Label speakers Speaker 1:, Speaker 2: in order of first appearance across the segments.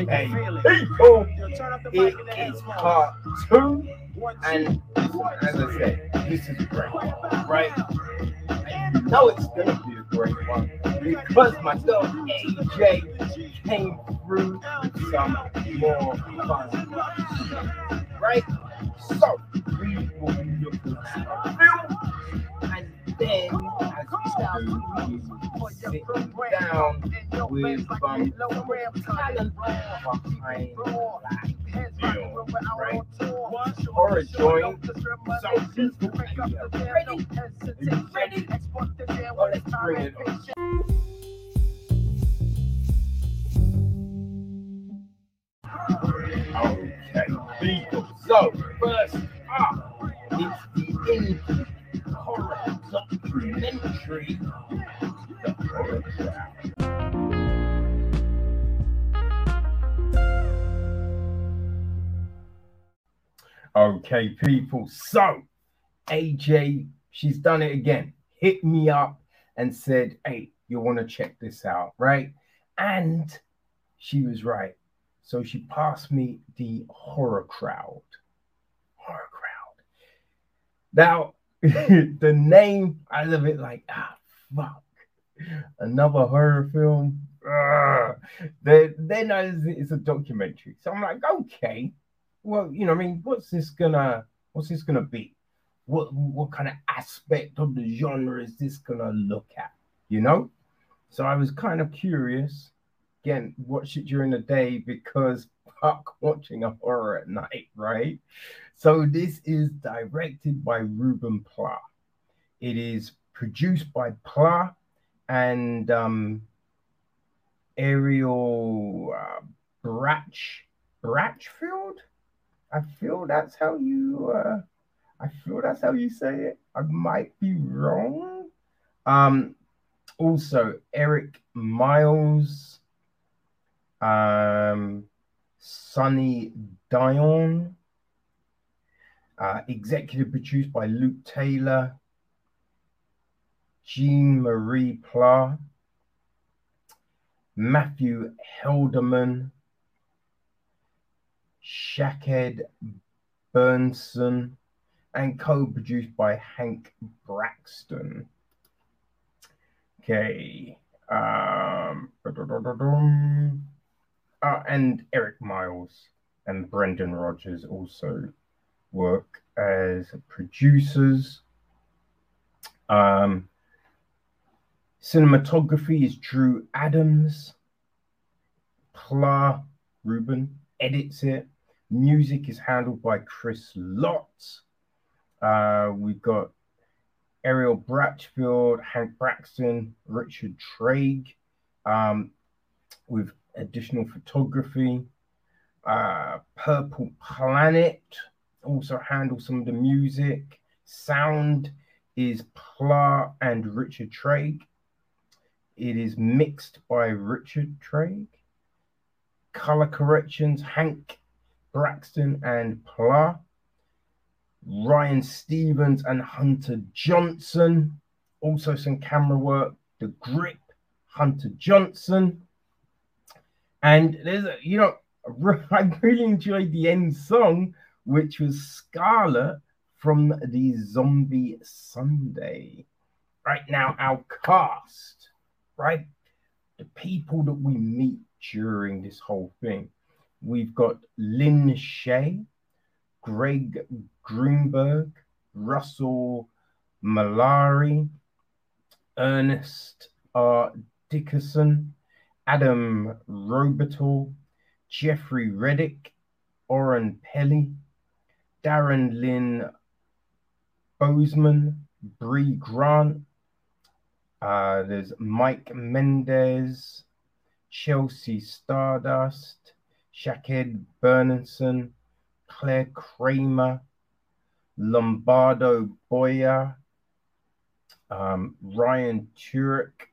Speaker 1: Okay, people, it is part two, and as I said, this is great, right? I know it's gonna be a great one because myself, AJ, came through some more fun, right? So we will be looking at film, and then sitting down with um? Or join some people. Are you ready? Are you ready? Well, let's bring it. Okay. So, first up, it's the Okay, people. So, AJ, she's done it again. Hit me up and said, Hey, you want to check this out, right? And she was right. So she passed me the horror crowd. Horror crowd. Now, the name, I love it like, ah, fuck. Another horror film. Ugh. Then, it's a documentary. So I'm like, okay. Well, you know, I mean, what's this gonna what's this gonna be? What what kind of aspect of the genre is this gonna look at? You know? So I was kind of curious. Again, watch it during the day because watching a horror at night, right? So this is directed by Ruben Pla. It is produced by Pla and um, Ariel uh, Brach Bratchfield. I feel that's how you. Uh, I feel that's how you say it. I might be wrong. Um, also Eric Miles, um, Sonny Dion, uh, executive produced by Luke Taylor, Jean Marie Pla, Matthew Helderman, Shaked Berenson, and co-produced by Hank Braxton. Okay. Um, uh, and Eric Miles and Brendan Rogers also work as producers. Um, cinematography is Drew Adams. Pla Ruben edits it. Music is handled by Chris Lott. Uh, we've got Ariel Bratchfield, Hank Braxton, Richard Traig, um, with additional photography. Uh, Purple Planet also handles some of the music. Sound is Pla and Richard Traig. It is mixed by Richard Traig. Color corrections, Hank Braxton and Pla. Ryan Stevens and Hunter Johnson. Also, some camera work. The Grip, Hunter Johnson. And there's a, you know, I really enjoyed the end song, which was Scarlet from the Zombie Sunday. Right now, our cast, right? The people that we meet during this whole thing. We've got Lin Shaye, Greg Grunberg, Russell Malari, Ernest R. Dickerson, Adam Robitel, Jeffrey Reddick, Oren Peli, Darren Lynn Bousman, Brea Grant, uh, there's Mike Mendez, Chelsea Stardust, Shaked Berenson, Clare Kramer, Lombardo Boyar, um, Ryan Turek,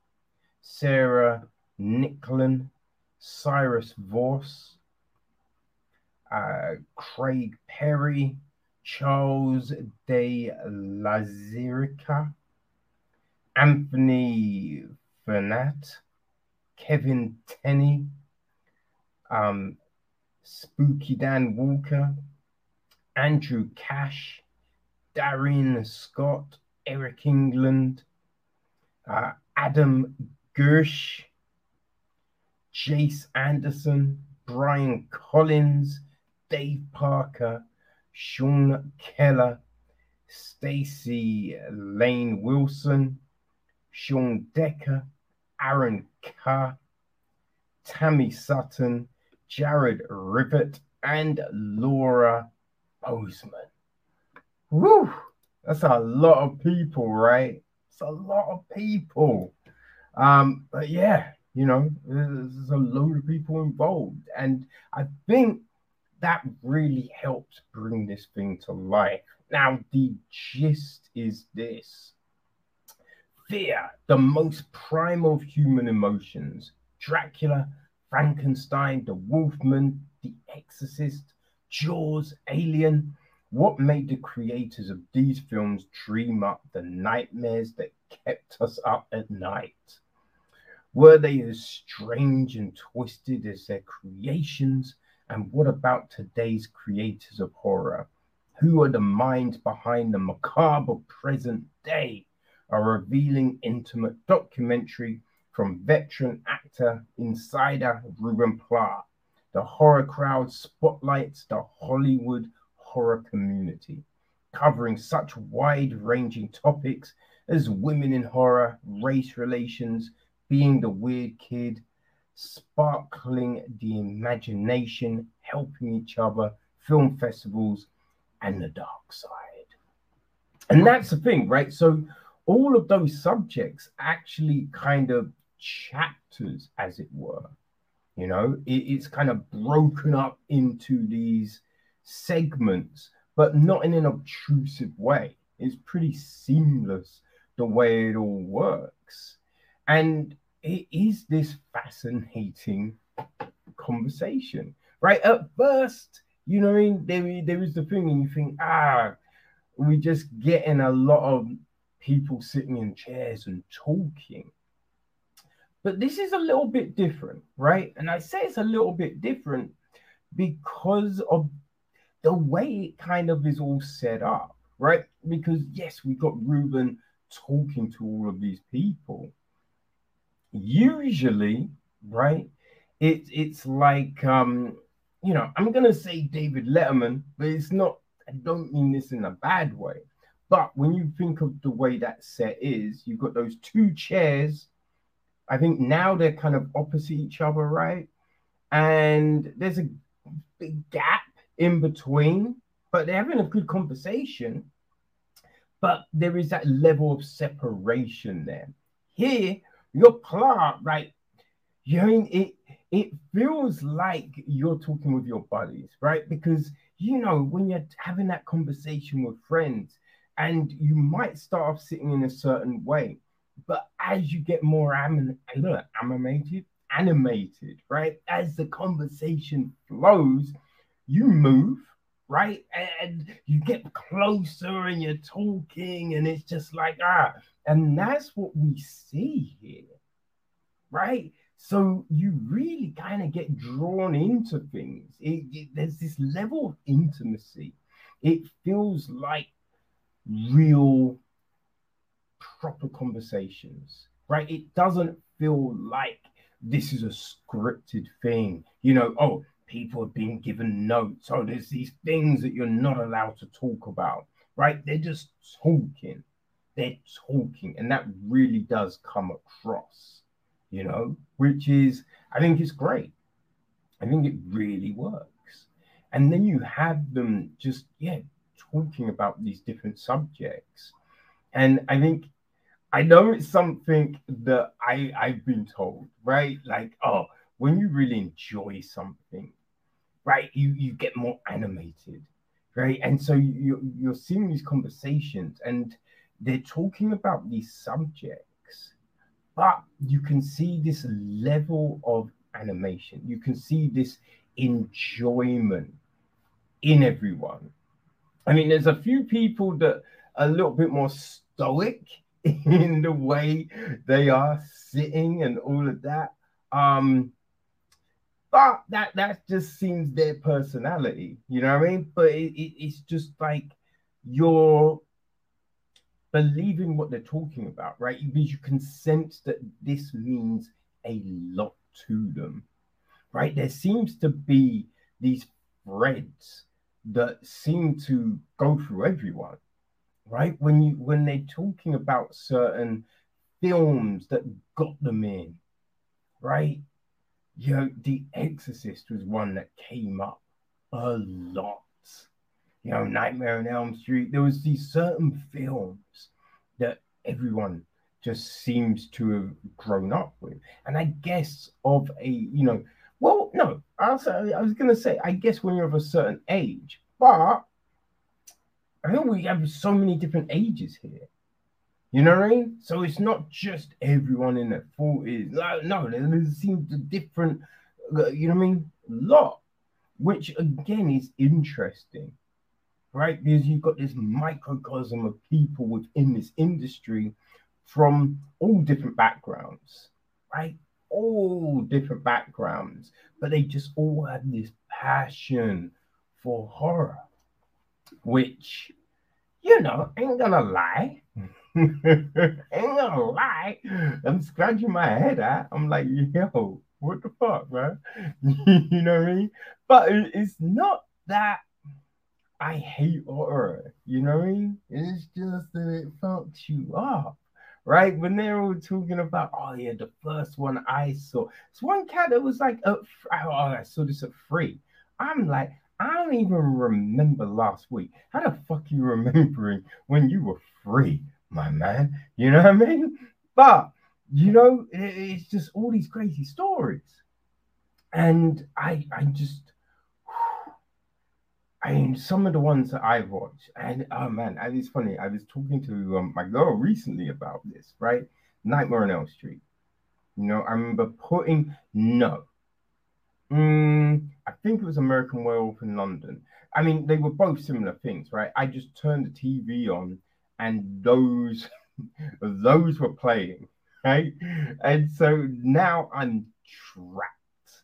Speaker 1: Sarah Nicklin, Cyrus Voss, uh, Craig Perry, Charles De Lauzirika, Anthony Vernat, Kevin Tenney, um, Spooky Dan Walker, Andrew Kasch, Darian Scott, Eric England, uh, Adam Gersh, Jace Anderson, Brian Collins, Dave Parker, Sean Keller, Stacy Lane Wilson, Sean Decker, Aaron Carr, Tammy Sutton, Jared Rivet, and Laura Bousman. Woo! That's a lot of people, right? It's a lot of people. Um, but yeah, you know, there's a load of people involved. And I think that really helps bring this thing to life. Now, the gist is this fear, the most primal of human emotions. Dracula, Frankenstein, the Wolfman, the Exorcist, Jaws, Alien. What made the creators of these films dream up the nightmares that kept us up at night? Were they as strange and twisted as their creations? And what about today's creators of horror? Who are the minds behind the macabre present day? A revealing intimate documentary from veteran actor insider Ruben Pla. The horror crowd spotlights the Hollywood horror community, covering such wide ranging topics as women in horror, race relations, being the weird kid, sparkling the imagination, helping each other, film festivals, and the dark side. And that's the thing, right? So, all of those subjects actually kind of chapters, as it were. You know, it, it's kind of broken up into these segments, but not in an obtrusive way. It's pretty seamless the way it all works. And it is this fascinating conversation, right? At first, you know, I mean, there, there is the thing, and you think, ah, we're just getting a lot of people sitting in chairs and talking. But this is a little bit different, right? And I say it's a little bit different because of the way it kind of is all set up, right? Because yes, we got Ruben talking to all of these people. Usually, right? It, it's like um, you know, I'm gonna say David Letterman, but it's not, I don't mean this in a bad way. But when you think of the way that set is, you've got those two chairs. I think now they're kind of opposite each other, right? And there's a big gap in between, but they're having a good conversation. But there is that level of separation there. Here, your plot, right? You know, it it feels like you're talking with your buddies, right? Because you know, when you're having that conversation with friends, and you might start off sitting in a certain way, but as you get more anim- animated, animated, right? As the conversation flows, you move, right? And you get closer and you're talking, and it's just like, ah, and that's what we see here, right? So you really kind of get drawn into things. It, it, there's this level of intimacy. It feels like real, proper conversations, right? It doesn't feel like this is a scripted thing. You know, oh, people are being given notes. Oh, there's these things that you're not allowed to talk about, right? They're just talking. They're talking. And that really does come across, you know, which is, I think it's great. I think it really works. And then you have them just, yeah, talking about these different subjects. And I think I know it's something that I, I've been told, right? Like, oh, when you really enjoy something, right, you, you get more animated, right? And so you, you're seeing these conversations and they're talking about these subjects, but you can see this level of animation. You can see this enjoyment in everyone. I mean, there's a few people that are a little bit more stoic in the way they are sitting and all of that. Um, but that that just seems their personality, you know what I mean? But it, it, it's just like you're believing what they're talking about, right? Because you can sense that this means a lot to them, right? There seems to be these threads that seem to go through everyone, right? When you when they're talking about certain films that got them in, right? You know, The Exorcist was one that came up a lot. You know, Nightmare on Elm Street. There was these certain films that everyone just seems to have grown up with. And I guess of a, you know, well, no, I was, I was going to say, I guess when you're of a certain age, but I think we have so many different ages here. You know what I mean? So it's not just everyone in their 40s. No, no there seems a different, uh, you know what I mean? Lot, which again is interesting, right? Because you've got this microcosm of people within this industry from all different backgrounds, right? All different backgrounds, but they just all have this passion for horror, which, you know, ain't gonna lie. Ain't gonna lie. I'm scratching my head. I'm like, yo, what the fuck, man? you know what I mean? But it's not that I hate horror. You know what I mean? It's just that it fucks you up right? When they're all talking about, oh yeah, the first one I saw, it's one cat that was like, oh, I saw this at free. I'm like, I don't even remember last week. How the fuck you remembering when you were free, my man? You know what I mean? But you know, it's just all these crazy stories, and I, I just I mean, some of the ones that I've watched, and oh man, and it's funny. I was talking to um, my girl recently about this, right? Nightmare on Elm Street. You know, I remember putting no. Mm, I think it was American Werewolf in London. I mean, they were both similar things, right? I just turned the TV on, and those those were playing, right? And so now I'm trapped,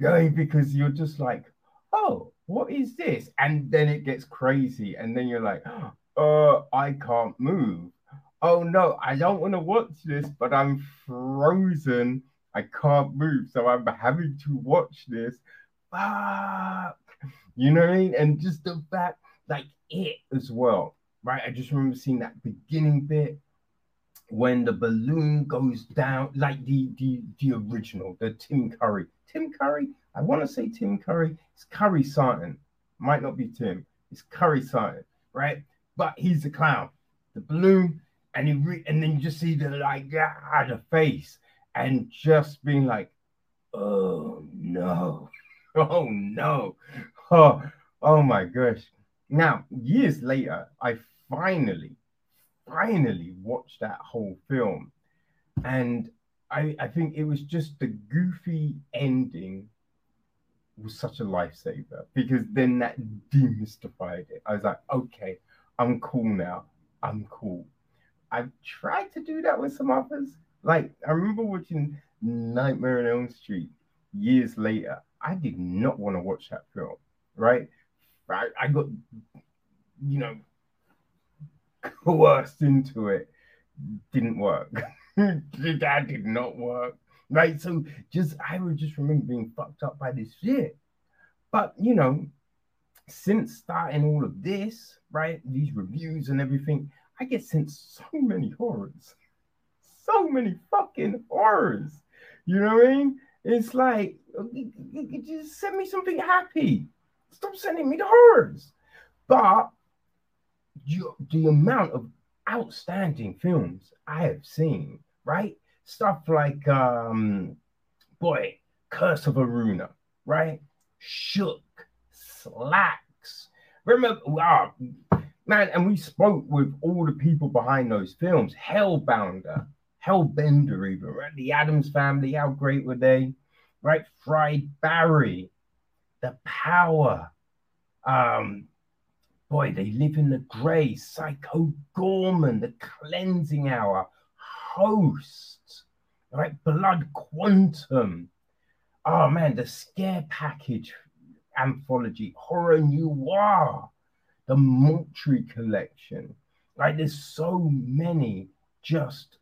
Speaker 1: going because you're just like, oh what is this? And then it gets crazy. And then you're like, uh, I can't move. Oh no, I don't want to watch this, but I'm frozen. I can't move. So I'm having to watch this. Fuck. You know what I mean? And just the fact, like it as well, right? I just remember seeing that beginning bit when the balloon goes down, like the the the original, the Tim Curry. Tim Curry, I want to say Tim Curry. It's Curry Sarton. Might not be Tim. It's Curry Sarton, right? But he's the clown. The balloon, and he re- and then you just see the like ah, the face, and just being like, oh no, oh no, oh oh my gosh. Now years later, I finally, finally watched that whole film, and I, I think it was just the goofy ending was such a lifesaver because then that demystified it. I was like, okay, I'm cool now. I'm cool. I've tried to do that with some others. Like I remember watching Nightmare on Elm Street years later. I did not want to watch that film, right? I, I got, you know, coerced into it. Didn't work. that did not work. Right. So just I would just remember being fucked up by this shit. But you know, since starting all of this, right, these reviews and everything, I get sent so many horrors. So many fucking horrors. You know what I mean? It's like just send me something happy. Stop sending me the horrors. But you, the amount of outstanding films I have seen right? Stuff like, um, boy, Curse of Aruna, right? Shook, Slaxx. Remember, wow, man, and we spoke with all the people behind those films. Hellbounder, Hellbender, even, right? The Adams family, how great were they? Right? Fried Barry, The Power, um, boy, they live in the grey, Psycho Goreman, The Cleansing Hour, Host, right? Blood Quantum, oh man, the scare package anthology, horror noir, the Mortuary collection. Like there's so many just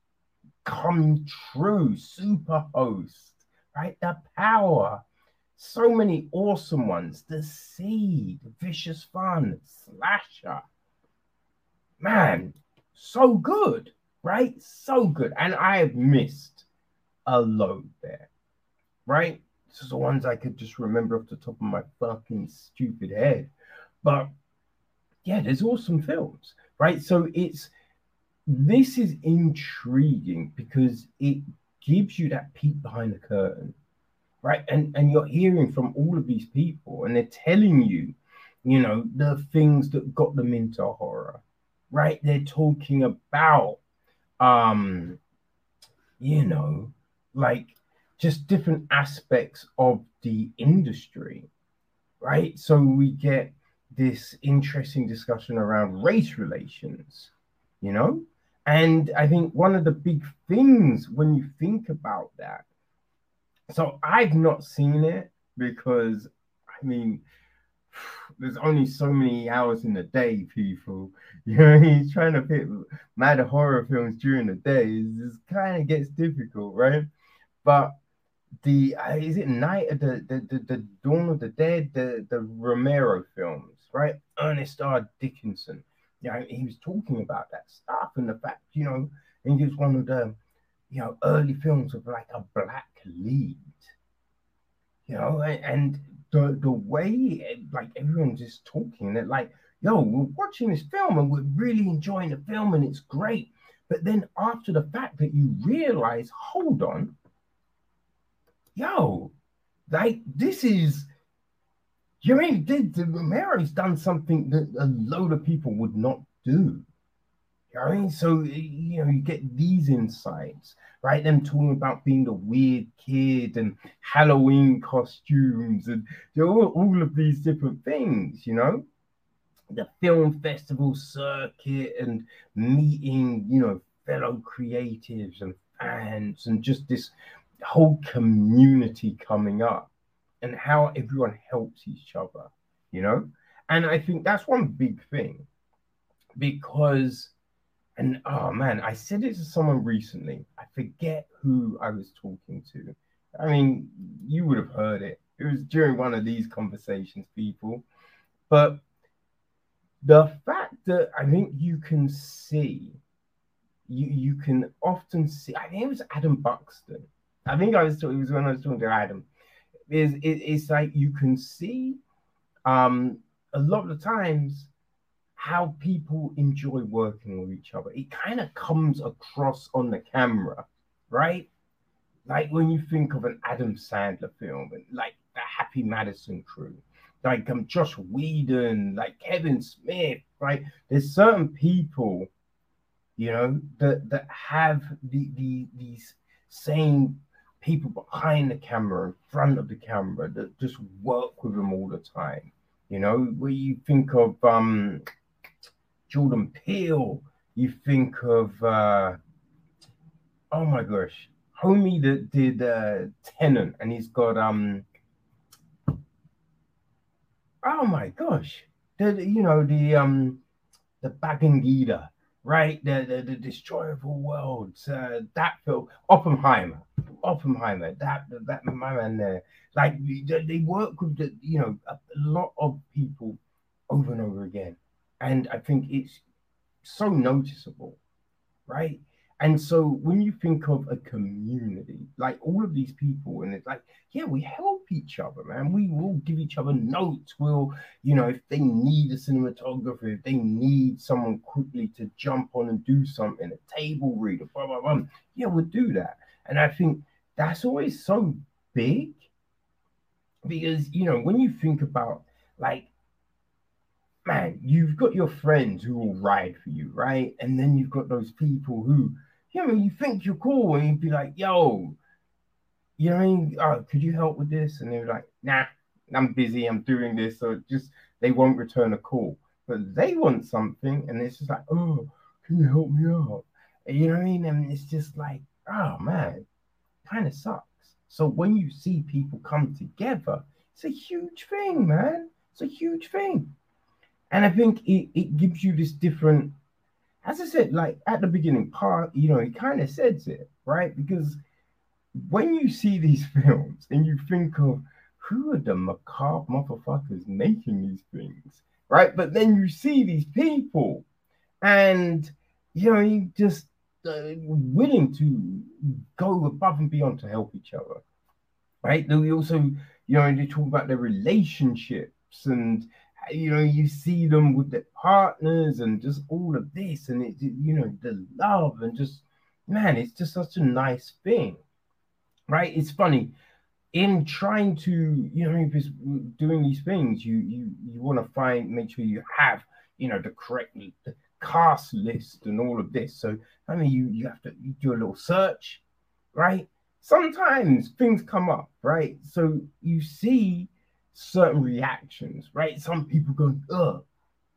Speaker 1: come true. Super host, right? The power. So many awesome ones. The Seed, Vicious Fun, Slasher. Man, so good, right? So good. And I have missed a load there, right? This is the ones I could just remember off the top of my fucking stupid head. But yeah, there's awesome films, right? So it's this is intriguing because it gives you that peek behind the curtain, right? And and you're hearing from all of these people, and they're telling you, you know, the things that got them into horror, right? They're talking about, um, you know, like just different aspects of the industry, right? So we get this interesting discussion around race relations, you know? And I think one of the big things when you think about that, so I've not seen it because, I mean, there's only so many hours in the day, people. You know, he's trying to fit mad horror films during the day. It kind of gets difficult, right? But the uh, is it Night of the, the the, the Dawn of the Dead, the the Romero films, right? Ernest R. Dickerson. You know, he was talking about that stuff and the fact, you know, and he was one of the, you know, early films of like a black lead. You know, and, the the way like everyone's just talking, that like, yo, we're watching this film and we're really enjoying the film and it's great. But then after the fact that you realize, hold on, yo, like this is you mean did the Romero's done something that a load of people would not do? I mean, so you know, you get these insights, right? Them talking about being the weird kid and Halloween costumes and all, all of these different things, you know, the film festival circuit and meeting, you know, fellow creatives and fans and just this whole community coming up and how everyone helps each other, you know? And I think that's one big thing because, and oh man, I said it to someone recently. I forget who I was talking to. I mean, you would have heard it. It was during one of these conversations, people. But the fact that I think you can see, you you can often see. I think it was Adam Buxton. I think I was talking. It was when I was talking to Adam is it, it's like you can see um, a lot of the times how people enjoy working with each other. It kind of comes across on the camera, right? Like when you think of an Adam Sandler film and like the Happy Madison crew, like um, Joss Whedon, like Kevin Smith, right? There's certain people, you know, that that have the, the these same people behind the camera, in front of the camera that just work with them all the time. You know, where you think of um, Jordan Peele, you think of uh, oh my gosh, homie that did uh, Tenet, and he's got um, oh my gosh, the you know the um, the Bagangida right? The, the, the Destroyer of All Worlds, uh, that film, Oppenheimer, Oppenheimer, that that my man there, like they work with the you know a lot of people over and over again, and I think it's so noticeable, right? And so when you think of a community, like all of these people, and it's like, yeah, we help each other, man. We will give each other notes. We'll, you know, if they need a cinematographer, if they need someone quickly to jump on and do something, a table reader, blah, blah, blah, yeah, we'll do that. And I think that's always so big because, you know, when you think about like man, you've got your friends who will ride for you, right? And then you've got those people who you know, you think you're cool and you'd be like, yo, you know I mean? Oh, could you help with this? And they're like, nah, I'm busy, I'm doing this. So just they won't return a call. But they want something, and it's just like, oh, can you help me out? You know what I mean? And it's just like, oh man, kind of sucks. So when you see people come together, it's a huge thing, man. It's a huge thing. And I think it, it gives you this different, as I said, like at the beginning part, you know, it kind of says it, right? Because when you see these films and you think of who are the macabre motherfuckers making these things, right? But then you see these people and, you know, you just uh, willing to go above and beyond to help each other, right? Then we also, you know, they talk about their relationships and you know, you see them with their partners and just all of this, and it, you know, the love and just man, it's just such a nice thing, right? It's funny in trying to, you know, doing these things, you you you want to find make sure you have, you know, the correct the cast list and all of this. So I mean, you you have to you do a little search, right? Sometimes things come up, right? So you see certain reactions, right? Some people go, ugh,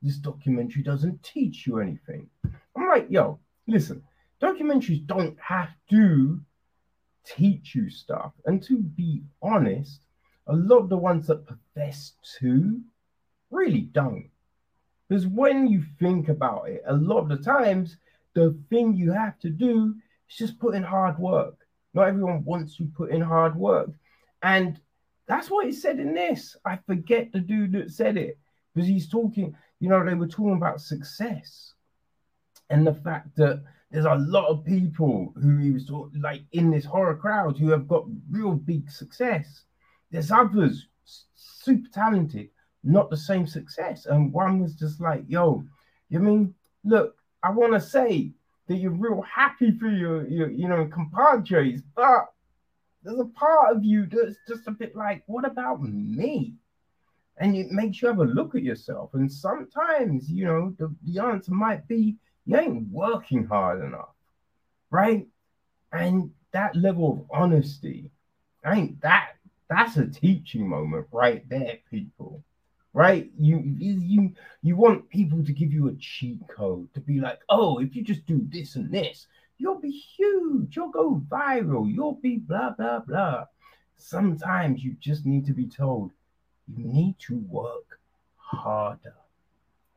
Speaker 1: this documentary doesn't teach you anything. I'm like, yo, listen, documentaries don't have to teach you stuff. And to be honest, a lot of the ones that profess to really don't. Because when you think about it, a lot of the times, the thing you have to do is just put in hard work. Not everyone wants to put in hard work. And that's what he said in this. I forget the dude that said it because he's talking, you know, they were talking about success and the fact that there's a lot of people who he was talking, like in this horror crowd who have got real big success. There's others super talented, not the same success. And one was just like, yo, you mean, look, I want to say that you're real happy for your, your you know, compadres, but there's a part of you that's just a bit like, what about me? And it makes you have a look at yourself. And sometimes, you know, the, the answer might be you ain't working hard enough, right? And that level of honesty, think that that's a teaching moment right there, people. Right? You you you want people to give you a cheat code to be like, oh, if you just do this and this, You'll be huge. You'll go viral. You'll be blah, blah, blah. Sometimes you just need to be told you need to work harder.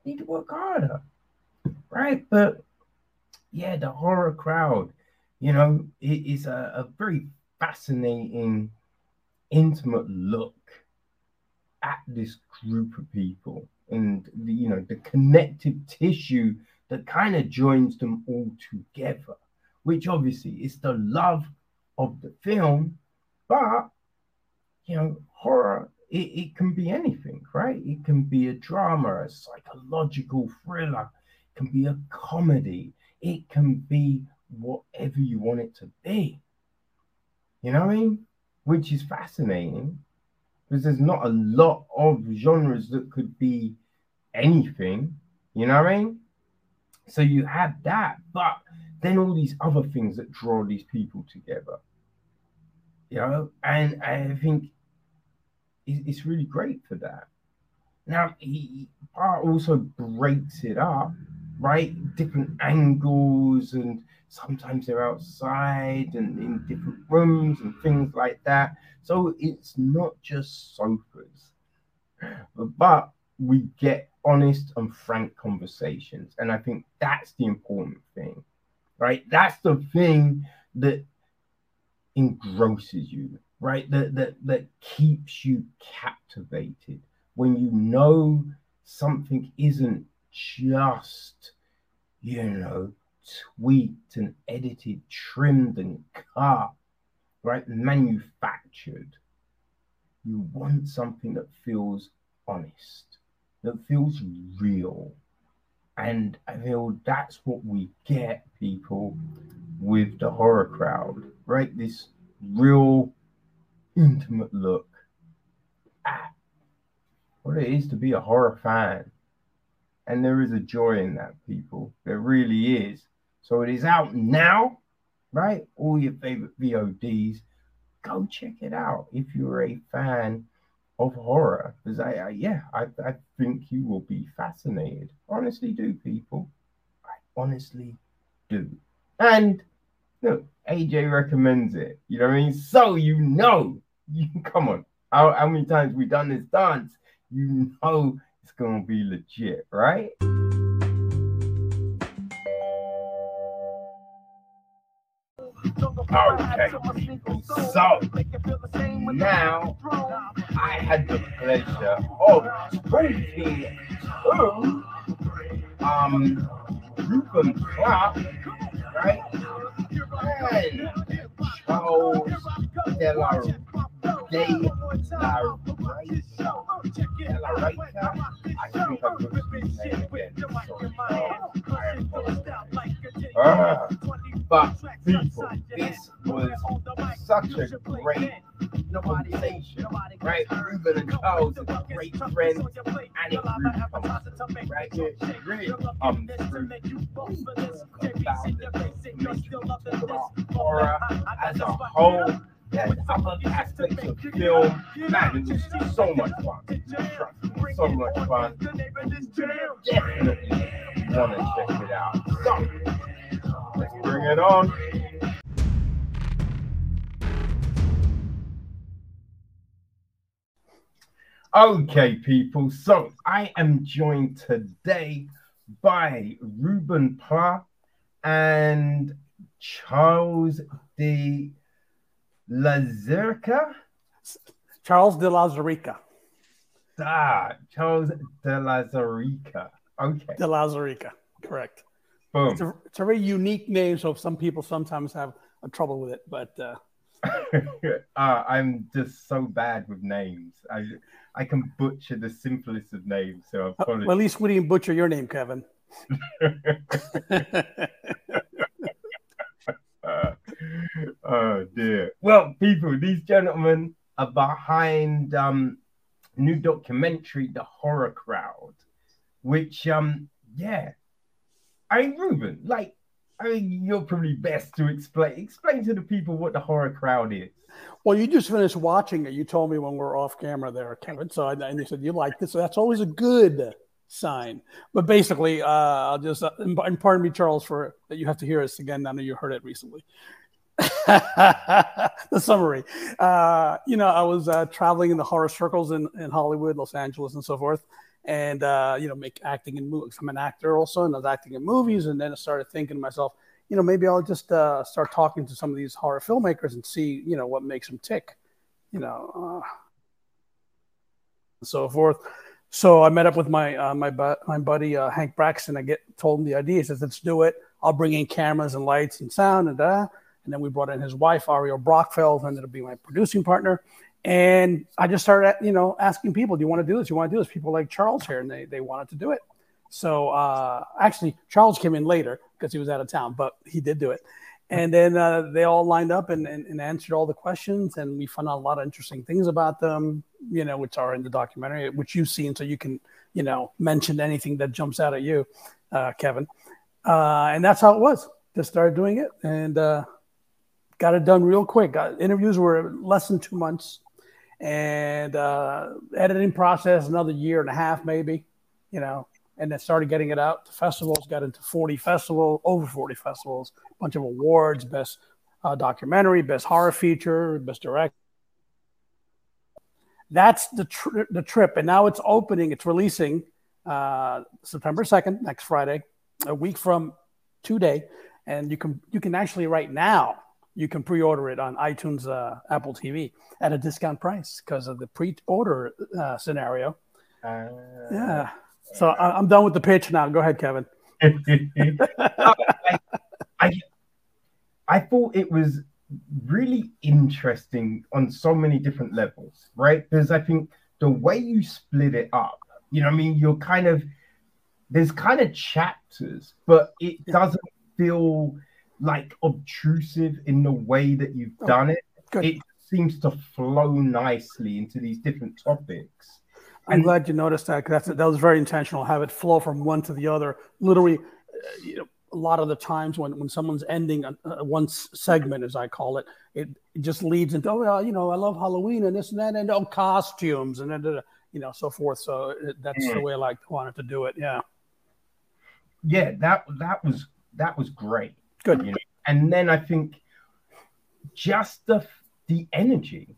Speaker 1: You need to work harder. Right? But yeah, the horror crowd, you know, it is a, a very fascinating, intimate look at this group of people and the, you know the connective tissue that kind of joins them all together which obviously is the love of the film, but you know, horror it, it can be anything, right? It can be a drama, a psychological thriller, it can be a comedy, it can be whatever you want it to be. You know what I mean? Which is fascinating because there's not a lot of genres that could be anything. You know what I mean? So you have that, but then all these other things that draw these people together. You know, and I think it's really great for that. Now he part also breaks it up, right? Different angles, and sometimes they're outside and in different rooms and things like that. So it's not just sofas, but we get honest and frank conversations, and I think that's the important thing right? That's the thing that engrosses you, right? That that that keeps you captivated when you know something isn't just, you know, tweaked and edited, trimmed and cut, right? Manufactured. You want something that feels honest, that feels real, and I feel that's what we get, people, with the horror crowd, right? This real intimate look at what it is to be a horror fan. And there is a joy in that, people. There really is. So it is out now, right? All your favorite VODs. Go check it out if you're a fan of horror because I, I yeah I, I think you will be fascinated honestly do people I honestly do and Look, AJ recommends it. You know what I mean? So you know, you come on. How, how many times we done this dance? You know it's gonna be legit, right? Okay. So now I had the pleasure of talking to um Ruben Clark, right? And Charles I think. So, I apologize. Uh, but people, this was such a great conversation, right? Ruben and Charles are great friends, and it comes, right? It really comes through. about the horror as a whole. And other aspects of film, man, it was so much fun. So much fun. Definitely want to check it out. So, let's bring it on. Okay, people. So I am joined today by Ruben Pla and Charles de Lauzirika.
Speaker 2: Charles de Lauzirika.
Speaker 1: Ah, Charles de Lauzirika. Okay.
Speaker 2: De Lauzirika, correct.
Speaker 1: Boom.
Speaker 2: It's a, it's a very unique name, so some people sometimes have a trouble with it. But uh,
Speaker 1: uh, I'm just so bad with names. I I can butcher the simplest of names, so I
Speaker 2: well, at least we didn't butcher your name, Kevin.
Speaker 1: Uh, oh dear. Well, people, these gentlemen are behind um new documentary, The Horror Crowd, which um yeah. I mean, Ruben, like I mean, you're probably best to explain explain to the people what the horror crowd is.
Speaker 2: Well, you just finished watching it. You told me when we are off camera there, Kevin. So I, and you said you like this. So that's always a good sign. But basically, uh, I'll just uh, and pardon me, Charles, for that you have to hear us again. I know you heard it recently. the summary. Uh, you know, I was uh, traveling in the horror circles in, in Hollywood, Los Angeles, and so forth, and uh, you know, make acting in movies. I'm an actor also, and I was acting in movies. And then I started thinking to myself, you know, maybe I'll just uh, start talking to some of these horror filmmakers and see, you know, what makes them tick, you know, uh, and so forth. So I met up with my uh, my bu- my buddy uh, Hank Braxton. I get told him the idea. He says, "Let's do it. I'll bring in cameras and lights and sound and that." And then we brought in his wife, Ariel Brockfeld, ended up being my producing partner. And I just started, you know, asking people, "Do you want to do this? Do you want to do this?" People like Charles here, and they they wanted to do it. So uh, actually, Charles came in later because he was out of town, but he did do it. And then uh, they all lined up and, and, and, answered all the questions, and we found out a lot of interesting things about them, you know, which are in the documentary, which you've seen, so you can, you know, mention anything that jumps out at you, uh, Kevin. Uh, and that's how it was. Just started doing it and uh, got it done real quick. Got, interviews were less than two months, and uh, editing process another year and a half, maybe, you know, and then started getting it out to festivals. Got into 40 festivals, over 40 festivals, a bunch of awards, best uh, documentary, best horror feature, best direct. That's the the trip, and now it's opening. It's releasing uh, September 2nd, next Friday, a week from today, and you can you can actually right now you can pre-order it on iTunes, uh, Apple TV at a discount price because of the pre-order uh, scenario.
Speaker 1: Uh,
Speaker 2: Yeah. So I, I'm done with the pitch now. Go ahead, Kevin.
Speaker 1: I, I, I thought it was really interesting on so many different levels, right? Because I think the way you split it up, you know, what I mean, you're kind of there's kind of chapters, but it doesn't feel like obtrusive in the way that you've
Speaker 2: Oh,
Speaker 1: done it.
Speaker 2: good.
Speaker 1: It seems to flow nicely into these different topics.
Speaker 2: I'm
Speaker 1: And-
Speaker 2: glad you noticed that because that was very intentional. Have it flow from one to the other. Literally, uh, you know, a lot of the times when, when someone's ending a, a one segment, as I call it, it, it just leads into oh, you know, I love Halloween and this and that, and oh, costumes and then, you know, so forth. So it, that's the way I like wanted to do it. Yeah,
Speaker 1: Yeah, that that was that was great.
Speaker 2: Good.
Speaker 1: You know, and then I think just the the energy,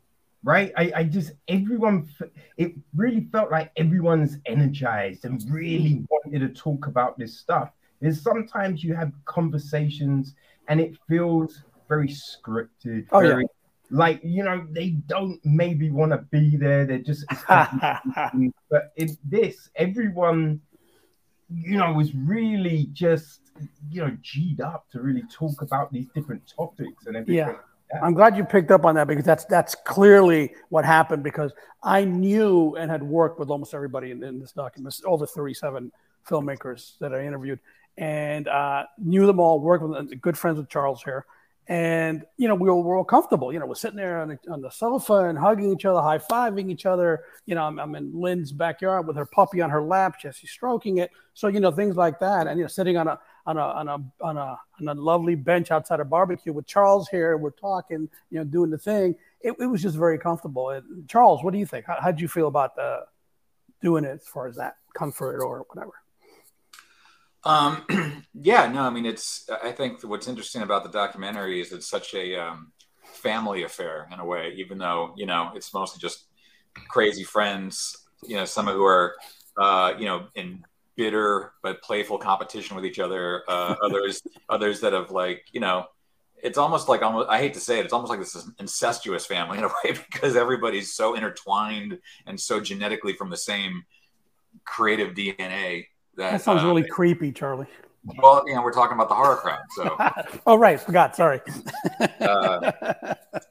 Speaker 1: right? I, I just everyone it really felt like everyone's energized and really wanted to talk about this stuff. Is sometimes you have conversations and it feels very scripted,
Speaker 2: Oh, yeah.
Speaker 1: very like you know they don't maybe want to be there. They're just but in this, everyone you know was really just you know g'd up to really talk about these different topics and everything.
Speaker 2: Yeah. I'm glad you picked up on that because that's that's clearly what happened because I knew and had worked with almost everybody in, in this document, over 37 filmmakers that I interviewed, and uh, knew them all, worked with them, good friends with Charles here, and you know we were, we were all comfortable. You know, we're sitting there on the, on the sofa and hugging each other, high fiving each other. You know, I'm, I'm in Lynn's backyard with her puppy on her lap, Jesse stroking it. So you know things like that, and you know sitting on a on a on a on a on a lovely bench outside a barbecue with Charles here. We're talking, you know, doing the thing. It, it was just very comfortable. And Charles, what do you think? How would you feel about the doing it as far as that comfort or whatever?
Speaker 3: Um, yeah, no, I mean, it's, I think what's interesting about the documentary is it's such a um, family affair in a way, even though, you know, it's mostly just crazy friends, you know, some who are, uh, you know, in bitter but playful competition with each other, uh, others, others that have like, you know, it's almost like almost I hate to say it, it's almost like this incestuous family in a way because everybody's so intertwined and so genetically from the same creative DNA that,
Speaker 2: That sounds really creepy, Charlie.
Speaker 3: well, you know, we're talking about the horror crowd, so.
Speaker 2: oh right, forgot. Sorry.
Speaker 3: Uh,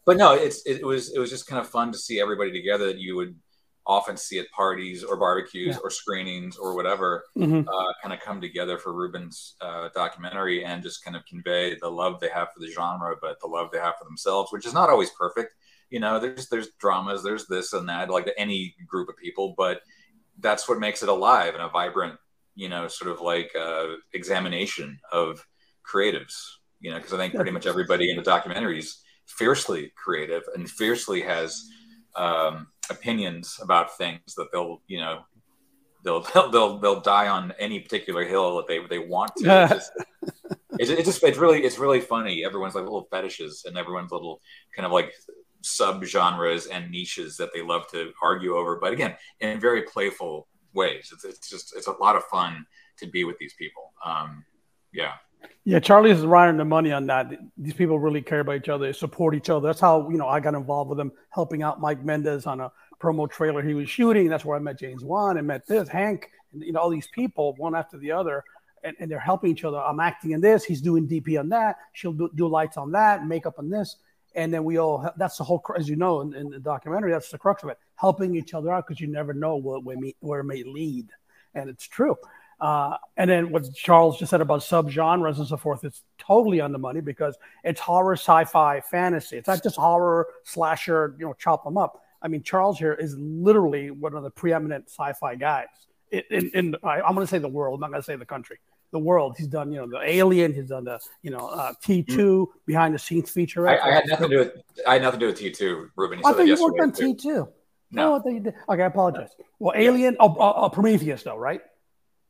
Speaker 3: but no, it's it was it was just kind of fun to see everybody together that you would often see at parties or barbecues
Speaker 2: Yeah.
Speaker 3: or screenings or whatever,
Speaker 2: Mhm.
Speaker 3: uh, kind of come together for Ruben's uh, documentary and just kind of convey the love they have for the genre, but the love they have for themselves, which is not always perfect. You know, there's there's dramas, there's this and that, like any group of people, but that's what makes it alive and a vibrant, you know, sort of like uh, examination of creatives. You know, because I think pretty much everybody in the documentary is fiercely creative and fiercely has um, opinions about things that they'll, you know, they'll they'll they'll, they'll die on any particular hill that they they want to. It's just, it's, it's just it's really it's really funny. Everyone's like little fetishes and everyone's little kind of like sub genres and niches that they love to argue over. But again, in very playful ways. It's it's just it's a lot of fun to be with these people. Um, yeah.
Speaker 2: Yeah, Charlie's running the money on that. These people really care about each other, they support each other. That's how you know I got involved with them, helping out Mike Mendez on a promo trailer he was shooting. That's where I met James Wan and met this Hank, and you know all these people one after the other, and, and they're helping each other. I'm acting in this, he's doing DP on that, she'll do, do lights on that, makeup on this, and then we all. That's the whole, as you know, in, in the documentary, that's the crux of it, helping each other out because you never know where, where, where it may lead, and it's true. Uh, and then what Charles just said about subgenres and so forth, it's totally on the money because it's horror, sci-fi, fantasy. It's not just horror, slasher, you know, chop them up. I mean, Charles here is literally one of the preeminent sci-fi guys in, in, in I, I'm going to say the world. I'm not going to say the country. The world. He's done, you know, the Alien. He's done the, you know, uh, T2 behind the scenes feature.
Speaker 3: I, I had nothing to do with I had nothing to do with T two, Ruben. You
Speaker 2: I thought you worked on
Speaker 3: yesterday.
Speaker 2: T2.
Speaker 3: No.
Speaker 2: Oh, I you did. Okay, I apologize. Well, Alien, oh, oh, oh, Prometheus, though, right?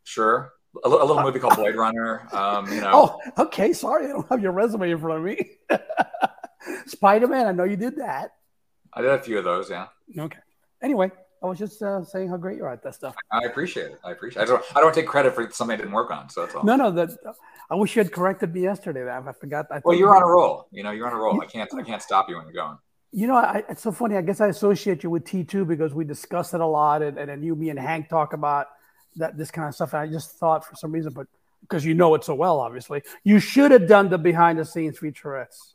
Speaker 3: Sure. A, a little movie called Blade Runner. Um, you know,
Speaker 2: Oh, okay. Sorry, I don't have your resume in front of me. Spider Man, I know you did that.
Speaker 3: I did a few of those. Yeah,
Speaker 2: Okay. Anyway, I was just uh, saying how great you are at that stuff.
Speaker 3: I appreciate it. I appreciate. It. I don't. I don't take credit for something I didn't work on. So that's all.
Speaker 2: No, no, that I wish you had corrected me yesterday. That I forgot. I
Speaker 3: Well, you're on a roll. You know, you're on a roll. I can't. I can't stop you when you're going.
Speaker 2: You know, I, it's so funny. I guess I associate you with T2 because we discuss it a lot, and, and then you, me, and Hank talk about that this kind of stuff. I just thought for some reason, but because you know it so well, obviously, you should have done the behind the scenes featurettes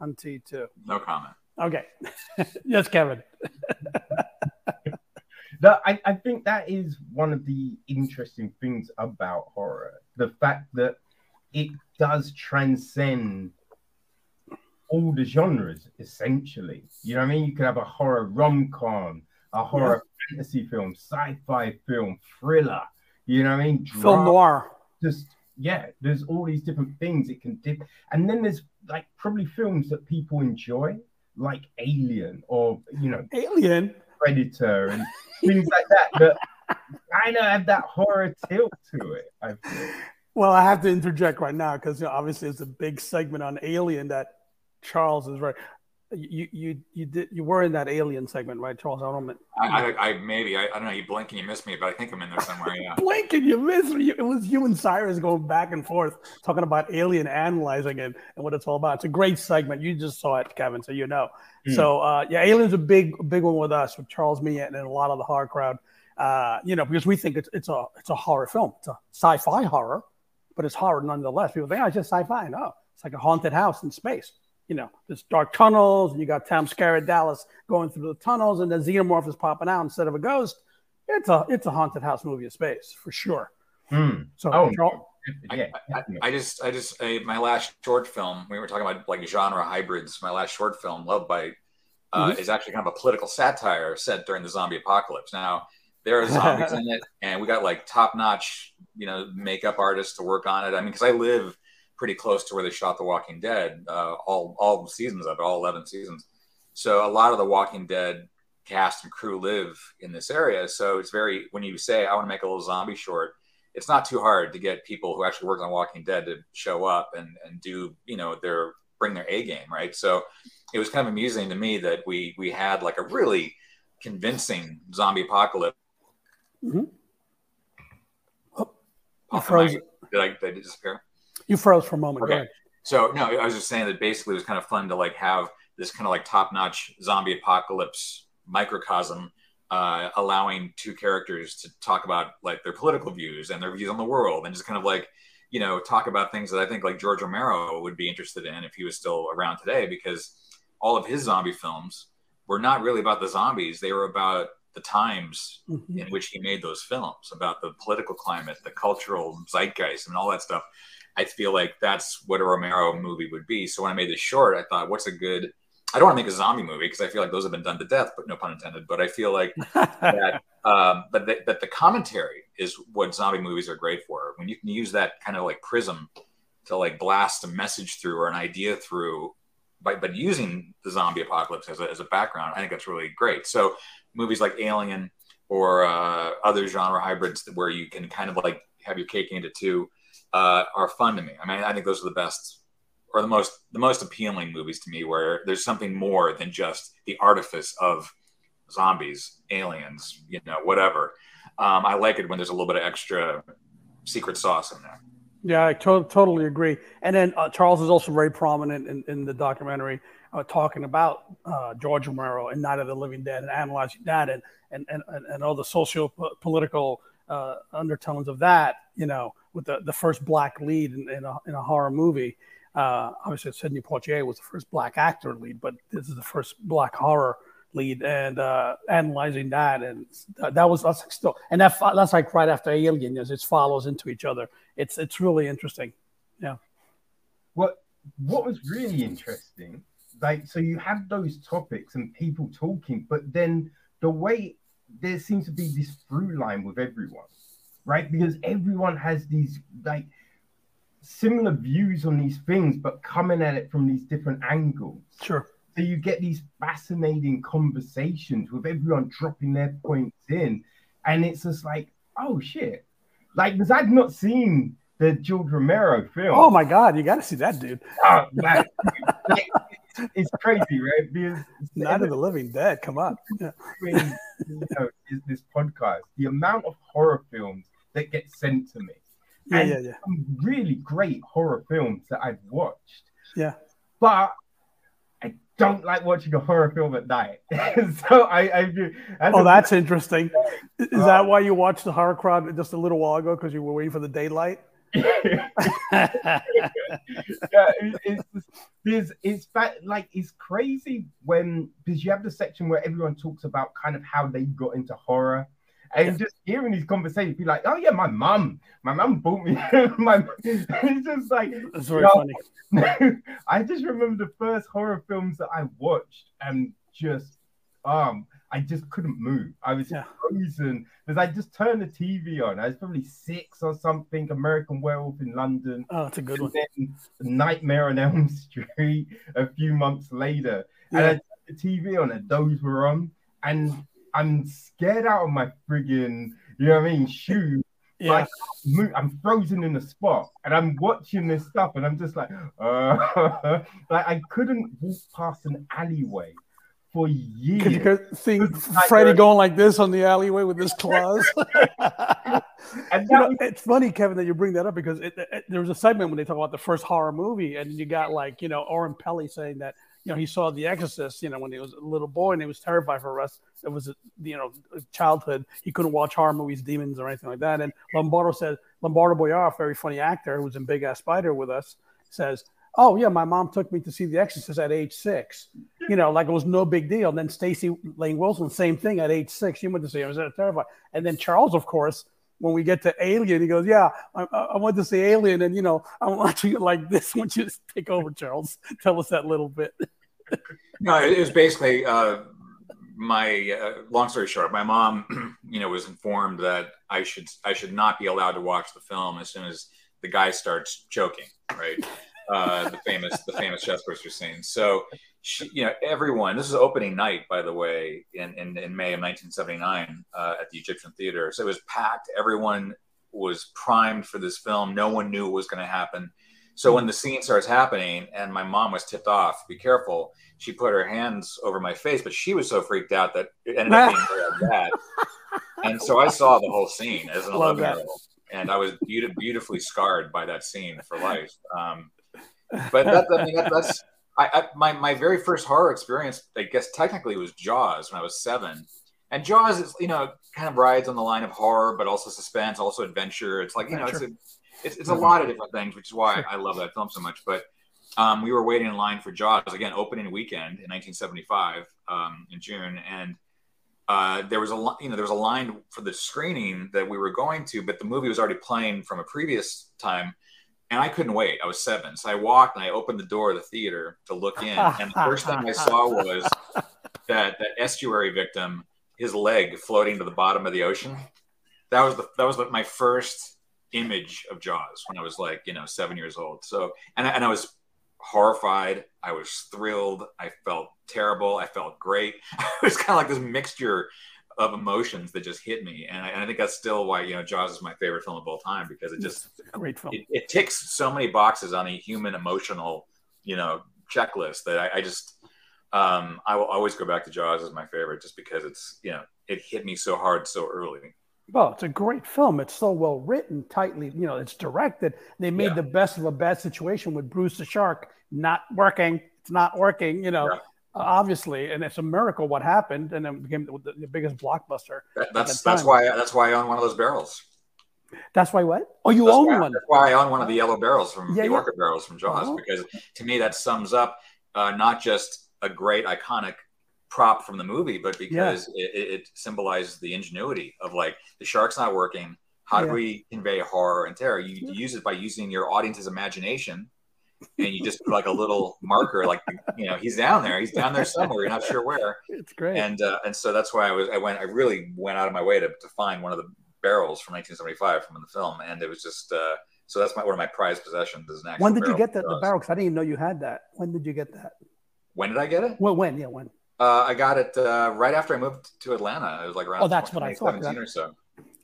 Speaker 2: on T2.
Speaker 3: No comment.
Speaker 2: Okay. yes, Kevin.
Speaker 1: That I, I think that is one of the interesting things about horror. The fact that it does transcend all the genres, essentially. You know what I mean? You could have a horror rom-com, a horror fantasy film, sci-fi film, thriller. You know what I mean?
Speaker 2: Film noir.
Speaker 1: just yeah, there's all these different things it can dip. And then there's like probably films that people enjoy, like Alien or you know,
Speaker 2: Alien.
Speaker 1: Predator and things like that that kind of have that horror tilt to it. I.
Speaker 2: Well, I have to interject right now because you know, obviously it's a big segment on Alien that Charles is right. You you you did you were in that Alien segment, right, Charles? I don't.
Speaker 3: I, I, I maybe I, I don't know. You blink and you miss me, but I think I'm in there somewhere. Yeah.
Speaker 2: blink and you miss me. It was you and Cyrus going back and forth talking about Alien, analyzing it, and what it's all about. It's a great segment. You just saw it, Kevin, so you know. Mm. So uh, yeah, Alien's a big big one with us, with Charles, me, and a lot of the horror crowd. Uh, you know, because we think it's it's a it's a horror film. It's a sci-fi horror, but it's horror nonetheless. People think, oh, it's just sci-fi. No, it's like a haunted house in space you know, there's dark tunnels, and you got Tom Skerritt Dallas going through the tunnels, and the xenomorph is popping out instead of a ghost. It's a it's a haunted house movie of space for sure.
Speaker 1: Mm.
Speaker 2: So,
Speaker 1: oh,
Speaker 3: yeah. I, I, I, just I just I, my last short film we were talking about like genre hybrids. My last short film, Love Bite, uh, mm-hmm. is actually kind of a political satire set during the zombie apocalypse. Now there are zombies in it, and we got like top notch you know makeup artists to work on it. I mean, because I live pretty close to where they shot The Walking Dead, uh, all all seasons of it, all eleven seasons. So a lot of the Walking Dead cast and crew live in this area. So it's very when you say I want to make a little zombie short, it's not too hard to get people who actually work on Walking Dead to show up and and do you know their bring their A game, right? So it was kind of amusing to me that we we had like a really convincing zombie apocalypse.
Speaker 2: Mm-hmm.
Speaker 3: Oh, froze. Did I, did I disappear?
Speaker 2: You froze for a moment. Okay.
Speaker 3: So no, I was just saying that basically it was kind of fun to like have this kind of like top-notch zombie apocalypse microcosm, uh, allowing two characters to talk about like their political views and their views on the world, and just kind of like you know talk about things that I think like George Romero would be interested in if he was still around today, because all of his zombie films were not really about the zombies; they were about the times mm-hmm. in which he made those films, about the political climate, the cultural zeitgeist, and all that stuff. I feel like that's what a Romero movie would be. So when I made this short, I thought, what's a good? I don't want to make a zombie movie because I feel like those have been done to death, but no pun intended. But I feel like that, um, but the, that the commentary is what zombie movies are great for. When you can use that kind of like prism to like blast a message through or an idea through, but but using the zombie apocalypse as a, as a background, I think that's really great. So movies like Alien or uh, other genre hybrids where you can kind of like have your cake and into two uh, are fun to me. I mean, I think those are the best or the most the most appealing movies to me, where there's something more than just the artifice of zombies, aliens, you know, whatever. Um, I like it when there's a little bit of extra secret sauce in there.
Speaker 2: Yeah, I to- totally agree. And then uh, Charles is also very prominent in, in the documentary uh, talking about uh, George Romero and Night of the Living Dead and analyzing that and and and, and all the socio political uh, undertones of that. You know, with the, the first black lead in, in, a, in a horror movie. Uh, obviously, Sidney Poitier was the first black actor lead, but this is the first black horror lead, and uh, analyzing that, and that was that's still, and that that's like right after Alien, as it follows into each other. It's it's really interesting. Yeah.
Speaker 1: What what was really interesting, like, so you have those topics and people talking, but then the way there seems to be this through line with everyone right? Because everyone has these like similar views on these things, but coming at it from these different angles.
Speaker 2: Sure.
Speaker 1: So you get these fascinating conversations with everyone dropping their points in, and it's just like, oh shit, like because I've not seen the George Romero film.
Speaker 2: Oh my god, you got to see that dude.
Speaker 1: Oh, like, it's crazy, right? Because
Speaker 2: Night of the Living Dead, come on.
Speaker 1: You know, this podcast, the amount of horror films that get sent to me.
Speaker 2: Yeah, and yeah, yeah.
Speaker 1: Some really great horror films that I've watched.
Speaker 2: Yeah.
Speaker 1: But I don't like watching a horror film at night. so I, I do.
Speaker 2: Oh, that's interesting. Is uh, that why you watched the horror crowd just a little while ago because you were waiting for the daylight? yeah,
Speaker 1: it's, it's, it's like it's crazy when because you have the section where everyone talks about kind of how they got into horror and just hearing these conversations, be like, "Oh yeah, my mom, my mom bought me." my, it's just like
Speaker 2: that's very
Speaker 1: funny. I just remember the first horror films that I watched, and just um, I just couldn't move. I was yeah. frozen because I just turned the TV on. I was probably six or something. American Werewolf in London.
Speaker 2: Oh, it's a good one.
Speaker 1: Nightmare on Elm Street a few months later, yeah. and I turned the TV on, and those were on, and I'm scared out of my friggin', you know what I mean, shoes.
Speaker 2: Yeah.
Speaker 1: Like, I'm frozen in the spot, and I'm watching this stuff, and I'm just like, uh, like I couldn't walk past an alleyway for
Speaker 2: Because you
Speaker 1: years.
Speaker 2: could see
Speaker 1: Like,
Speaker 2: Freddie
Speaker 1: uh,
Speaker 2: going like this on the alleyway with his claws.
Speaker 1: And
Speaker 2: You know,
Speaker 1: was-
Speaker 2: it's funny, Kevin, that you bring that up because it, it, there was a segment when they talk about the first horror movie, and you got like you know Oren Peli saying that you know he saw The Exorcist, you know, when he was a little boy, and he was terrified for the rest. It was you know childhood. He couldn't watch horror movies, demons, or anything like that. And Lombardo said Lombardo Boyar, a very funny actor who was in Big Ass Spider with us, says. Oh yeah, my mom took me to see The Exorcist at age six. You know, like it was no big deal. And then Staci Layne Wilson, same thing at age six. She went to see it. I was terrified. And then Charles, of course, when we get to Alien, he goes, "Yeah, I, I I went to see Alien, and you know, I'm watching it like this." Why don't you just take over, Charles? Tell us that little bit.
Speaker 3: No, it was basically uh, my uh, long story short. My mom, you know, was informed that I should I should not be allowed to watch the film as soon as the guy starts choking. Right, uh, the famous the famous chestburster scene. So, she, you know, everyone. This is opening night, by the way, in in, in May of 1979 uh, at the Egyptian Theater. So it was packed. Everyone was primed for this film. No one knew what was going to happen. So when the scene starts happening, and my mom was tipped off, be careful she put her hands over my face, but she was so freaked out that it ended up being very bad. And so I saw the whole scene as an 11 year old. and I was beauti- beautifully scarred by that scene for life. Um, but that, I mean, that, that's I, I, my my very first horror experience, I guess technically was Jaws when I was seven. And Jaws is, you know, kind of rides on the line of horror, but also suspense, also adventure. It's like, you know, it's a, it's, it's a lot of different things, which is why I love that film so much. But um, we were waiting in line for Jaws again, opening weekend in 1975 um, in June, and uh, there was a you know there was a line for the screening that we were going to, but the movie was already playing from a previous time, and I couldn't wait. I was seven, so I walked and I opened the door of the theater to look in, and the first thing I saw was that that estuary victim, his leg floating to the bottom of the ocean. That was the that was the, my first image of Jaws when I was like you know seven years old. So and I, and I was horrified. I was thrilled. I felt terrible. I felt great. it was kind of like this mixture of emotions that just hit me, and I, and I think that's still why you know Jaws is my favorite film of all time because it just
Speaker 2: Great film.
Speaker 3: it, it ticks so many boxes on a human emotional you know checklist that I, I just um, I will always go back to Jaws as my favorite just because it's you know it hit me so hard so early.
Speaker 2: Well, it's a great film. It's so well written, tightly. You know, it's directed. They made
Speaker 3: Yeah.
Speaker 2: the best of a bad situation with Bruce the Shark not working. It's not working. You know,
Speaker 3: Yeah.
Speaker 2: uh, obviously, and it's a miracle what happened, and then became the, the biggest blockbuster.
Speaker 3: That, that's that's why that's why I own one of those barrels.
Speaker 2: That's why what? Oh, you
Speaker 3: That's
Speaker 2: own
Speaker 3: why,
Speaker 2: one.
Speaker 3: That's why I own one of the yellow barrels from
Speaker 2: Yeah,
Speaker 3: the Orca barrels from Jaws
Speaker 2: Oh.
Speaker 3: because to me that sums up uh, not just a great iconic prop from the movie, but because it, it, it symbolizes the ingenuity of like the shark's not working. How do we convey horror and terror? You, use it by using your audience's imagination, and you just put like a little marker, like you know he's down there, he's down there somewhere. You're not sure where
Speaker 2: It's great.
Speaker 3: and uh, and so that's why I was I went I really went out of my way to, to find one of the barrels from 1975 from the film, and it was just uh, so that's my one of my prized possessions is an actual.
Speaker 2: when did you get the, the barrel? Because I didn't even know you had that. When did you get that?
Speaker 3: When did I get it?
Speaker 2: Well, when? Yeah, when?
Speaker 3: Uh, I got it uh, right after I moved to Atlanta. It was like around
Speaker 2: Oh, that's what I thought,
Speaker 3: 2017 or so.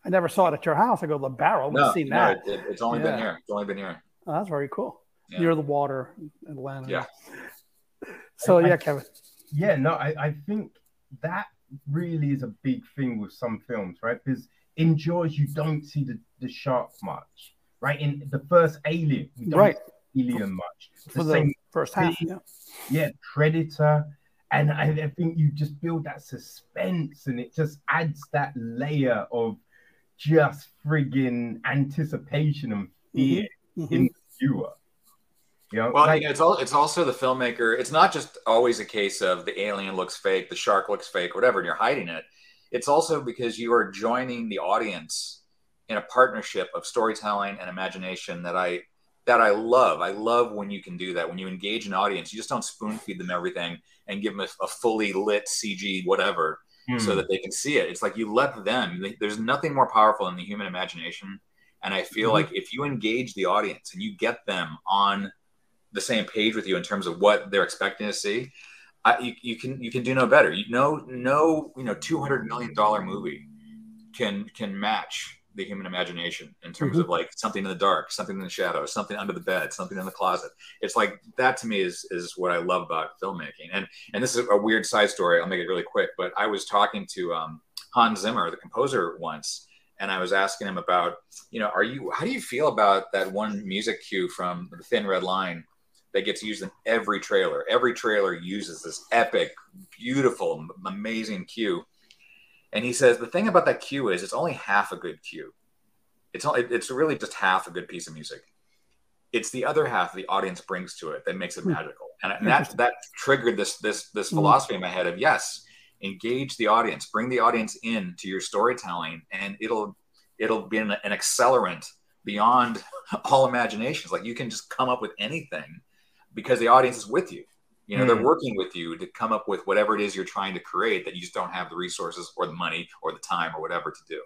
Speaker 2: I never saw it at your house. I go the barrel. I've
Speaker 3: No,
Speaker 2: seen
Speaker 3: no,
Speaker 2: that.
Speaker 3: it, it- it's only
Speaker 2: Yeah.
Speaker 3: been here. It's only been here.
Speaker 2: Oh, that's very cool.
Speaker 3: Yeah.
Speaker 2: Near the water, Atlanta.
Speaker 3: Yeah.
Speaker 2: So
Speaker 1: I-
Speaker 2: yeah, Kevin.
Speaker 1: yeah, no, I, I think that really is a big thing with some films, right? Because in Jaws, you don't see the, the shark much, right? In the first Alien, you don't
Speaker 2: Right.
Speaker 1: see Alien much.
Speaker 2: For
Speaker 1: The
Speaker 2: the
Speaker 1: same,
Speaker 2: first half. Yeah.
Speaker 1: yeah, Predator. And I, I think you just build that suspense and it just adds that layer of just friggin' anticipation and fear
Speaker 2: Mhm.
Speaker 1: in the viewer. You know,
Speaker 3: Well,
Speaker 1: like,
Speaker 3: you know, it's all it's also the filmmaker. It's not just always a case of the alien looks fake, the shark looks fake, whatever, and you're hiding it. It's also because you are joining the audience in a partnership of storytelling and imagination that I that I love. I love when you can do that. When you engage an audience, you just don't spoon feed them everything and give them a, a fully lit CG whatever
Speaker 1: hmm,
Speaker 3: so that they can see it. It's like you let them. There's nothing more powerful than the human imagination, and I feel
Speaker 1: Mhm.
Speaker 3: like if you engage the audience and you get them on the same page with you in terms of what they're expecting to see, I, you, you can you can do no better. You know, no you know two hundred million dollar movie can can match the human imagination in terms mm-hmm. of like something in the dark, something in the shadows, something under the bed, something in the closet. It's like that to me is is what I love about filmmaking. And and this is a weird side story. I'll make it really quick. But I was talking to um, Hans Zimmer, the composer, once, and I was asking him about, you know, are you how do you feel about that one music cue from the Thin Red Line that gets used in every trailer? Every trailer uses this epic, beautiful, amazing cue and he says the thing about that cue is it's only half a good cue. It's only, it's really just half a good piece of music. It's the other half the audience brings to it that makes it hmm. magical. And, and that that triggered this this this hmm. philosophy in my head of yes, engage the audience, bring the audience in to your storytelling, and it'll it'll be an, an accelerant beyond all imaginations. Like you can just come up with anything because the audience is with you. You know, mm. they're hmm. working with you to come up with whatever it is you're trying to create that you just don't have the resources or the money or the time or whatever to do.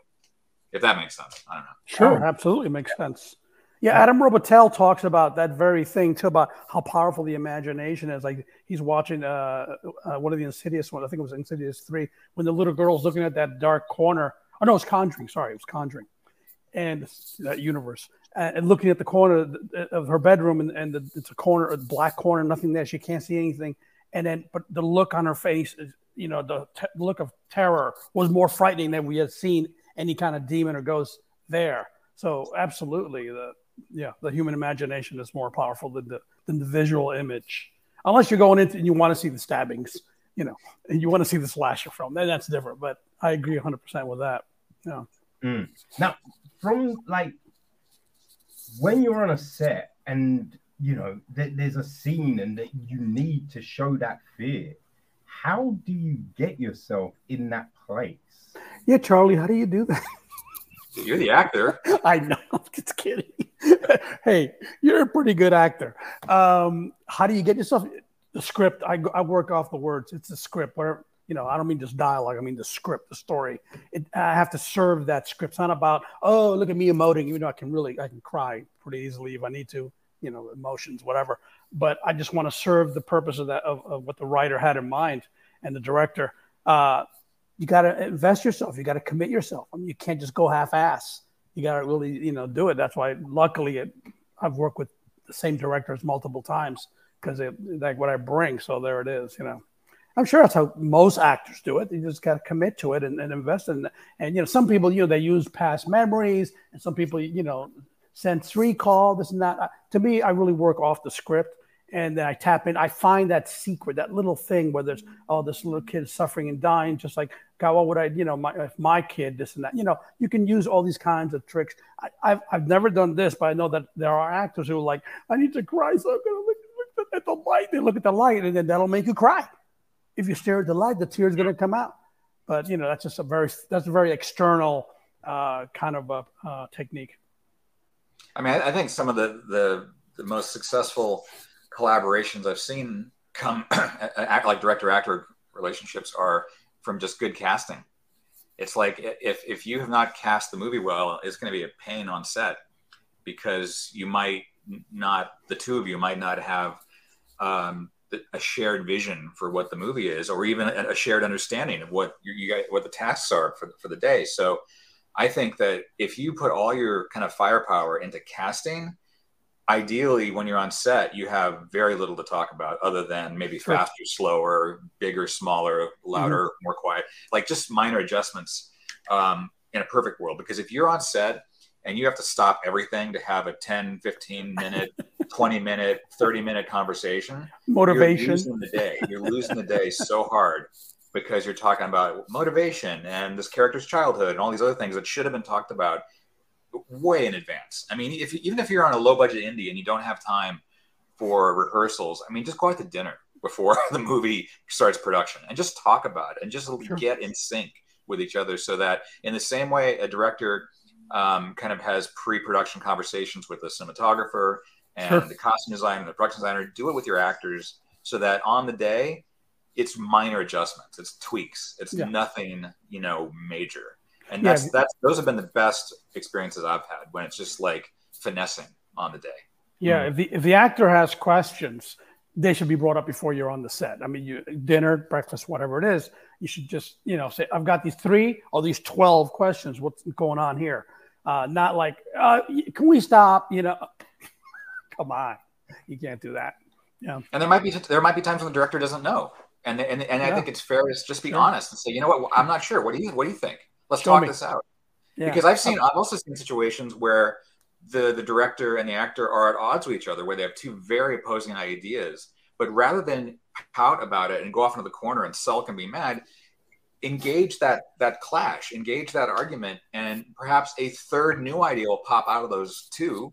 Speaker 3: If that makes sense. I don't know.
Speaker 2: Sure, um, absolutely makes yeah. sense. Yeah, Adam Robitel talks about that very thing too, about how powerful the imagination is. Like he's watching uh, uh, one of the Insidious ones. I think it was Insidious three, when the little girl's looking at that dark corner. Oh no, it's Conjuring. Sorry, it was Conjuring, and that universe and looking at the corner of her bedroom, and, and the, it's a corner, a black corner, nothing there. She can't see anything. And then, but the look on her face, is, you know, the te- look of terror was more frightening than we had seen any kind of demon or ghost there. So, absolutely, the yeah, the human imagination is more powerful than the than the visual image. Unless you're going into and you want to see the stabbings, you know, and you want to see the slasher film, then that's different. But I agree 100 percent with that. Yeah.
Speaker 1: Mm. Now, from like when you're on a set and you know th- there's a scene and that you need to show that fear how do you get yourself in that place?
Speaker 2: Yeah charlie how do you do that?
Speaker 3: You're the actor.
Speaker 2: I know i'm just kidding. Hey you're a pretty good actor. Um, how do you get yourself the script I, I work off the words it's the script whatever you know, I don't mean just dialogue. I mean the script, the story. It, I have to serve that script. It's not about, oh, look at me emoting. You know, I can really, I can cry pretty easily if I need to. You know, emotions, whatever. But I just want to serve the purpose of that, of, of what the writer had in mind and the director. Uh, you got to invest yourself. You got to commit yourself. I mean, you can't just go half-ass. You got to really, you know, do it. That's why, luckily, it, I've worked with the same directors multiple times because like what I bring. So there it is. You know. I'm sure that's how most actors do it. You just got to commit to it and, and invest in it. And, you know, some people, you know, they use past memories and some people, you know, sense recall, this and that. To me, I really work off the script and then I tap in. I find that secret, that little thing where there's, oh, this little kid is suffering and dying, just like, God, what would I, you know, my, if my kid, this and that. You know, you can use all these kinds of tricks. I, have I've never done this, but I know that there are actors who are like, I need to cry, so I'm going to look, look at the light. They look at the light and then that'll make you cry if you stare at the light, the tear's are going to come out. But you know, that's just a very that's a very external uh, kind of a uh, technique.
Speaker 3: I mean, I, I think some of the, the, the most successful collaborations I've seen come act like director actor relationships are from just good casting. It's like if if you have not cast the movie well, it's going to be a pain on set because you might not the two of you might not have um, a shared vision for what the movie is, or even a shared understanding of what you, you what the tasks are for, for the day. So I think that if you put all your kind of firepower into casting, ideally when you're on set, you have very little to talk about other than maybe faster, slower, bigger, smaller, louder, mm-hmm. more quiet, like just minor adjustments um, in a perfect world. Because if you're on set and you have to stop everything to have a 10 15 minute 20 minute 30 minute conversation
Speaker 2: motivation.
Speaker 3: you're losing the day. You're losing the day so hard because you're talking about motivation and this character's childhood and all these other things that should have been talked about way in advance. I mean if even if you're on a low budget indie and you don't have time for rehearsals i mean just go out to dinner before the movie starts production and just talk about it and just sure. get in sync with each other so that in the same way a director um, kind of has pre-production conversations with a cinematographer and sure. the costume designer and the production designer. Do it with your actors so that on the day, it's minor adjustments, it's tweaks, it's yeah. nothing you know major. And that's yeah. that's those have been the best experiences I've had when it's just like finessing on the day.
Speaker 2: Yeah, mm. if the if the actor has questions, they should be brought up before you're on the set. I mean, you dinner, breakfast, whatever it is, you should just you know say, "I've got these three or these twelve questions. What's going on here?" Uh, not like, uh, can we stop? You know, come on, you can't do that. Yeah.
Speaker 3: And there might be there might be times when the director doesn't know, and and and I think it's fair to just be sure. honest and say, you know what, I'm not sure. What do you what do you think? Let's Show talk me. this out. Yeah. Because I've seen I've also seen situations where the the director and the actor are at odds with each other, where they have two very opposing ideas. But rather than pout about it and go off into the corner and sulk and be mad, engage that that clash, engage that argument, and perhaps a third new idea will pop out of those two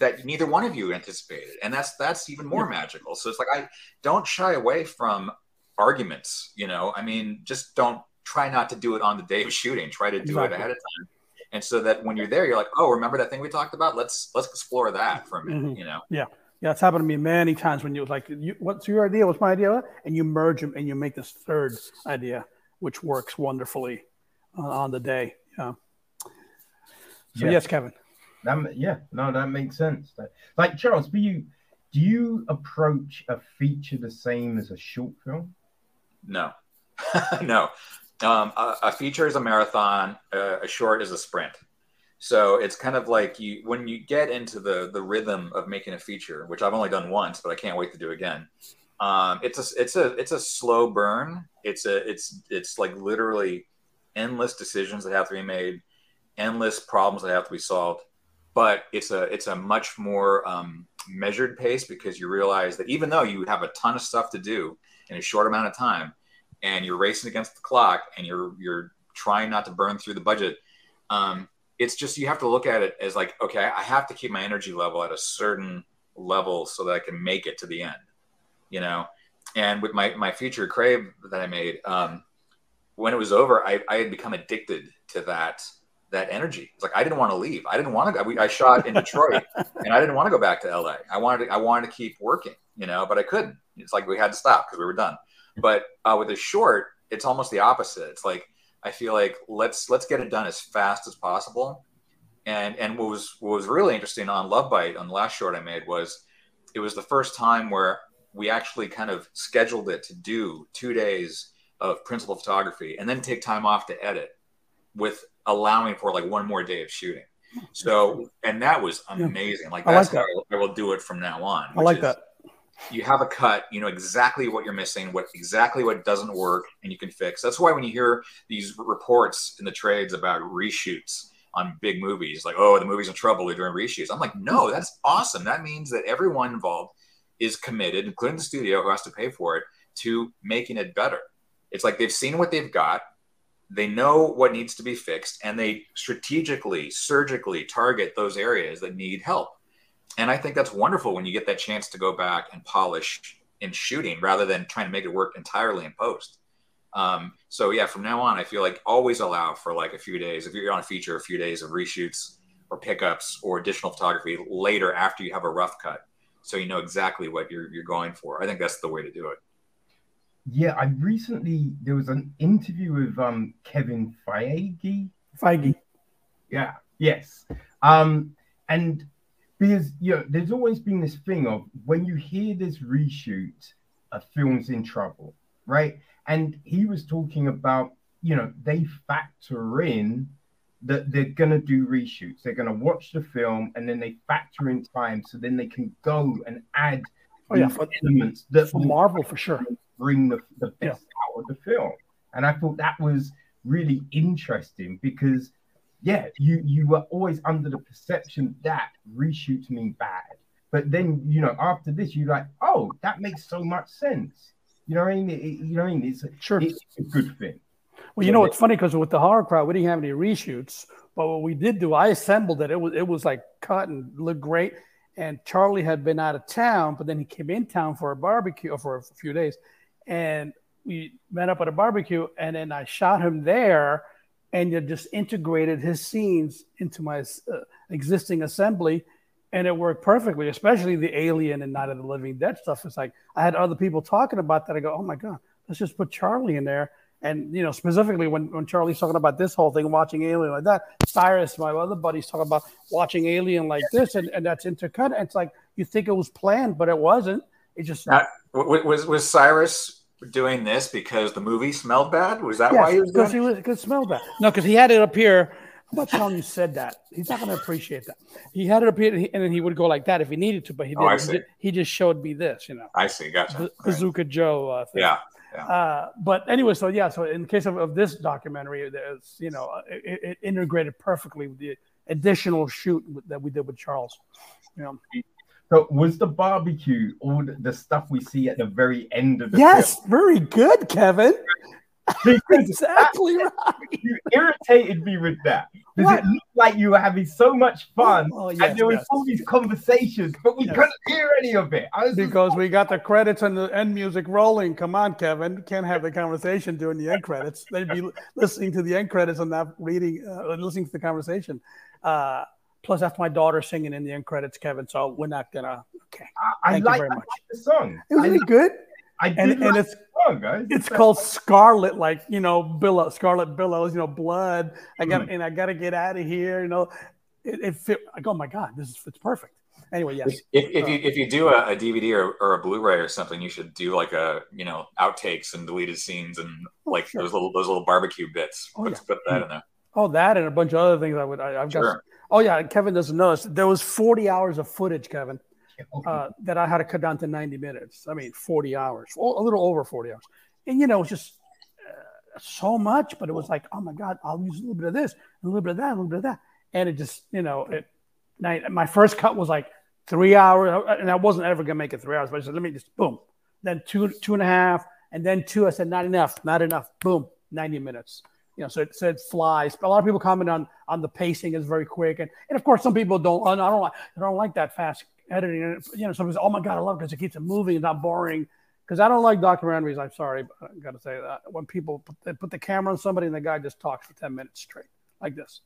Speaker 3: that neither one of you anticipated, and that's that's even more magical. So it's like I don't shy away from arguments. You know, I mean, just don't try not to do it on the day of shooting. Try to do exactly. it ahead of time and so that when you're there, you're like, oh, remember that thing we talked about? Let's let's explore that for a minute. Mm-hmm. You know?
Speaker 2: Yeah, yeah. It's happened to me many times when you like, you, what's your idea? What's my idea? And you merge them and you make this third idea, which works wonderfully uh, on the day. Yeah. So yeah. yes, Kevin.
Speaker 1: That, yeah, no, that makes sense. Like Charles, for you, do you approach a feature the same as a short film?
Speaker 3: No, no. Um, a, a, feature is a marathon, uh, a short is a sprint. So it's kind of like you when you get into the the rhythm of making a feature, which I've only done once, but I can't wait to do again. Um, it's a it's a it's a slow burn. It's a it's it's like literally endless decisions that have to be made, endless problems that have to be solved. But it's a it's a much more um, measured pace because you realize that even though you have a ton of stuff to do in a short amount of time, and you're racing against the clock and you're you're trying not to burn through the budget um, it's just you have to look at it as like okay i have to keep my energy level at a certain level so that i can make it to the end you know? And with my my feature crave that i made um, when it was over I, I had become addicted to that that energy. It's like i didn't want to leave. I didn't want to go i shot in detroit and i didn't want to go back to la i wanted to, i wanted to keep working you know but i couldn't. It's like we had to stop because we were done. But uh, with a short, it's almost the opposite. It's like I feel like let's let's get it done as fast as possible. And and what was what was really interesting on Love Bite on the last short I made was it was the first time where we actually kind of scheduled it to do two days of principal photography and then take time off to edit with allowing for like one more day of shooting. So, and that was amazing. Like that's I like that. how I will do it from now on.
Speaker 2: I like is, that
Speaker 3: you have a cut you know exactly what you're missing what exactly what doesn't work and you can fix that's why when you hear these reports in the trades about reshoots on big movies like oh the movie's in trouble they're doing reshoots i'm like no mm-hmm. that's awesome that means that everyone involved is committed including the studio who has to pay for it to making it better it's like they've seen what they've got they know what needs to be fixed and they strategically surgically target those areas that need help and I think that's wonderful when you get that chance to go back and polish in shooting rather than trying to make it work entirely in post. Um, so yeah, from now on, I feel like always allow for like a few days. If you're on a feature, a few days of reshoots or pickups or additional photography later after you have a rough cut, so you know exactly what you're you're going for. I think that's the way to do it.
Speaker 1: Yeah, I recently there was an interview with um Kevin Feige.
Speaker 2: Feige.
Speaker 1: Yeah. Yes. Um, and because you know there's always been this thing of when you hear this reshoot a film's in trouble right and he was talking about you know they factor in that they're going to do reshoots they're going to watch the film and then they factor in time so then they can go and add
Speaker 2: oh, yeah, for, elements that for marvel for sure
Speaker 1: bring the, the best yeah. out of the film and i thought that was really interesting because yeah, you you were always under the perception that reshoots mean bad. But then, you know, after this, you're like, oh, that makes so much sense. You know what I mean? It, you know what I mean? It's, sure. it's a good thing.
Speaker 2: Well, you know, it's funny because with the horror crowd, we didn't have any reshoots. But what we did do, I assembled it. It was it was like cut and looked great. And Charlie had been out of town, but then he came in town for a barbecue for a few days, and we met up at a barbecue. And then I shot him there and you just integrated his scenes into my uh, existing assembly and it worked perfectly especially the alien and night of the living dead stuff. It's like i had other people talking about that. I go oh my god let's just put charlie in there. And you know specifically when, when charlie's talking about this whole thing watching alien like that cyrus my other buddies talking about watching alien like this and, and that's intercut. And it's like you think it was planned but it wasn't. It just
Speaker 3: uh, was was cyrus doing this because the movie smelled bad? Was that yes, why he was good?
Speaker 2: because he was because smelled bad? No, because he had it up here How about telling you said that? He's not going to appreciate that. He had it up here, and then he would go like that if he needed to, but he
Speaker 3: Oh,
Speaker 2: didn't.
Speaker 3: see.
Speaker 2: he, did- he just showed me this, you know,
Speaker 3: I see. Gotcha. Right.
Speaker 2: Bazooka Joe. Uh, thing.
Speaker 3: Yeah.
Speaker 2: Uh, but anyway, so yeah, so in the case of, of this documentary, there's you know it, it integrated perfectly with the additional shoot that we did with Charles. You know,
Speaker 1: So was the barbecue all the, stuff we see at the very end of the
Speaker 2: yes, very good, Kevin.
Speaker 1: film? Because
Speaker 2: Exactly right.
Speaker 1: you irritated me with that because it looked like you were having so much fun
Speaker 2: Oh, yes,
Speaker 1: and there was
Speaker 2: yes.
Speaker 1: all these conversations, but we
Speaker 2: Yes.
Speaker 1: couldn't hear any of it. Was just
Speaker 2: Because we got the credits and the end music rolling. Come on, Kevin. Can't have the conversation during the end credits. They'd be listening to the end credits and not reading, uh, listening to the conversation. Uh, plus, that's my daughter singing in the end credits, Kevin. So we're not gonna. Okay,
Speaker 1: I, I
Speaker 2: Thank you
Speaker 1: like,
Speaker 2: very
Speaker 1: I
Speaker 2: much.
Speaker 1: like the song. I,
Speaker 2: isn't it good?
Speaker 1: I did
Speaker 2: And, and it's
Speaker 1: the song, guys.
Speaker 2: it's called Scarlet, like you know, billow, Scarlet Billows, you know, blood. I got
Speaker 1: Mm.
Speaker 2: and I got to get out of here. You know, it, it fit. Like, oh my god, this is it's perfect. Anyway, yes.
Speaker 3: If, if you if you do a, a DVD or, or a Blu-ray or something, you should do like a you know outtakes and deleted scenes and
Speaker 2: Oh,
Speaker 3: like
Speaker 2: sure.
Speaker 3: those little those little barbecue bits.
Speaker 2: Oh,
Speaker 3: put,
Speaker 2: yeah.
Speaker 3: put that in there.
Speaker 2: Oh, that and a bunch of other things. I would. I, I've got. Oh yeah, Kevin doesn't know this. There was 40 hours of footage, Kevin, uh, that I had to cut down to 90 minutes. I mean, 40 hours, a little over 40 hours. And you know, it's just uh, so much. But it was like, oh my god, I'll use a little bit of this, a little bit of that, a little bit of that, and it just, you know, it. My, my first cut was like three hours, and I wasn't ever gonna make it three hours. But I said, let me just boom, then two, two and a half, and then two. I said, not enough, not enough. Boom, 90 minutes you know, so it, said flies. But a lot of people comment on on the pacing is very quick, and, and of course some people don't. I don't like I don't like that fast editing. And you know, some people say, "Oh my god, I love it because it keeps it moving, it's not boring." Because I don't like documentaries. I'm sorry, but I got to say that when people put, they put the camera on somebody and the guy just talks for ten minutes straight like this,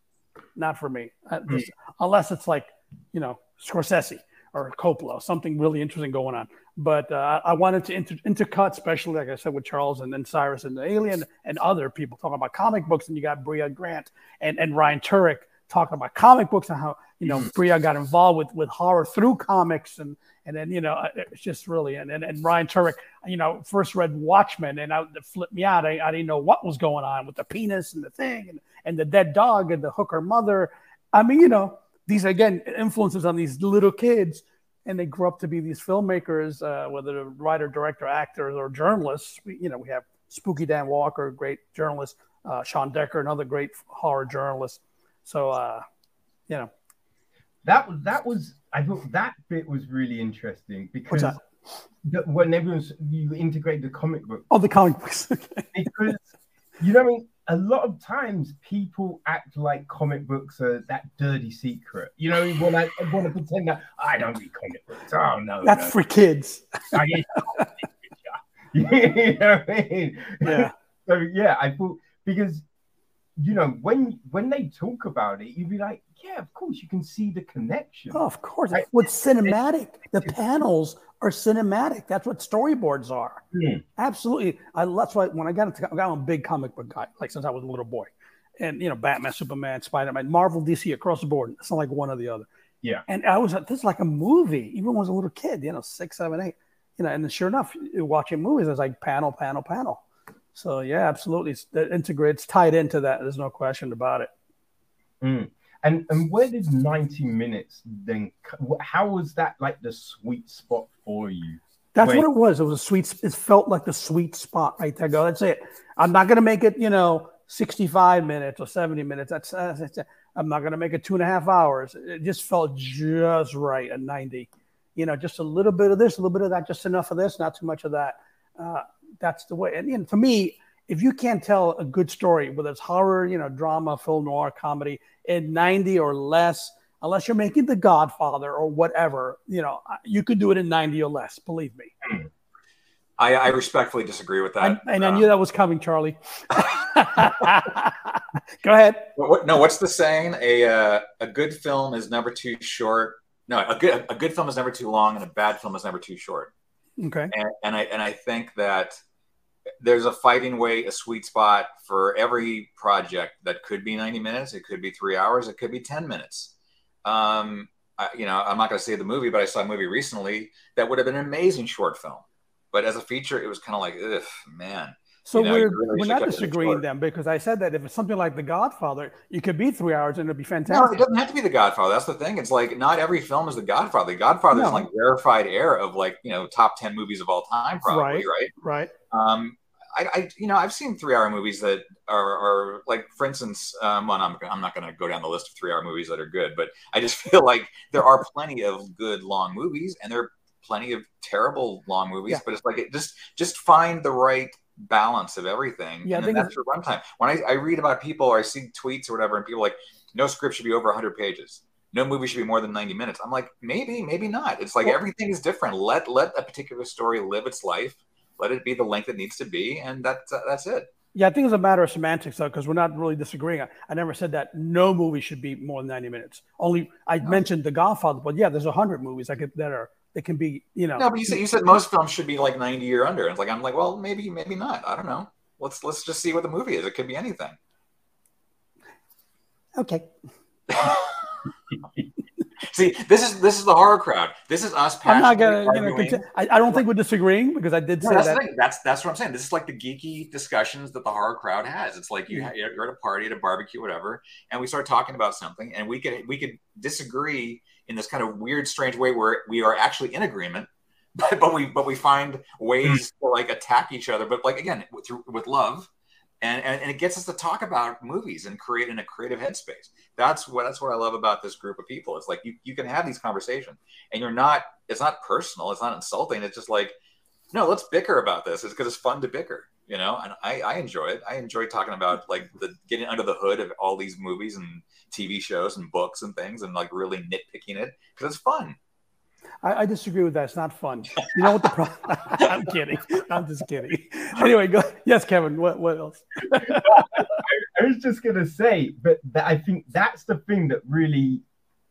Speaker 2: not for me. Just- hmm. unless it's like you know Scorsese or Coppola, something really interesting going on. But uh, I wanted to inter- intercut, especially like I said with Charles and then Cyrus and the Alien and other people talking about comic books, and you got Brea Grant and, and Ryan Turek talking about comic books and how you know Brea got involved with with horror through comics. And and then you know uh, it's just really and and, and Ryan Turek you know first read Watchmen and I, it flipped me out. I, I didn't know what was going on with the penis and the thing and, and the dead dog and the hooker mother. I mean you know these again influences on these little kids and they grow up to be these filmmakers uh, whether they're writer director actors or journalists. We, you know we have Spooky Dan Walker great journalist uh, Sean Decker another great horror journalist. So uh, you know.
Speaker 1: That was that was I thought that bit was really interesting because the, when everyone's you integrate the comic book.
Speaker 2: Oh the comic books
Speaker 1: because you know what I mean. A lot of times people act like comic books are that dirty secret. You know, when I want to pretend that I don't read comic books. Oh no,
Speaker 2: that's
Speaker 1: no.
Speaker 2: for kids
Speaker 1: I get you know what I mean?
Speaker 2: yeah
Speaker 1: So yeah, I thought because you know when when they talk about it, you'd be like, yeah, of course you can see the connection.
Speaker 2: Oh, of course.
Speaker 1: Right.
Speaker 2: What's cinematic? The panels are cinematic. That's what storyboards are.
Speaker 1: Hmm.
Speaker 2: Absolutely. I, that's why when I got into, I got a big comic book guy, like since I was a little boy, and you know, Batman, Superman, Spider Man, Marvel, DC, across the board. It's not like one or the other.
Speaker 1: Yeah.
Speaker 2: And I was like, this is like a movie. Even when I was a little kid, you know, six, seven, eight, you know, and sure enough, you're watching movies, it's like panel, panel, panel. So yeah, absolutely. It's, it integrates, tied into that. There's no question about it.
Speaker 1: Mm. And and where did 90 minutes then? How was that like the sweet spot for you?
Speaker 2: That's
Speaker 1: Wait.
Speaker 2: what it was. It was a sweet. It felt like the sweet spot right there. Go. That's it. I'm not gonna make it. You know, 65 minutes or 70 minutes. That's. Uh, that's I'm not gonna make it two and a half hours. It just felt just right at 90. You know, just a little bit of this, a little bit of that, just enough of this, not too much of that. Uh, that's the way. And you know, to me, if you can't tell a good story, whether it's horror, you know, drama, film noir, comedy, in 90 or less, unless you're making The Godfather or whatever, you know, you could do it in 90 or less. Believe me.
Speaker 3: I, I respectfully disagree with
Speaker 2: I,
Speaker 3: that.
Speaker 2: and I
Speaker 3: Um,
Speaker 2: knew that was coming, Charlie. Go ahead.
Speaker 3: No, what's the saying? A uh, a good film is never too short. No, a good a good film is never too long, and a bad film is never too short.
Speaker 2: Okay.
Speaker 3: And, and I and I think that there's a fighting weight, a sweet spot for every project that could be 90 minutes. It could be three hours. It could be 10 minutes. Um, I, you know, I'm not going to say the movie, but I saw a movie recently that would have been an amazing short film. But as a feature, it was kind of like, ugh, man.
Speaker 2: So
Speaker 3: You know,
Speaker 2: we're
Speaker 3: really
Speaker 2: we're not disagreeing then because I said that if it's something like The Godfather, you could be three hours and it'd be fantastic.
Speaker 3: No, it doesn't have to be The Godfather. That's the thing. It's like not every film is The Godfather. The Godfather is like rarefied air of like you know top ten movies of all time, probably
Speaker 2: Right.
Speaker 3: right?
Speaker 2: Right.
Speaker 3: Um, I, I, you know, I've seen three-hour movies that are, are like, for instance, um, well, I'm, I'm not going to go down the list of three-hour movies that are good, but I just feel like there are plenty of good long movies, and there are plenty of terrible long movies.
Speaker 2: Yeah.
Speaker 3: But it's like it just just find the right balance of everything.
Speaker 2: Yeah,
Speaker 3: and that's your runtime. When I, I read about people or I see tweets or whatever, and people are like, no script should be over 100 pages. No movie should be more than 90 minutes. I'm like, maybe, maybe not. It's like
Speaker 2: Well-
Speaker 3: everything is different. Let let a particular story live its life let it be the length it needs to be, and that's uh, that's it.
Speaker 2: Yeah, I think it's a matter of semantics though, because we're not really disagreeing. I, I never said that no movie should be more than ninety minutes. Only I mentioned The Godfather, but yeah, there's a hundred movies that could, that are that can be you know.
Speaker 3: No, but you said you said most films should be like ninety or under. It's like I'm like, well, maybe maybe not. I don't know. Let's let's just see what the movie is. It could be anything.
Speaker 2: Okay.
Speaker 3: See, this is this is the horror crowd. This is us.
Speaker 2: I'm not gonna. You know, conti- I, I don't think we're disagreeing because I did
Speaker 3: No,
Speaker 2: say
Speaker 3: that's
Speaker 2: that.
Speaker 3: the thing. That's that's what I'm saying. This is like the geeky discussions that the horror crowd has. It's like you
Speaker 2: Mm.
Speaker 3: you're at a party, at a barbecue, whatever, and we start talking about something, and we could we could disagree in this kind of weird, strange way where we are actually in agreement, but, but we but we find ways to like attack each other. But like again, with, through, with love, and, and and it gets us to talk about movies and create in a creative headspace. That's what that's what I love about this group of people. It's like you you can have these conversations, and you're not. It's not personal. It's not insulting. It's just like no, let's bicker about this. It's because it's fun to bicker, you know. And I, I enjoy it. I enjoy talking about like the getting under the hood of all these movies and TV shows and books and things, and like really nitpicking it because it's fun.
Speaker 2: I, I disagree with that. It's not fun. You know what the problem? I'm kidding. I'm just kidding. Anyway, go. Yes, Kevin. What what else?
Speaker 1: I was just gonna say, but that I think that's the thing that really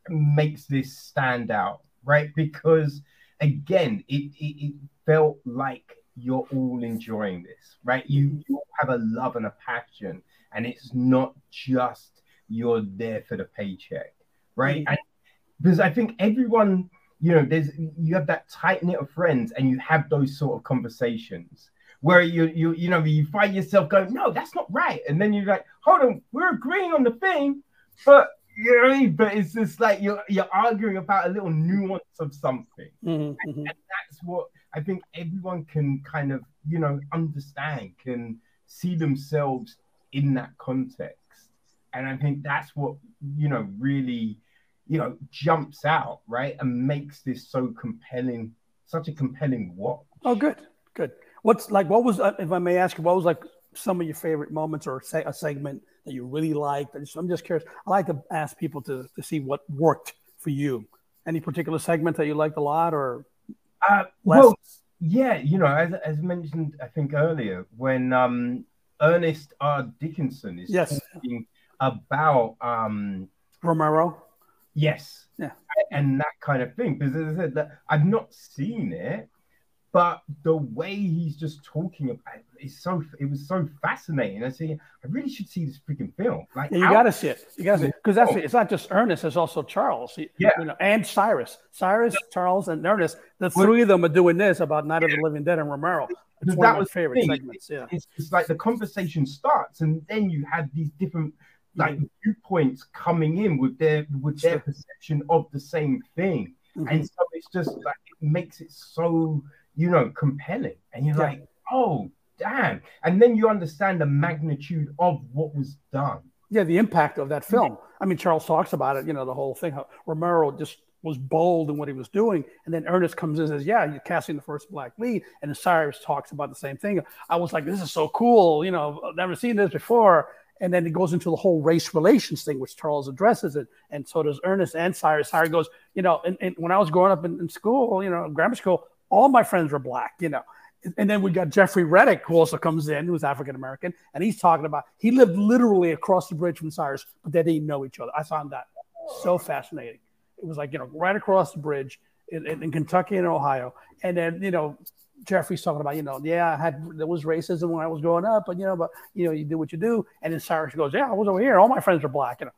Speaker 1: makes this stand out, right? Because again, it it, it felt like you're all enjoying this, right? You, you have a love and a passion, and it's not just you're there for the paycheck, right?
Speaker 2: Mhm.
Speaker 1: And because I think everyone, you know, there's you have that tight knit of friends, and you have those sort of conversations where you you you know you find yourself going, no, that's not right, and then you're like, hold on, we're agreeing on the thing, but you know I mean? But it's just like you're you're arguing about a little nuance of something.
Speaker 2: Mhm, mhm.
Speaker 1: And that's what I think everyone can kind of, you know, understand, can see themselves in that context. And I think that's what, you know, really, you know, jumps out, right? And makes this so compelling, such a compelling watch.
Speaker 2: Oh, good, good. What's like? What was, uh, if I may ask you, what was like some of your favorite moments or say a segment that you really liked? I'm just curious. I like to ask people to to see what worked for you. Any particular segment that you liked a lot, or
Speaker 1: Uh, well, yeah, you know, as, as mentioned, I think earlier, when um, Ernest R. Dickerson is
Speaker 2: Yes.
Speaker 1: talking about um,
Speaker 2: Romero?
Speaker 1: Yes.
Speaker 2: Yeah.
Speaker 1: And that kind of thing. Because as I said, that I've not seen it, but the way he's just talking about it is so it was so fascinating. I say, I really should see this freaking film. Like
Speaker 2: Yeah, you
Speaker 1: how-
Speaker 2: got to see it. You got to see it because that's
Speaker 1: Oh.
Speaker 2: it. It's not just Ernest; it's also Charles. You-
Speaker 1: Yeah.
Speaker 2: you know, and Cyrus, Cyrus, Charles, and Ernest. The three of them are doing this about Night of the Living Dead and Romero. It's one
Speaker 1: that
Speaker 2: of my
Speaker 1: was
Speaker 2: favorite segments. Yeah,
Speaker 1: it's, it's like the conversation starts and then you have these different like viewpoints coming in with their with their perception of the same thing.
Speaker 2: Mhm.
Speaker 1: And so it's just like it makes it so, you know, compelling. And you're
Speaker 2: Yeah.
Speaker 1: like, oh damn. And then you understand the magnitude of what was done.
Speaker 2: yeah, the impact of that film. I mean, Charles talks about it. You know, the whole thing. How Romero just was bold in what he was doing, and then Ernest comes in and says, "Yeah, you're casting the first black lead," and Cyrus talks about the same thing. I was like, "This is so cool!" You know, I've never seen this before. And then it goes into the whole race relations thing, which Charles addresses it, and so does Ernest and Cyrus. Cyrus goes, you know, and, and when I was growing up in, in school, you know, grammar school, all my friends were black, you know. And then we got Jeffrey Reddick, who also comes in, who's African American, and he's talking about he lived literally across the bridge from Cyrus, but they didn't know each other. I found that so fascinating. It was like you know right across the bridge in, in, in Kentucky and Ohio, and then you know Jeffrey's talking about you know yeah I had there was racism when I was growing up, but you know but you know you do what you do, and then Cyrus goes yeah I was over here, all my friends are black, and.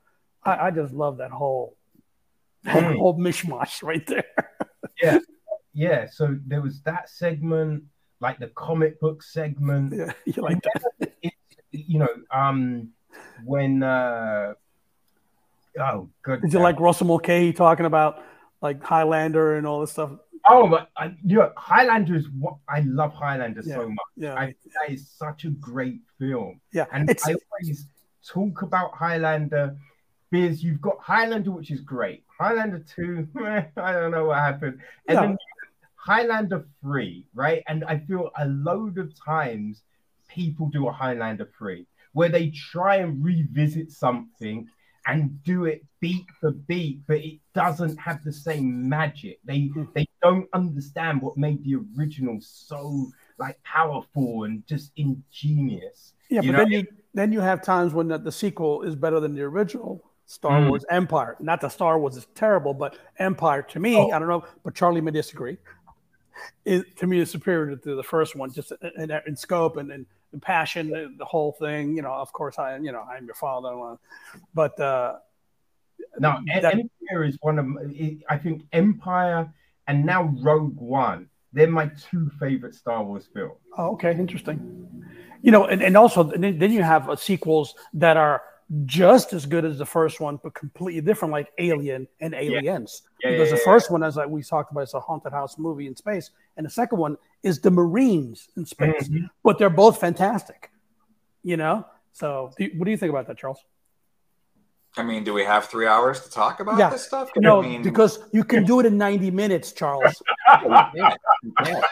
Speaker 2: I, I just love that whole that
Speaker 1: Mm.
Speaker 2: whole mishmash right there. yeah.
Speaker 1: Yeah. So there was that segment. like the comic book segment.
Speaker 2: Yeah, you like that?
Speaker 1: It, you know, um, when uh, oh, good.
Speaker 2: Did you like Russell Mulcahy talking about like Highlander and all this stuff?
Speaker 1: Oh, but I, you know, Highlander is what I love. Highlander
Speaker 2: Yeah.
Speaker 1: so much.
Speaker 2: Yeah,
Speaker 1: I think that is such a great film,
Speaker 2: yeah.
Speaker 1: and
Speaker 2: It's
Speaker 1: I always talk about Highlander because you've got Highlander, which is great. Highlander two, I don't know what happened, and
Speaker 2: No.
Speaker 1: then Highlander three, right? And I feel a load of times people do a Highlander three where they try and revisit something and do it beat for beat, but it doesn't have the same magic. They
Speaker 2: Hmm.
Speaker 1: they don't understand what made the original so like powerful and just ingenious.
Speaker 2: yeah,
Speaker 1: you
Speaker 2: but
Speaker 1: know-
Speaker 2: then you then you have times when the, the sequel is better than the original Star
Speaker 1: Mm.
Speaker 2: Wars Empire. Not that Star Wars is terrible, but Empire to me,
Speaker 1: Oh.
Speaker 2: I don't know, but Charlie may disagree. It, to me, is superior to the first one, just in, in, in scope and, and, and passion, the, the whole thing. You know, of course, I you know I'm your father, but uh,
Speaker 1: Now, E-
Speaker 2: That-
Speaker 1: Empire is one of I think Empire and now Rogue One. They're my two favorite Star Wars films.
Speaker 2: Oh, okay, interesting. You know, and, and also then you have uh, sequels that are just as good as the first one, but completely different, like Alien and Aliens.
Speaker 1: Yeah,
Speaker 2: because
Speaker 1: yeah,
Speaker 2: the
Speaker 1: yeah,
Speaker 2: first one, as like we talked about, is a haunted house movie in space, and the second one is the Marines in space.
Speaker 1: Mhm.
Speaker 2: But they're both fantastic. You know. So, do you- what do you think about that, Charles?
Speaker 3: I mean, do we have three hours to talk about
Speaker 2: Yeah.
Speaker 3: this stuff?
Speaker 2: No,
Speaker 3: I mean,
Speaker 2: because you can do it in ninety minutes, Charles.
Speaker 3: you can't. You can't.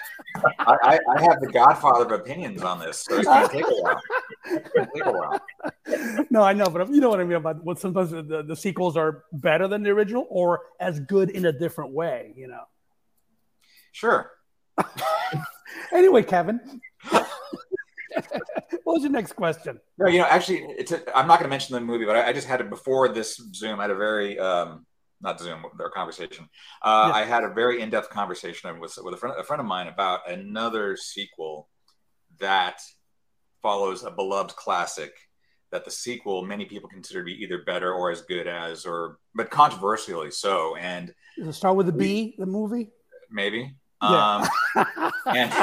Speaker 3: I, I, I have the godfather of opinions on this, so it's going to take a while. Take a while.
Speaker 2: no, I know, but you know what I mean about what sometimes the, the sequels are better than the original or as good in a different way. You know.
Speaker 3: Sure.
Speaker 2: Anyway, Kevin, what was your next question?
Speaker 3: No, you know, actually, it's a, I'm not going to mention the movie, but I, I just had it before this Zoom. I had a very um, not Zoom, their conversation. Uh,
Speaker 2: Yeah.
Speaker 3: I had a very in-depth conversation with with a friend, a friend of mine about another sequel that follows a beloved classic. That the sequel many people consider to be either better or as good as, or but controversially so, and
Speaker 2: Does it start with a B, the movie?
Speaker 3: maybe.
Speaker 2: Yeah.
Speaker 3: Um, and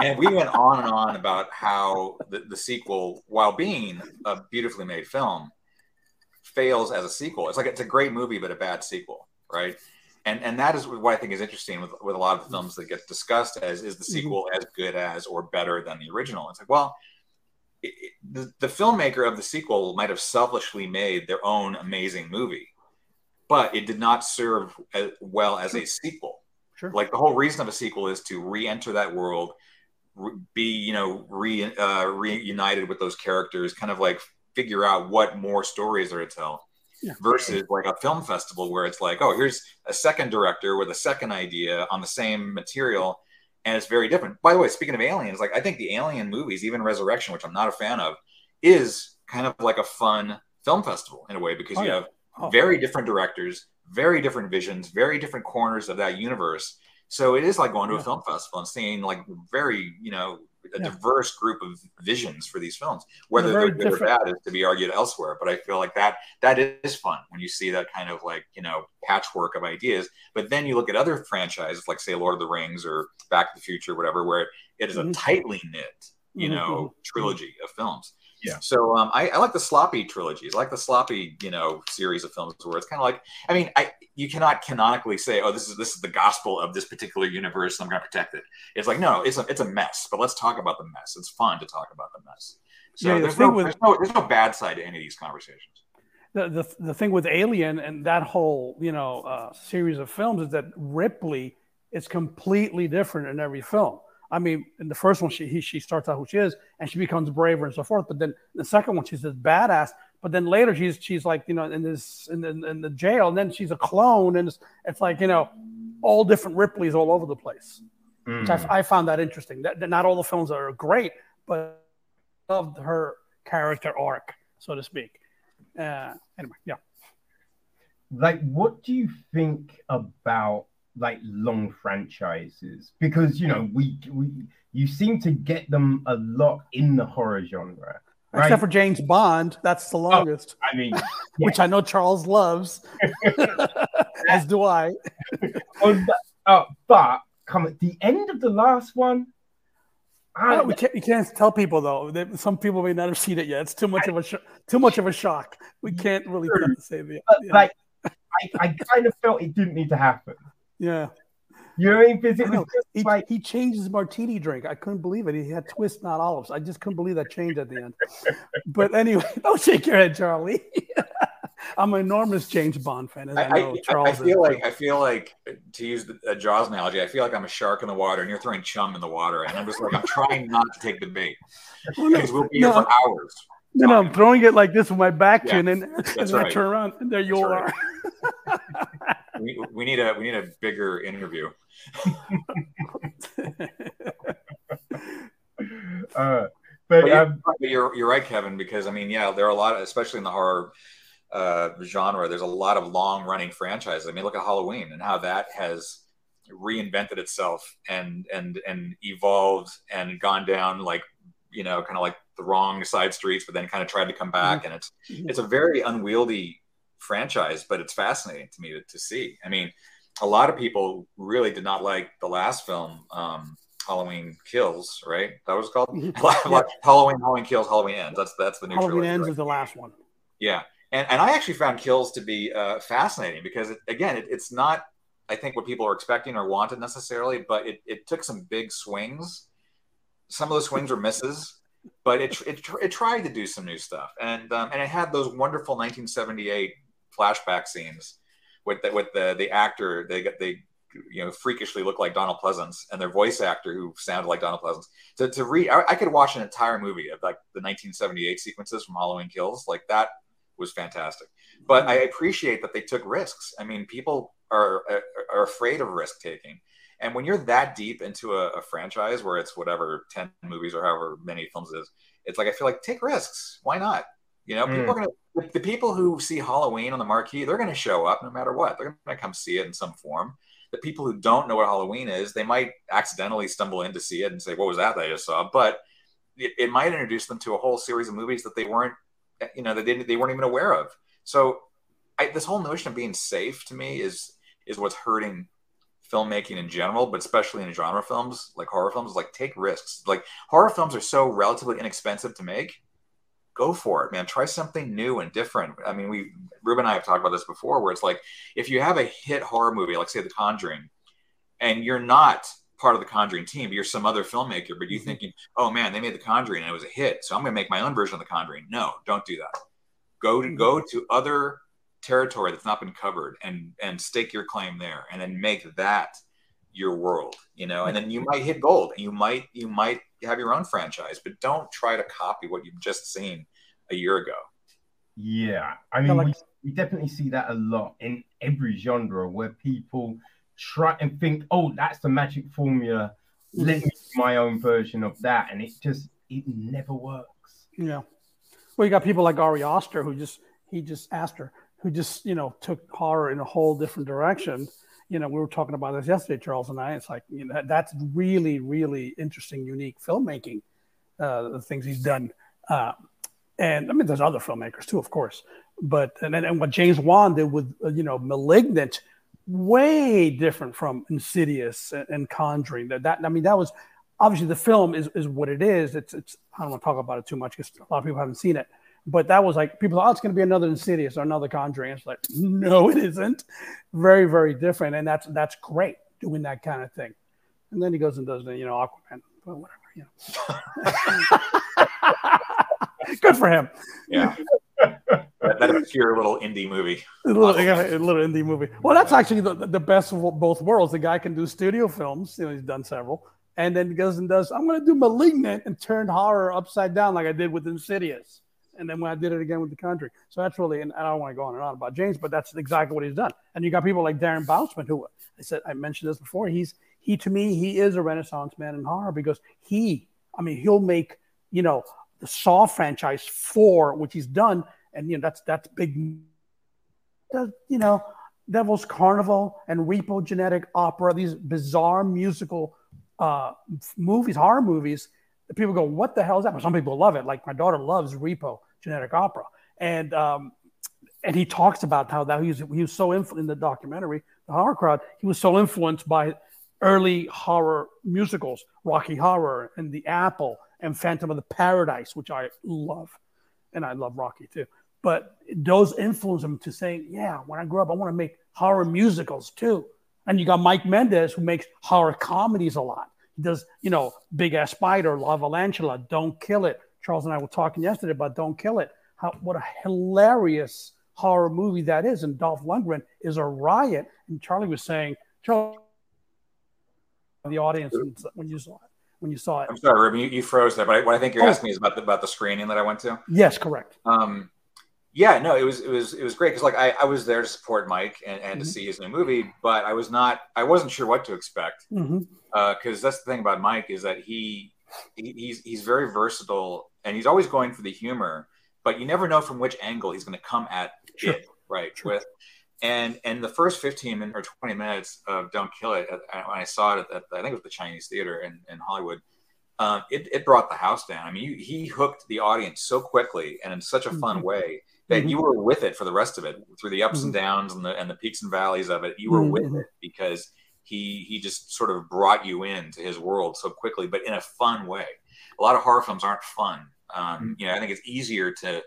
Speaker 3: and we went on and on about how the, the sequel, while being a beautifully made film, fails as a sequel. It's like it's a great movie, but a bad sequel, right? And and that is what I think is interesting with, with a lot of the films that get discussed as is the sequel as good as or better than the original. It's like, well, it, it- the, the filmmaker of the sequel might have selfishly made their own amazing movie, but it did not serve as well as a sequel
Speaker 2: Sure.
Speaker 3: like the whole reason of a sequel is to re-enter that world re- be you know re uh, reunited with those characters kind of like figure out what more stories are to tell
Speaker 2: Yeah.
Speaker 3: versus like a film festival where it's like oh here's a second director with a second idea on the same material and it's very different by the way speaking of aliens like i think the alien movies even resurrection which i'm not a fan of is kind of like a fun film festival in a way because
Speaker 2: Oh,
Speaker 3: you have
Speaker 2: Oh.
Speaker 3: very different directors, very different visions, very different corners of that universe. So it is like going to a
Speaker 2: Yeah.
Speaker 3: film festival and seeing like very, you know, a
Speaker 2: Yeah.
Speaker 3: diverse group of visions for these films. Whether
Speaker 2: very
Speaker 3: they're good or bad is to be argued elsewhere. But I feel like that that is fun when you see that kind of like, you know, patchwork of ideas. But then you look at other franchises like say Lord of the Rings or Back to the Future, whatever, where it is a tightly knit, you
Speaker 2: Mhm,
Speaker 3: know, trilogy of films.
Speaker 1: Yeah.
Speaker 3: So um, I, I like the sloppy trilogies. I like the sloppy, you know, series of films where it's kind of like, I mean, I you cannot canonically say, oh, this is this is the gospel of this particular universe. I'm going to protect it. It's like, no, it's a it's a mess. But let's talk about the mess. It's fun to talk about the mess. So
Speaker 2: Yeah,
Speaker 3: there's,
Speaker 2: thing
Speaker 3: no,
Speaker 2: with-
Speaker 3: there's no there's no bad side to any of these conversations.
Speaker 2: the, the the thing with Alien and that whole you know uh, series of films is that Ripley is completely different in every film. I mean, in the first one, she he, she starts out who she is, and she becomes braver and so forth. But then the second one, she's this badass. But then later, she's she's like you know in this in the, in the jail, and then she's a clone, and it's, it's like you know all different Ripleys all over the place. Which
Speaker 1: Mm.
Speaker 2: I, I found that interesting. That, that not all the films are great, but I loved her character arc, so to speak. Uh, anyway, yeah.
Speaker 1: like what do you think about like long franchises because you know we we you seem to get them a lot in the horror genre right
Speaker 2: Except for James Bond, that's the longest,
Speaker 1: i mean
Speaker 2: which I know Charles loves, as do I.
Speaker 1: oh, but, uh, but come at the end of the last one
Speaker 2: I, we can't, you can't tell people though. That some people may not have seen it yet. It's too much I, of a sh- too much of a shock. We can't really say the.
Speaker 1: Yeah. Like, I, I kind of felt it didn't need to happen.
Speaker 2: Yeah.
Speaker 1: You know what I mean? Because it was
Speaker 2: he,
Speaker 1: like
Speaker 2: he changed his martini drink. I couldn't believe it. He had twist, not olives. I just couldn't believe that change at the end. but anyway, don't shake your head, Charlie. I'm an enormous James Bond fan. As I, I, know,
Speaker 3: Charles I feel like I feel like to use a Jaws analogy, I feel like I'm a shark in the water, and you're throwing chum in the water, and I'm just like I'm trying not to take the bait because we'll be no, here for hours.
Speaker 2: No, no, I'm throwing it like this with my back yeah, chin, and, and right. I turn around, and there you that's
Speaker 3: are. Right. We, we need a we need a bigger interview.
Speaker 1: uh, but,
Speaker 3: but,
Speaker 1: um,
Speaker 3: you're, you're right, Kevin, because I mean, yeah, there are a lot, of, especially in the horror uh, genre. There's a lot of long running franchises. I mean, look at Halloween and how that has reinvented itself and and and evolved and gone down like you know kind of like the wrong side streets, but then kind of tried to come back. Mm-hmm. And it's mm-hmm. it's a very unwieldy franchise, but it's fascinating to me to, to see. I mean, a lot of people really did not like the last film. Um, Halloween Kills, right? That was called mm-hmm. yeah. Halloween. Halloween Kills. Halloween Ends. That's that's the new.
Speaker 2: Halloween
Speaker 3: trilogy,
Speaker 2: Ends
Speaker 3: right?
Speaker 2: is the last one.
Speaker 3: Yeah, and and I actually found Kills to be uh, fascinating because it, again, it, it's not I think what people are expecting or wanted necessarily, but it, it took some big swings. Some of those swings were misses, but it, it, it tried to do some new stuff, and um, and it had those wonderful 1978 flashback scenes with the, with the the actor they they you know freakishly look like Donald Pleasence and their voice actor who sounded like Donald Pleasence. To to read, I, I could watch an entire movie of like the 1978 sequences from Halloween Kills like that was fantastic. But I appreciate that they took risks. I mean, people are are afraid of risk taking. And when you're that deep into a, a, franchise where it's whatever 10 movies or however many films is, it's like I feel like take risks. Why not? You know, mm. people are gonna the people who see Halloween on the marquee, they're gonna show up no matter what. They're gonna come see it in some form. The people who don't know what Halloween is, they might accidentally stumble in to see it and say, What was that that I just saw? But it, it might introduce them to a whole series of movies that they weren't you know, they didn't, they weren't even aware of. So I, this whole notion of being safe to me is, is what's hurting filmmaking in general, but especially in genre films, like horror films, like take risks. Like horror films are so relatively inexpensive to make. Go for it, man. Try something new and different. I mean, we Ruben and I have talked about this before, where it's like if you have a hit horror movie, like say The Conjuring, and you're not part of the Conjuring team, but you're some other filmmaker, but you mm-hmm. thinking, oh man, they made the Conjuring and it was a hit, so I'm going to make my own version of the Conjuring. No, don't do that. Go to go mm-hmm. to other territory that's not been covered and and stake your claim there, and then make that your world. You know, and then you might hit gold, and you might you might have your own franchise, but don't try to copy what you've just seen a year ago.
Speaker 1: Yeah, I mean, like- we, we definitely see that a lot in every genre where people try and think, oh, that's the magic formula. Let me do my own version of that, and it just it never works.
Speaker 2: Yeah. Well, you got people like Ari Aster who just he just Aster who just you know took horror in a whole different direction. You know, we were talking about this yesterday, Charles and I. It's like you know that's really really interesting, unique filmmaking. Uh, the things he's done, uh, and I mean, there's other filmmakers too, of course. But and and what James Wan did with uh, you know *Malignant*, way different from Insidious and, and Conjuring. That, that I mean, that was obviously the film is, is what it is. It's it's I don't want to talk about it too much because a lot of people haven't seen it. But that was like people thought oh, it's going to be another Insidious or another Conjuring. It's like no, it isn't. Very very different, and that's that's great doing that kind of thing. And then he goes and does the you know Aquaman, whatever. You know. Good for him.
Speaker 3: Yeah that, that obscure little indie movie.
Speaker 2: A little, yeah, a little indie movie. Well, that's actually the, the best of both worlds. The guy can do studio films. You know, he's done several, and then he goes and does. I'm going to do *Malignant* and turn horror upside down, like I did with *Insidious*, and then when I did it again with *The country. So that's really, and I don't want to go on and on about James, but that's exactly what he's done. And you got people like Darren Bousman, who I said I mentioned this before. He's he to me, he is a renaissance man in horror because he, I mean, he'll make you know the Saw franchise four, which he's done and you know that's that's big. You know, Devil's Carnival and Repo Genetic Opera, these bizarre musical uh, movies, horror movies. People go, "What the hell is that?" But some people love it. Like my daughter loves Repo Genetic Opera, and um, and he talks about how that he was, he was so influenced in the documentary, the horror crowd. He was so influenced by early horror musicals, Rocky Horror and The Apple and Phantom of the Paradise, which I love, and I love Rocky too. But those influenced him to saying, "Yeah, when I grow up, I want to make horror musicals too." And you got Mike Mendez, who makes horror comedies a lot. He does, you know, Big Ass Spider, Lavalantula, Don't Kill It. Charles and I were talking yesterday about Don't Kill It. How what a hilarious horror movie that is. And Dolph Lundgren is a riot. And Charlie was saying, Charlie, the audience when you saw it. When you saw it,
Speaker 3: I'm sorry, Ruben, you, you froze there, but I, what I think you're oh. asking me is about the, about the screening that I went to.
Speaker 2: Yes, correct.
Speaker 3: Um, yeah, no, it was it was it was great because like I, I was there to support Mike and, and mm-hmm. to see his new movie, but I was not I wasn't sure what to expect because mm-hmm. uh, that's the thing about Mike is that he, he he's he's very versatile and he's always going for the humor, but you never know from which angle he's going to come at sure. it right sure. with. And and the first 15 minutes or 20 minutes of Don't Kill It, when I saw it at, I think it was the Chinese Theater in, in Hollywood, um, it, it brought the house down. I mean, he hooked the audience so quickly and in such a fun mm-hmm. way that mm-hmm. you were with it for the rest of it through the ups mm-hmm. and downs and the and the peaks and valleys of it. You were with mm-hmm. it because he he just sort of brought you into his world so quickly, but in a fun way. A lot of horror films aren't fun. Um, mm-hmm. you know, I think it's easier to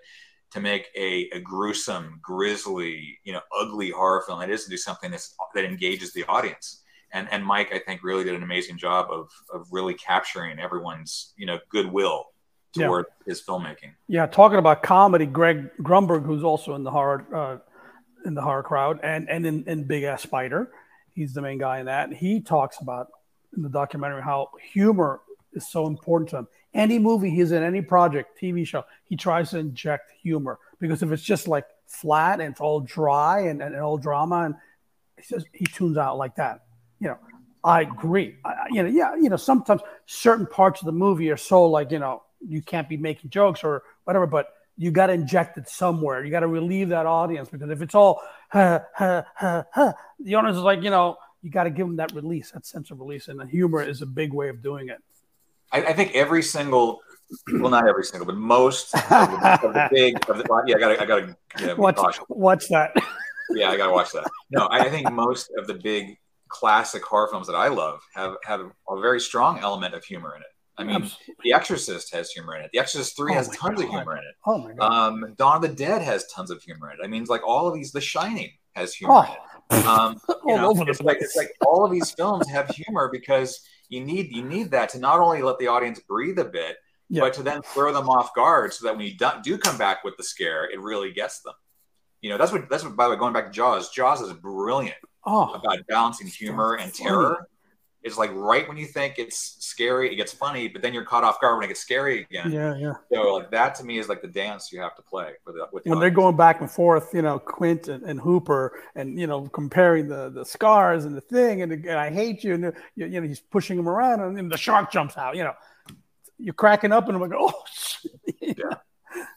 Speaker 3: to make a, a gruesome, grisly, you know, ugly horror film. It is to do something that's, that engages the audience. And and Mike, I think, really did an amazing job of of really capturing everyone's you know goodwill toward yeah. his filmmaking.
Speaker 2: Yeah, talking about comedy, Greg Grunberg, who's also in the horror uh, in the horror crowd, and and in, in Big Ass Spider, he's the main guy in that. He talks about in the documentary how humor is so important to him any movie he's in, any project, TV show, he tries to inject humor because if it's just like flat and it's all dry and, and all drama, and he says he tunes out like that. You know, I agree. I, you know, yeah, you know, sometimes certain parts of the movie are so like you know you can't be making jokes or whatever, but you got to inject it somewhere. You got to relieve that audience because if it's all ha, ha, ha, ha, the audience is like, you know, you got to give them that release, that sense of release, and the humor is a big way of doing it.
Speaker 3: I, I, think every single, well, not every single, but most of the, of the big, of the, yeah, I gotta, I gotta
Speaker 2: yeah, watch, watch that.
Speaker 3: yeah, I gotta watch that. No, I think most of the big classic horror films that I love have have a very strong element of humor in it. I mean, Absolutely. The Exorcist has humor in it. The Exorcist Three oh has tons God. of humor in it.
Speaker 2: Oh my God.
Speaker 3: Um, Dawn of the Dead has tons of humor in it. I mean, like all of these. The Shining has humor oh. in it. Um, you know, it's like it's like all of these films have humor because you need you need that to not only let the audience breathe a bit, yeah. but to then throw them off guard so that when you do, do come back with the scare, it really gets them. You know, that's what that's what. By the way, going back to Jaws, Jaws is brilliant
Speaker 2: oh,
Speaker 3: about balancing humor and terror is like right when you think it's scary, it gets funny, but then you're caught off guard when it gets scary again.
Speaker 2: Yeah, yeah.
Speaker 3: So like that to me is like the dance you have to play with the, with
Speaker 2: the when audience. they're going back and forth, you know, Quint and, and, Hooper, and you know, comparing the the scars and the thing, and, and I hate you, and you, you, know, he's pushing him around, and, and the shark jumps out. You know, you're cracking up, and I'm like, oh, yeah.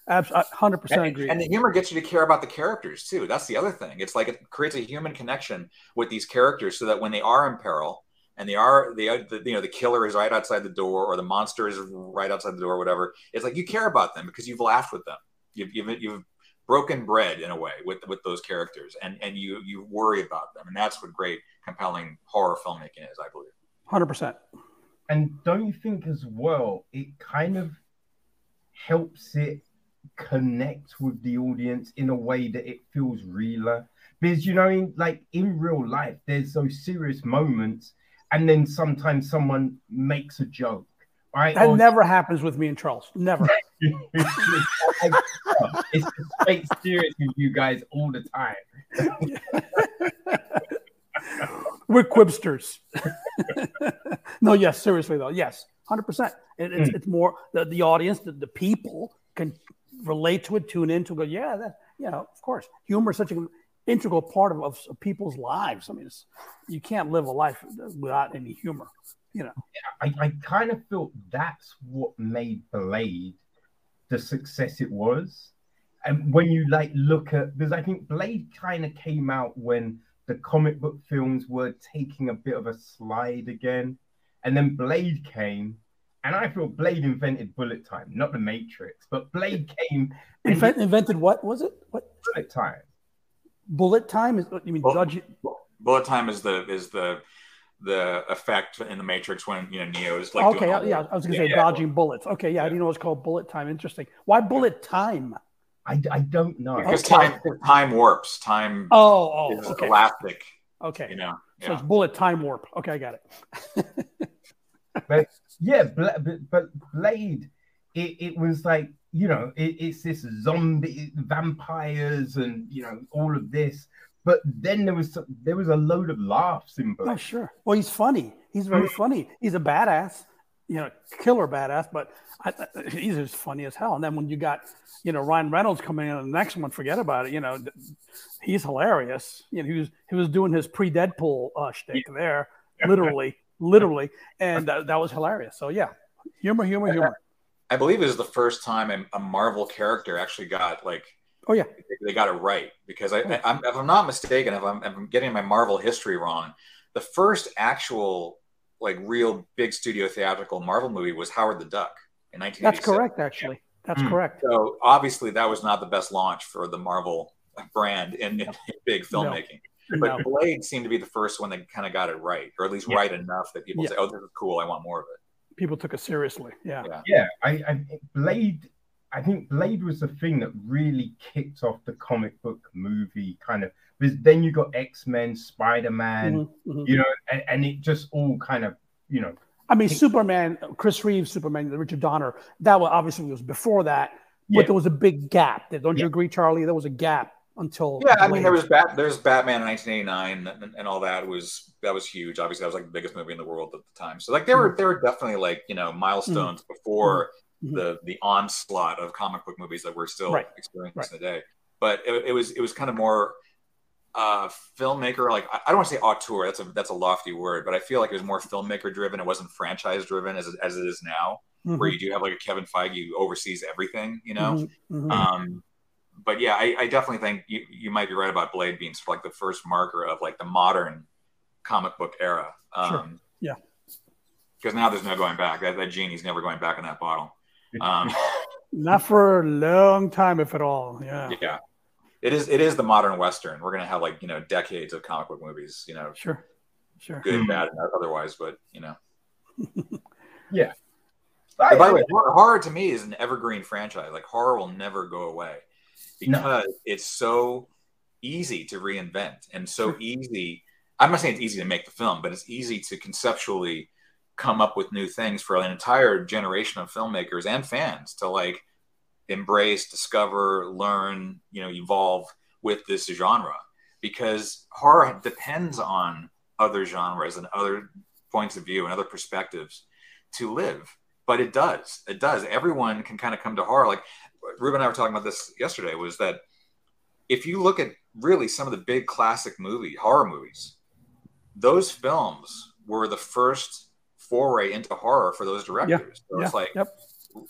Speaker 2: Hundred percent agree.
Speaker 3: And the humor gets you to care about the characters too. That's the other thing. It's like it creates a human connection with these characters, so that when they are in peril, and they are the, the, you know the killer is right outside the door or the monster is right outside the door or whatever. It's like you care about them because you've laughed with them. You've, you've, you've broken bread in a way with with those characters and and you you worry about them. And that's what great compelling horror filmmaking is i believe.
Speaker 2: 100%
Speaker 1: and don't you think as well it kind of helps it connect with the audience in a way that it feels realer? Because you know in, like in real life there's those serious moments and then sometimes someone makes a joke. Right?
Speaker 2: That or, never happens with me and Charles. Never.
Speaker 1: it's straight serious with you guys all the time.
Speaker 2: We're quibsters. no, yes, seriously though, yes, hundred percent. It, it's, mm. it's more the, the audience, the, the people can relate to it, tune into, it, go, yeah, that, you know, of course, humor is such an integral part of, of, people's lives. I mean, you can't live a life without any humor, you know.
Speaker 1: I, I kind of felt that's what made Blade the success it was. And when you like look at, because I think Blade kind of came out when the comic book films were taking a bit of a slide again. And then Blade came, and I feel Blade invented bullet time, not the Matrix, but Blade came.
Speaker 2: Invent, invented what was it? What
Speaker 1: bullet time?
Speaker 2: Bullet time is you mean bullet,
Speaker 3: bullet time is the is the the effect in the Matrix when you know Neo is like.
Speaker 2: okay,
Speaker 3: doing all
Speaker 2: yeah, I was gonna
Speaker 3: Yeah,
Speaker 2: say
Speaker 3: yeah.
Speaker 2: dodging bullets. Okay, yeah, I didn't know it was called bullet time. Interesting. Why bullet time?
Speaker 1: I, I don't know.
Speaker 3: Because
Speaker 2: Okay.
Speaker 3: time time warps. Time
Speaker 2: Oh, oh
Speaker 3: is
Speaker 2: oh, okay,
Speaker 3: elastic.
Speaker 2: okay.
Speaker 3: You know.
Speaker 2: So
Speaker 3: Yeah.
Speaker 2: it's bullet time warp. Okay, I got it.
Speaker 1: but yeah, but, but Blade, it, it was like you know, it, it's this zombie vampires and you know all of this. But then there was some, there was a load of laughs in
Speaker 2: Oh,
Speaker 1: Blade.
Speaker 2: sure. Well, he's funny. He's very funny. He's a badass, you know, killer badass. But I, I- he's just funny as hell. And then when you got, you know, Ryan Reynolds coming in on the next one, forget about it. You know, he's hilarious. You know, he was he was doing his pre Deadpool uh, shtick there, literally, literally, and uh, that was hilarious. So yeah, humor, humor, humor.
Speaker 3: I believe it was the first time a, a Marvel character actually got like
Speaker 2: Oh yeah,
Speaker 3: they got it right because I, I I'm, if I'm not mistaken, if I'm, if I'm getting my Marvel history wrong, the first actual like real big studio theatrical Marvel movie was Howard the Duck in 1986.
Speaker 2: that's correct. Actually, that's
Speaker 1: Hmm.
Speaker 2: correct.
Speaker 3: So obviously that was not the best launch for the Marvel brand in, in big filmmaking.
Speaker 2: No.
Speaker 3: But Blade seemed to be the first one that kind of got it right, or at least
Speaker 1: Yeah.
Speaker 3: right enough that people
Speaker 2: Yeah.
Speaker 3: say, "Oh, this is cool. I want more of it."
Speaker 2: People took it seriously. Yeah.
Speaker 3: Yeah.
Speaker 1: Yeah, I, I Blade. I think Blade was the thing that really kicked off the comic book movie kind of. Because then you got X Men, Spider Man,
Speaker 2: Mhm, mhm.
Speaker 1: you know, and, and it just all kind of, you know,
Speaker 2: I mean, Superman, Chris Reeves, Superman, Richard Donner, that was obviously was before that, but
Speaker 1: Yeah.
Speaker 2: there was a big gap. there. Don't you
Speaker 1: Yeah.
Speaker 2: agree, Charlie? There was a gap until.
Speaker 3: Yeah, I mean, there was Bat, there's Batman in 1989, and, and all that was that was huge. Obviously, that was like the biggest movie in the world at the time. So like there were there were definitely like you know milestones before
Speaker 2: Mhm.
Speaker 3: the the onslaught of comic book movies that we're still
Speaker 2: Right.
Speaker 3: experiencing
Speaker 2: Right.
Speaker 3: today. But it, it was it was kind of more uh filmmaker like I don't want to say auteur that's a that's a lofty word but I feel like it was more filmmaker driven it wasn't franchise driven as, as it is now where you do have like a Kevin Feige who oversees everything you know
Speaker 2: mhm, mhm.
Speaker 3: um, but yeah, I, I definitely think you, you might be right about Blade being sort of like the first marker of like the modern comic book era. Um,
Speaker 2: Sure. Yeah.
Speaker 3: Because now there's no going back. That, that genie's never going back in that bottle. Um,
Speaker 2: Not for a long time, if at all. Yeah.
Speaker 3: yeah. It is. It is the modern western. We're gonna have like you know decades of comic book movies. You know,
Speaker 2: Sure. Sure.
Speaker 3: good, bad, and otherwise. But you know,
Speaker 1: yeah.
Speaker 3: But by the way, horror, horror to me is an evergreen franchise. Like horror will never go away
Speaker 1: No.
Speaker 3: because it's so easy to reinvent and so easy. I'm not saying it's easy to make the film, but it's easy to conceptually come up with new things for an entire generation of filmmakers and fans to like embrace, discover, learn, you know, evolve with this genre because horror depends on other genres and other points of view and other perspectives to live but it does it does everyone can kind of come to horror like ruben and i were talking about this yesterday was that if you look at really some of the big classic movie horror movies those films were the first foray into horror for those directors so
Speaker 2: Yeah.
Speaker 3: it's like
Speaker 2: Yep.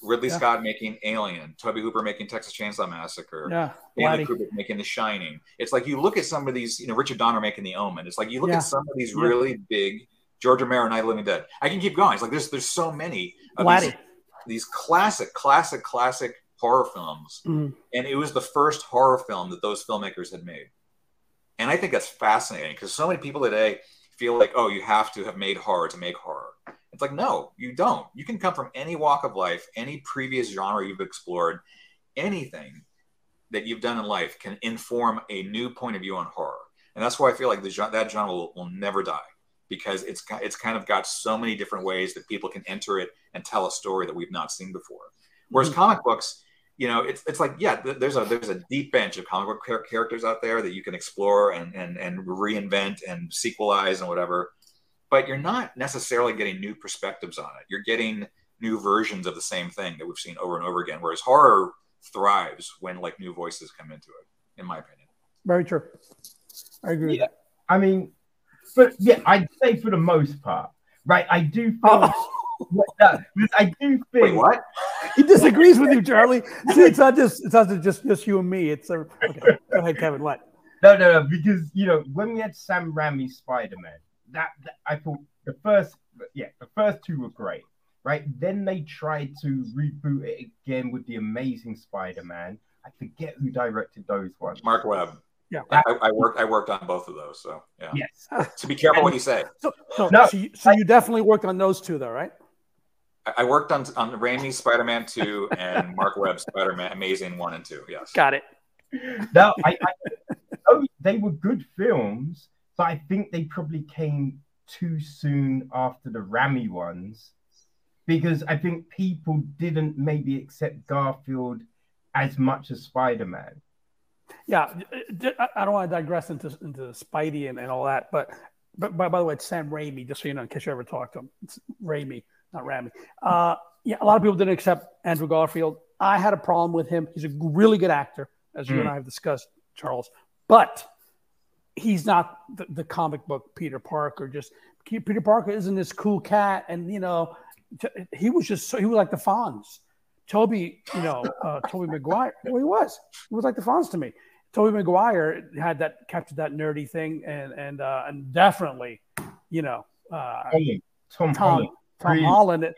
Speaker 3: ridley
Speaker 2: Yeah.
Speaker 3: scott making alien tobe hooper making texas chainsaw massacre
Speaker 2: Yeah.
Speaker 3: Stanley Kubrick making The Shining. It's like you look at some of these, you know, Richard Donner making The Omen. It's like you look
Speaker 2: Yeah.
Speaker 3: at some of these really big George Romero, Night of the Living Dead. I can keep going. It's like there's there's so many of these, these classic, classic, classic horror films,
Speaker 2: Mhm.
Speaker 3: and it was the first horror film that those filmmakers had made. And I think that's fascinating because so many people today feel like, oh, you have to have made horror to make horror. It's like, no, you don't. You can come from any walk of life, any previous genre you've explored, anything that you've done in life can inform a new point of view on horror. And that's why I feel like the, that genre will, will never die because it's it's kind of got so many different ways that people can enter it and tell a story that we've not seen before. Whereas
Speaker 2: Mhm.
Speaker 3: comic books, you know, it's, it's like yeah, there's a there's a deep bench of comic book characters out there that you can explore and and and reinvent and sequelize and whatever. But you're not necessarily getting new perspectives on it. You're getting new versions of the same thing that we've seen over and over again. Whereas horror thrives when like new voices come into it, in my opinion.
Speaker 2: Very true. I agree.
Speaker 1: Yeah. I mean, but yeah, I'd say for the most part, right? I do
Speaker 2: oh.
Speaker 1: feel I do think
Speaker 3: Wait, what?
Speaker 2: he disagrees with you, Charlie. See, it's not just it's not just just you and me. It's a okay. Go ahead, Kevin. What?
Speaker 1: No, no, no, because you know when we had Sam Raimi's Spider Man, that, that I thought the first, yeah, the first two were great, right? Then they tried to reboot it again with the Amazing Spider Man. I forget who directed those ones.
Speaker 3: Marc Webb.
Speaker 2: Yeah.
Speaker 3: I, I worked I worked on both of those. So yeah.
Speaker 1: Yes.
Speaker 3: So be careful what you say.
Speaker 2: So, so,
Speaker 1: No,
Speaker 2: so, you, so you definitely worked on those two, though, right?
Speaker 3: I, I worked on on Raimi's Spider-Man 2 and Marc Webb's Spider-Man Amazing 1 and 2. Yes.
Speaker 2: Got it.
Speaker 1: No, I, I oh, they were good films, but I think they probably came too soon after the Rami ones because I think people didn't maybe accept Garfield as much as Spider-Man.
Speaker 2: Yeah, uh, I- I don't want to digress into into Spidey and, and all that, but but by, by the way, it's Sam Raimi, just so you know, in case you ever talk to him. It's Raimi, not Rami. Uh, yeah, a lot of people didn't accept Andrew Garfield. I had a problem with him. He's a really good actor, as you and I have discussed, Charles, but he's not the, the comic book Peter Parker. Just Peter Parker isn't this cool cat, and you know, t- he was just so he was like the Fonz. Tobey, you know, uh, Tobey Maguire. Well, he was. He was like the Fonz to me. Tobey Maguire had that captured that nerdy thing, and and uh, and definitely, you know, uh,
Speaker 1: Holland, Tom,
Speaker 2: Tom
Speaker 1: Holland.
Speaker 2: Tom
Speaker 1: really-
Speaker 2: Holland.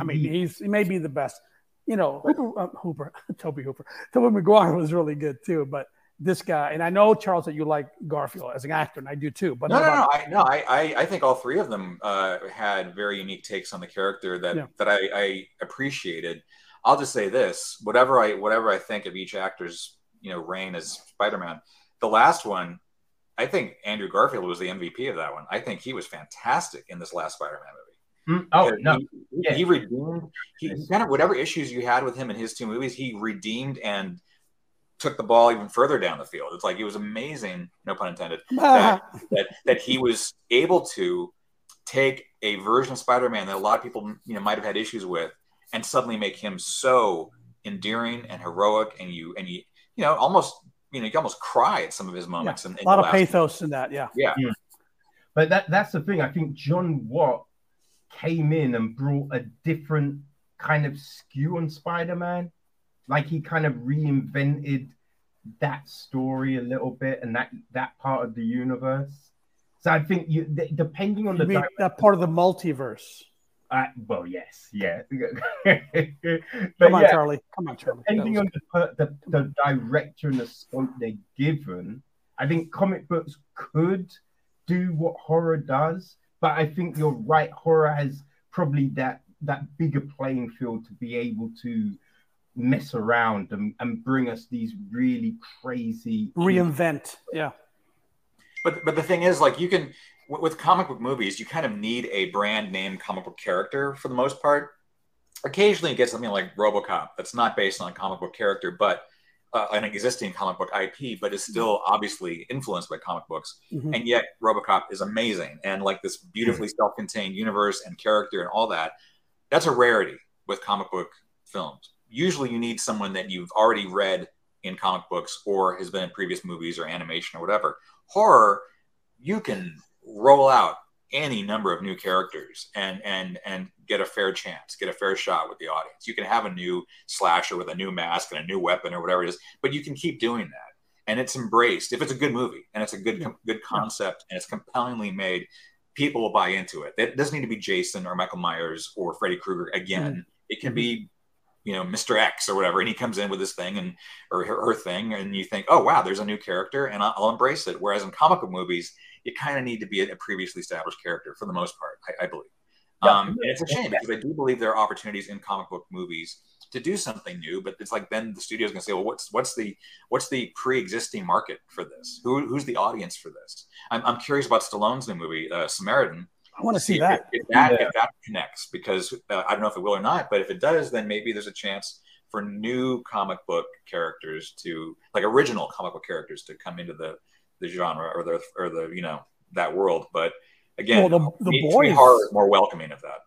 Speaker 2: I mean,
Speaker 1: he-
Speaker 2: he's he may be the best. You know, Hooper, uh, Hooper, Toby Hooper, Tobey Maguire was really good too. But this guy, and I know Charles that you like Garfield as an actor, and I do too. But
Speaker 3: No, no, no. I, no, I, I, I think all three of them uh, had very unique takes on the character that
Speaker 2: Yeah.
Speaker 3: that I, I appreciated. I'll just say this: whatever I whatever I think of each actor's you know reign as Spider-Man, the last one, I think Andrew Garfield was the MVP of that one. I think he was fantastic in this last Spider-Man movie.
Speaker 1: Mm, oh
Speaker 3: Because
Speaker 1: no,
Speaker 3: he,
Speaker 1: yeah.
Speaker 3: he redeemed. He he kind of whatever issues you had with him in his two movies, he redeemed and took the ball even further down the field. It's like it was amazing, no pun intended, that that that he was able to take a version of Spider-Man that a lot of people you know might have had issues with, and suddenly make him so endearing and heroic, and you and you you know almost you know you almost cry at some of his moments. in, in
Speaker 2: a lot of
Speaker 3: last-
Speaker 2: pathos in that. Yeah,
Speaker 3: Yeah,
Speaker 1: But that that's the thing. I think Jon Watts came in and brought a different kind of skew on Spider-Man. Like he kind of reinvented that story a little bit and that that part of the universe. So I think you d- depending on
Speaker 2: you
Speaker 1: the
Speaker 2: mean that part of the multiverse?
Speaker 1: uh, well, yes, yeah.
Speaker 2: Come on,
Speaker 1: yeah,
Speaker 2: Charlie. Come on, Charlie.
Speaker 1: Depending on the, the the director and the scope they're given, I think comic books could do what horror does. But I think you're right. Horror has probably that that bigger playing field to be able to mess around and, and bring us these really crazy
Speaker 2: reinvent. Yeah,
Speaker 3: But but the thing is, like you can with with comic book movies, you kind of need a brand name comic book character for the most part. Occasionally, you get something like RoboCop that's not based on a comic book character, but uh, an existing comic book IP, but is still obviously influenced by comic books.
Speaker 2: Mhm.
Speaker 3: And yet, RoboCop is amazing and like this beautifully self-contained universe and character and all that. That's a rarity with comic book films. Usually, you need someone that you've already read in comic books or has been in previous movies or animation or whatever. Horror, you can roll out any number of new characters and and and get a fair chance, get a fair shot with the audience. You can have a new slasher with a new mask and a new weapon or whatever it is, but you can keep doing that. And it's embraced if it's a good movie and it's a good good concept and it's compellingly made. People will buy into it. It doesn't need to be Jason or Michael Myers or Freddy Krueger again. Mm-hmm. It can mm-hmm. be you know Mr. X or whatever, and he comes in with his thing and or her, her thing, and you think, oh wow, there's a new character, and I'll, I'll embrace it. Whereas in comic book movies, you kind of need to be a, previously established character for the most part, I, I believe.
Speaker 1: Yeah.
Speaker 3: Um, and it's a shame because I do believe there are opportunities in comic book movies to do something new, but it's like then the studio's going to say, well, what's what's the what's the pre-existing market for this? Who, who's the audience for this? I'm, I'm curious about Stallone's new movie, uh, Samaritan
Speaker 2: I want to see
Speaker 3: if-
Speaker 2: that.
Speaker 3: If, that
Speaker 1: Yeah.
Speaker 3: if that connects, because uh, I don't know if it will or not, but if it does, then maybe there's a chance for new comic book characters to, like original comic book characters, to come into the the genre or the or the you know that world. But again,
Speaker 2: Well, the- the
Speaker 3: me-
Speaker 2: boys-
Speaker 3: horror is more welcoming of that.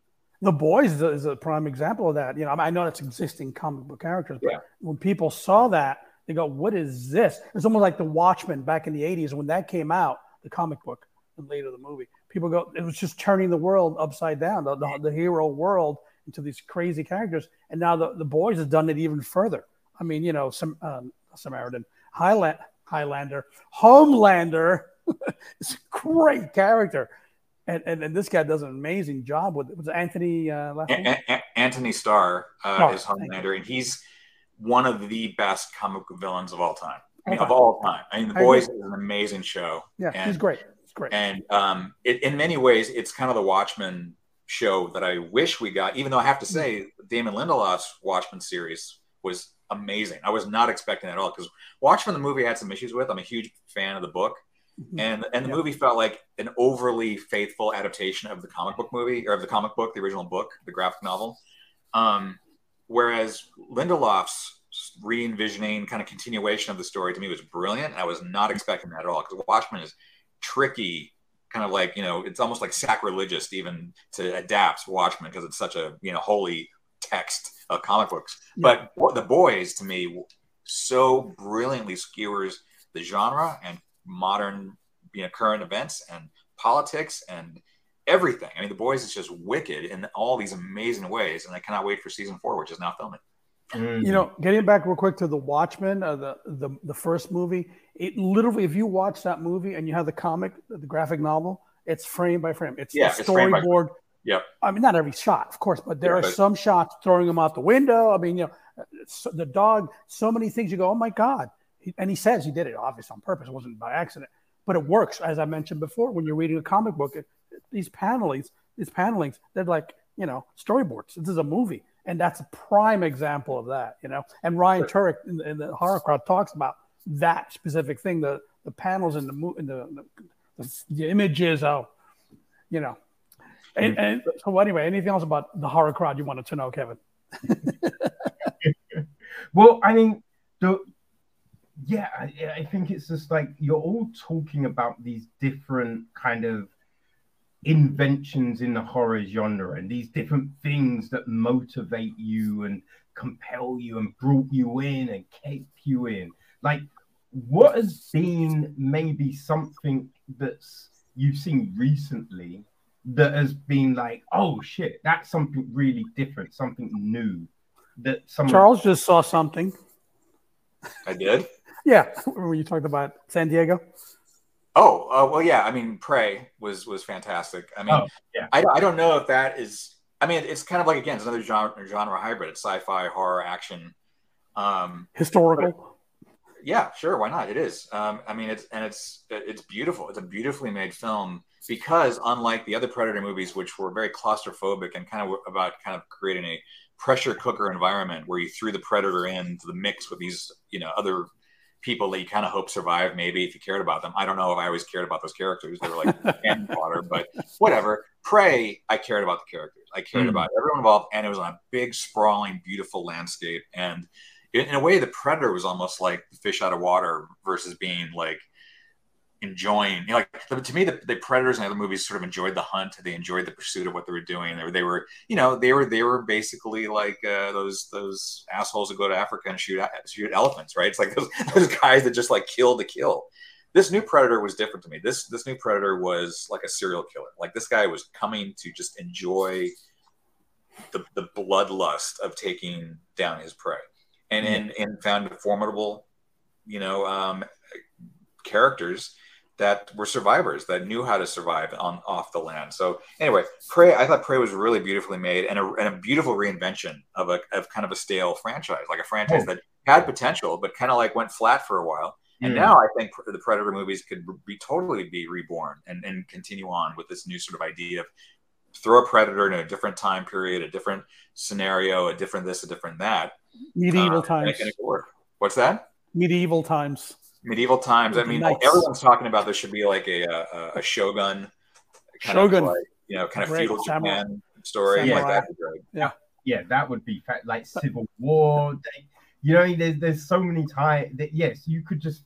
Speaker 2: The Boys is a, is a prime example of that. You know, I, know it's existing comic book characters, but
Speaker 3: Yeah.
Speaker 2: when people saw that, they go, "What is this?" It's almost like the Watchmen back in the '80s when that came out, the comic book, and later the movie. People go, it was just turning the world upside down, the, the, the hero world into these crazy characters. And now the, the Boys has done it even further. I mean, you know, some um, Samaritan, Highland, Highlander, Homelander is a great character. And, and, and this guy does an amazing job with it. Was it Anthony uh?
Speaker 3: A- A- Anthony Starr uh,
Speaker 2: Starr,
Speaker 3: is. Homelander, and he's one of the best comic villains of all time. I mean,
Speaker 2: Okay.
Speaker 3: of all time. I mean, The
Speaker 2: I agree.
Speaker 3: Boys is an amazing show.
Speaker 2: Yeah,
Speaker 3: and,
Speaker 2: he's great. He's great.
Speaker 3: And um, it, in many ways, it's kind of the Watchmen show that I wish we got. Even though I have to say, Damon Lindelof's Watchmen series was amazing. I was not expecting that at all because Watchmen, the movie, I had some issues with. I'm a huge fan of the book,
Speaker 2: Mhm.
Speaker 3: and and the
Speaker 2: Yeah.
Speaker 3: movie felt like an overly faithful adaptation of the comic book movie or of the comic book, the original book, the graphic novel. Um, whereas Lindelof's re-envisioning kind of continuation of the story to me was brilliant. I was not expecting that at all because Watchmen is tricky, kind of like you know, it's almost like sacrilegious even to adapt Watchmen because it's such a you know holy text of comic books. But what the boys to me so brilliantly skewers the genre and modern you know current events and politics and everything. I mean, the boys is just wicked in all these amazing ways, and I cannot wait for season four, which is now filming.
Speaker 1: Mm.
Speaker 2: You know, getting back real quick to the Watchmen, uh, the, the the first movie. It literally, if you watch that movie and you have the comic, the graphic novel, it's frame by frame. It's
Speaker 3: Yeah,
Speaker 2: the
Speaker 3: it's frame by-
Speaker 2: storyboard.
Speaker 3: Yep.
Speaker 2: I mean, not every shot, of course, but there
Speaker 3: Yeah,
Speaker 2: are
Speaker 3: but-
Speaker 2: some shots throwing them out the window. I mean, you know, it's- the dog. So many things you go, oh my god, He- and he says he did it obviously on purpose. It wasn't by accident, but it works. As I mentioned before, when you're reading a comic book, it, these panelings, these panelings, they're like you know storyboards. This is a movie, and that's a prime example of that. You know, and Ryan Turek in, the- in the horror crowd talks about that specific thing. The the panels in the mo- in the, the the images of you know. And, and so anyway, anything else about the horror crowd you wanted to know, Kevin?
Speaker 1: Well, I mean, the yeah, I, I think it's just like you're all talking about these different kind of inventions in the horror genre and these different things that motivate you and compel you and brought you in and kept you in. Like, what has been maybe something that's you've seen recently that has been like, oh shit, that's something really different, something new that someone
Speaker 2: Charles just saw something.
Speaker 3: I did.
Speaker 2: Yeah, when you talked about San Diego.
Speaker 3: Oh, uh, well, yeah. I mean, Prey was was fantastic. I mean,
Speaker 1: Oh, yeah.
Speaker 3: I, I don't know if that is. I mean, it's kind of like again, it's another genre, genre hybrid. It's sci-fi, horror, action. Um,
Speaker 2: Historical.
Speaker 3: yeah, sure, why not? It is. Um, I mean, it's and it's it's beautiful. It's a beautifully made film because unlike the other Predator movies, which were very claustrophobic and kind of about kind of creating a pressure cooker environment where you threw the Predator into the mix with these, you know, other people that you kind of hope survive maybe if you cared about them. I don't know if I always cared about those characters. They were like cannon fodder, but whatever. Prey, I cared about the characters. I cared
Speaker 1: Mm.
Speaker 3: about everyone involved, and it was on a big, sprawling, beautiful landscape. And in, in a way, the Predator was almost like the fish out of water versus being like enjoying. You know, like to me, the, the Predators and other movies sort of enjoyed the hunt. They enjoyed the pursuit of what they were doing. They were, they were, you know, they were they were basically like uh, those those assholes that go to Africa and shoot shoot elephants, right? It's like those, those guys that just like kill to kill. This new Predator was different to me. This this new Predator was like a serial killer. Like this guy was coming to just enjoy the, the bloodlust of taking down his prey, and and, and found formidable, you know, um, characters that were survivors that knew how to survive on off the land. So anyway, Prey, I thought Prey was really beautifully made and a, and a beautiful reinvention of a of kind of a stale franchise, like a franchise
Speaker 1: Oh.
Speaker 3: that had potential but kind of like went flat for a while. And
Speaker 1: Mm.
Speaker 3: now I think the Predator movies could be totally be reborn and, and continue on with this new sort of idea of throw a Predator in a different time period, a different scenario, a different this, a different that.
Speaker 2: Medieval
Speaker 3: Uh,
Speaker 2: times.
Speaker 3: and it can work. What's that?
Speaker 2: Medieval times.
Speaker 3: Medieval times. I mean,
Speaker 2: knights.
Speaker 3: everyone's talking about this should be like a a, a shogun, kind
Speaker 2: Shogun.
Speaker 3: of like, you know, kind of
Speaker 2: Great.
Speaker 3: feudal
Speaker 2: Samurai.
Speaker 3: Japan story.
Speaker 1: Samurai.
Speaker 3: Like that would be great.
Speaker 1: yeah, that would be fa- like Civil War. they- You know, there's there's so many times that yes, you could just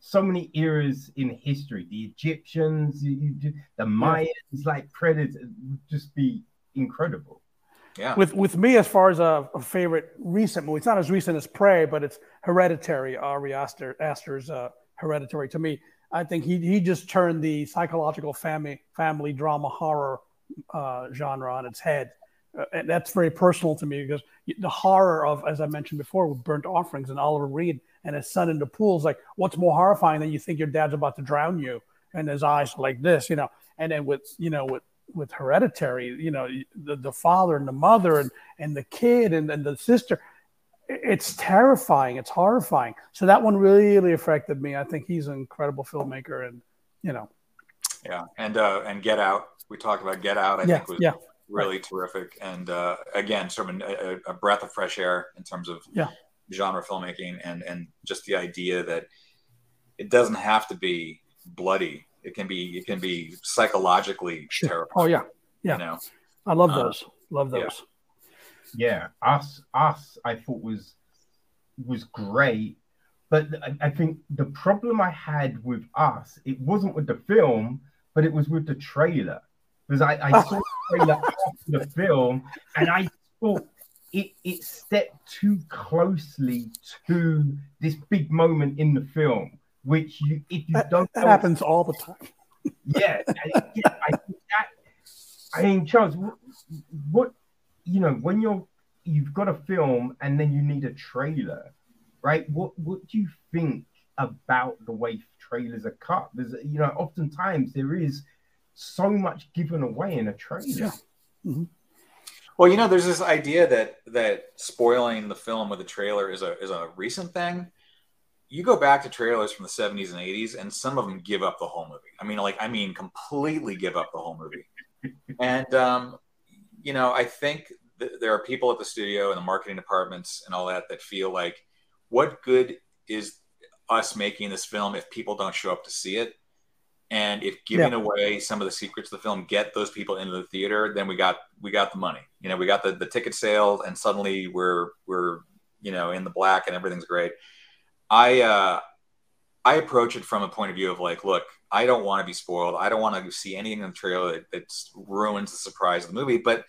Speaker 1: so many eras in history. The Egyptians, you, you, the Mayans, like Predator, would just be incredible.
Speaker 3: Yeah.
Speaker 2: With with me, as far as a, a favorite recent movie, it's not as recent as Prey, but it's Hereditary. Ari Aster Aster's uh, Hereditary. To me, I think he he just turned the psychological family family drama horror uh, genre on its head. Uh, and that's very personal to me because the horror of, as I mentioned before, with burnt offerings and Oliver Reed and his son in the pool is like, what's more horrifying than you think your dad's about to drown you and his eyes like this, you know? And then with, you know, with, with hereditary, you know, the, the father and the mother and, and the kid and, and the sister, it's terrifying. It's horrifying. So that one really affected me. I think he's an incredible filmmaker, and you know.
Speaker 3: Yeah, and uh, and Get Out. We talked about Get Out. I
Speaker 2: yeah,
Speaker 3: think was
Speaker 2: yeah.
Speaker 3: really right. terrific, and uh, again, sort of a, a, breath of fresh air in terms of
Speaker 2: yeah.
Speaker 3: genre filmmaking, and and just the idea that it doesn't have to be bloody. It can be it can be psychologically
Speaker 2: sure.
Speaker 3: terrible.
Speaker 2: Oh yeah, yeah.
Speaker 3: You know,
Speaker 2: I love those. Um, love those.
Speaker 1: Yeah yeah, us us I thought was was great, but I, I think the problem I had with us it wasn't with the film, but it was with the trailer because I, I saw the trailer after the film and I thought it it stepped too closely to this big moment in the film, which you if you don't
Speaker 2: that happens all the time.
Speaker 1: yeah, I, yeah, I that. I mean, Charles, what, what you know, when you're you've got a film and then you need a trailer, right? What what do you think about the way trailers are cut? There's you know, oftentimes there is so much given away in a trailer.
Speaker 2: Yeah. Mm-hmm.
Speaker 3: Well, you know, there's this idea that that spoiling the film with a trailer is a is a recent thing. You go back to trailers from the 70s and 80s, and some of them give up the whole movie. I mean, like, I mean, completely give up the whole movie. and um, you know, I think th- there are people at the studio and the marketing departments and all that that feel like, what good is us making this film if people don't show up to see it? And if giving yeah. away some of the secrets of the film get those people into the theater, then we got we got the money. You know, we got the, the ticket sales, and suddenly we're we're you know in the black and everything's great. I uh, I approach it from a point of view of like, look, I don't want to be spoiled. I don't want to see anything in the trailer that, that ruins the surprise of the movie. But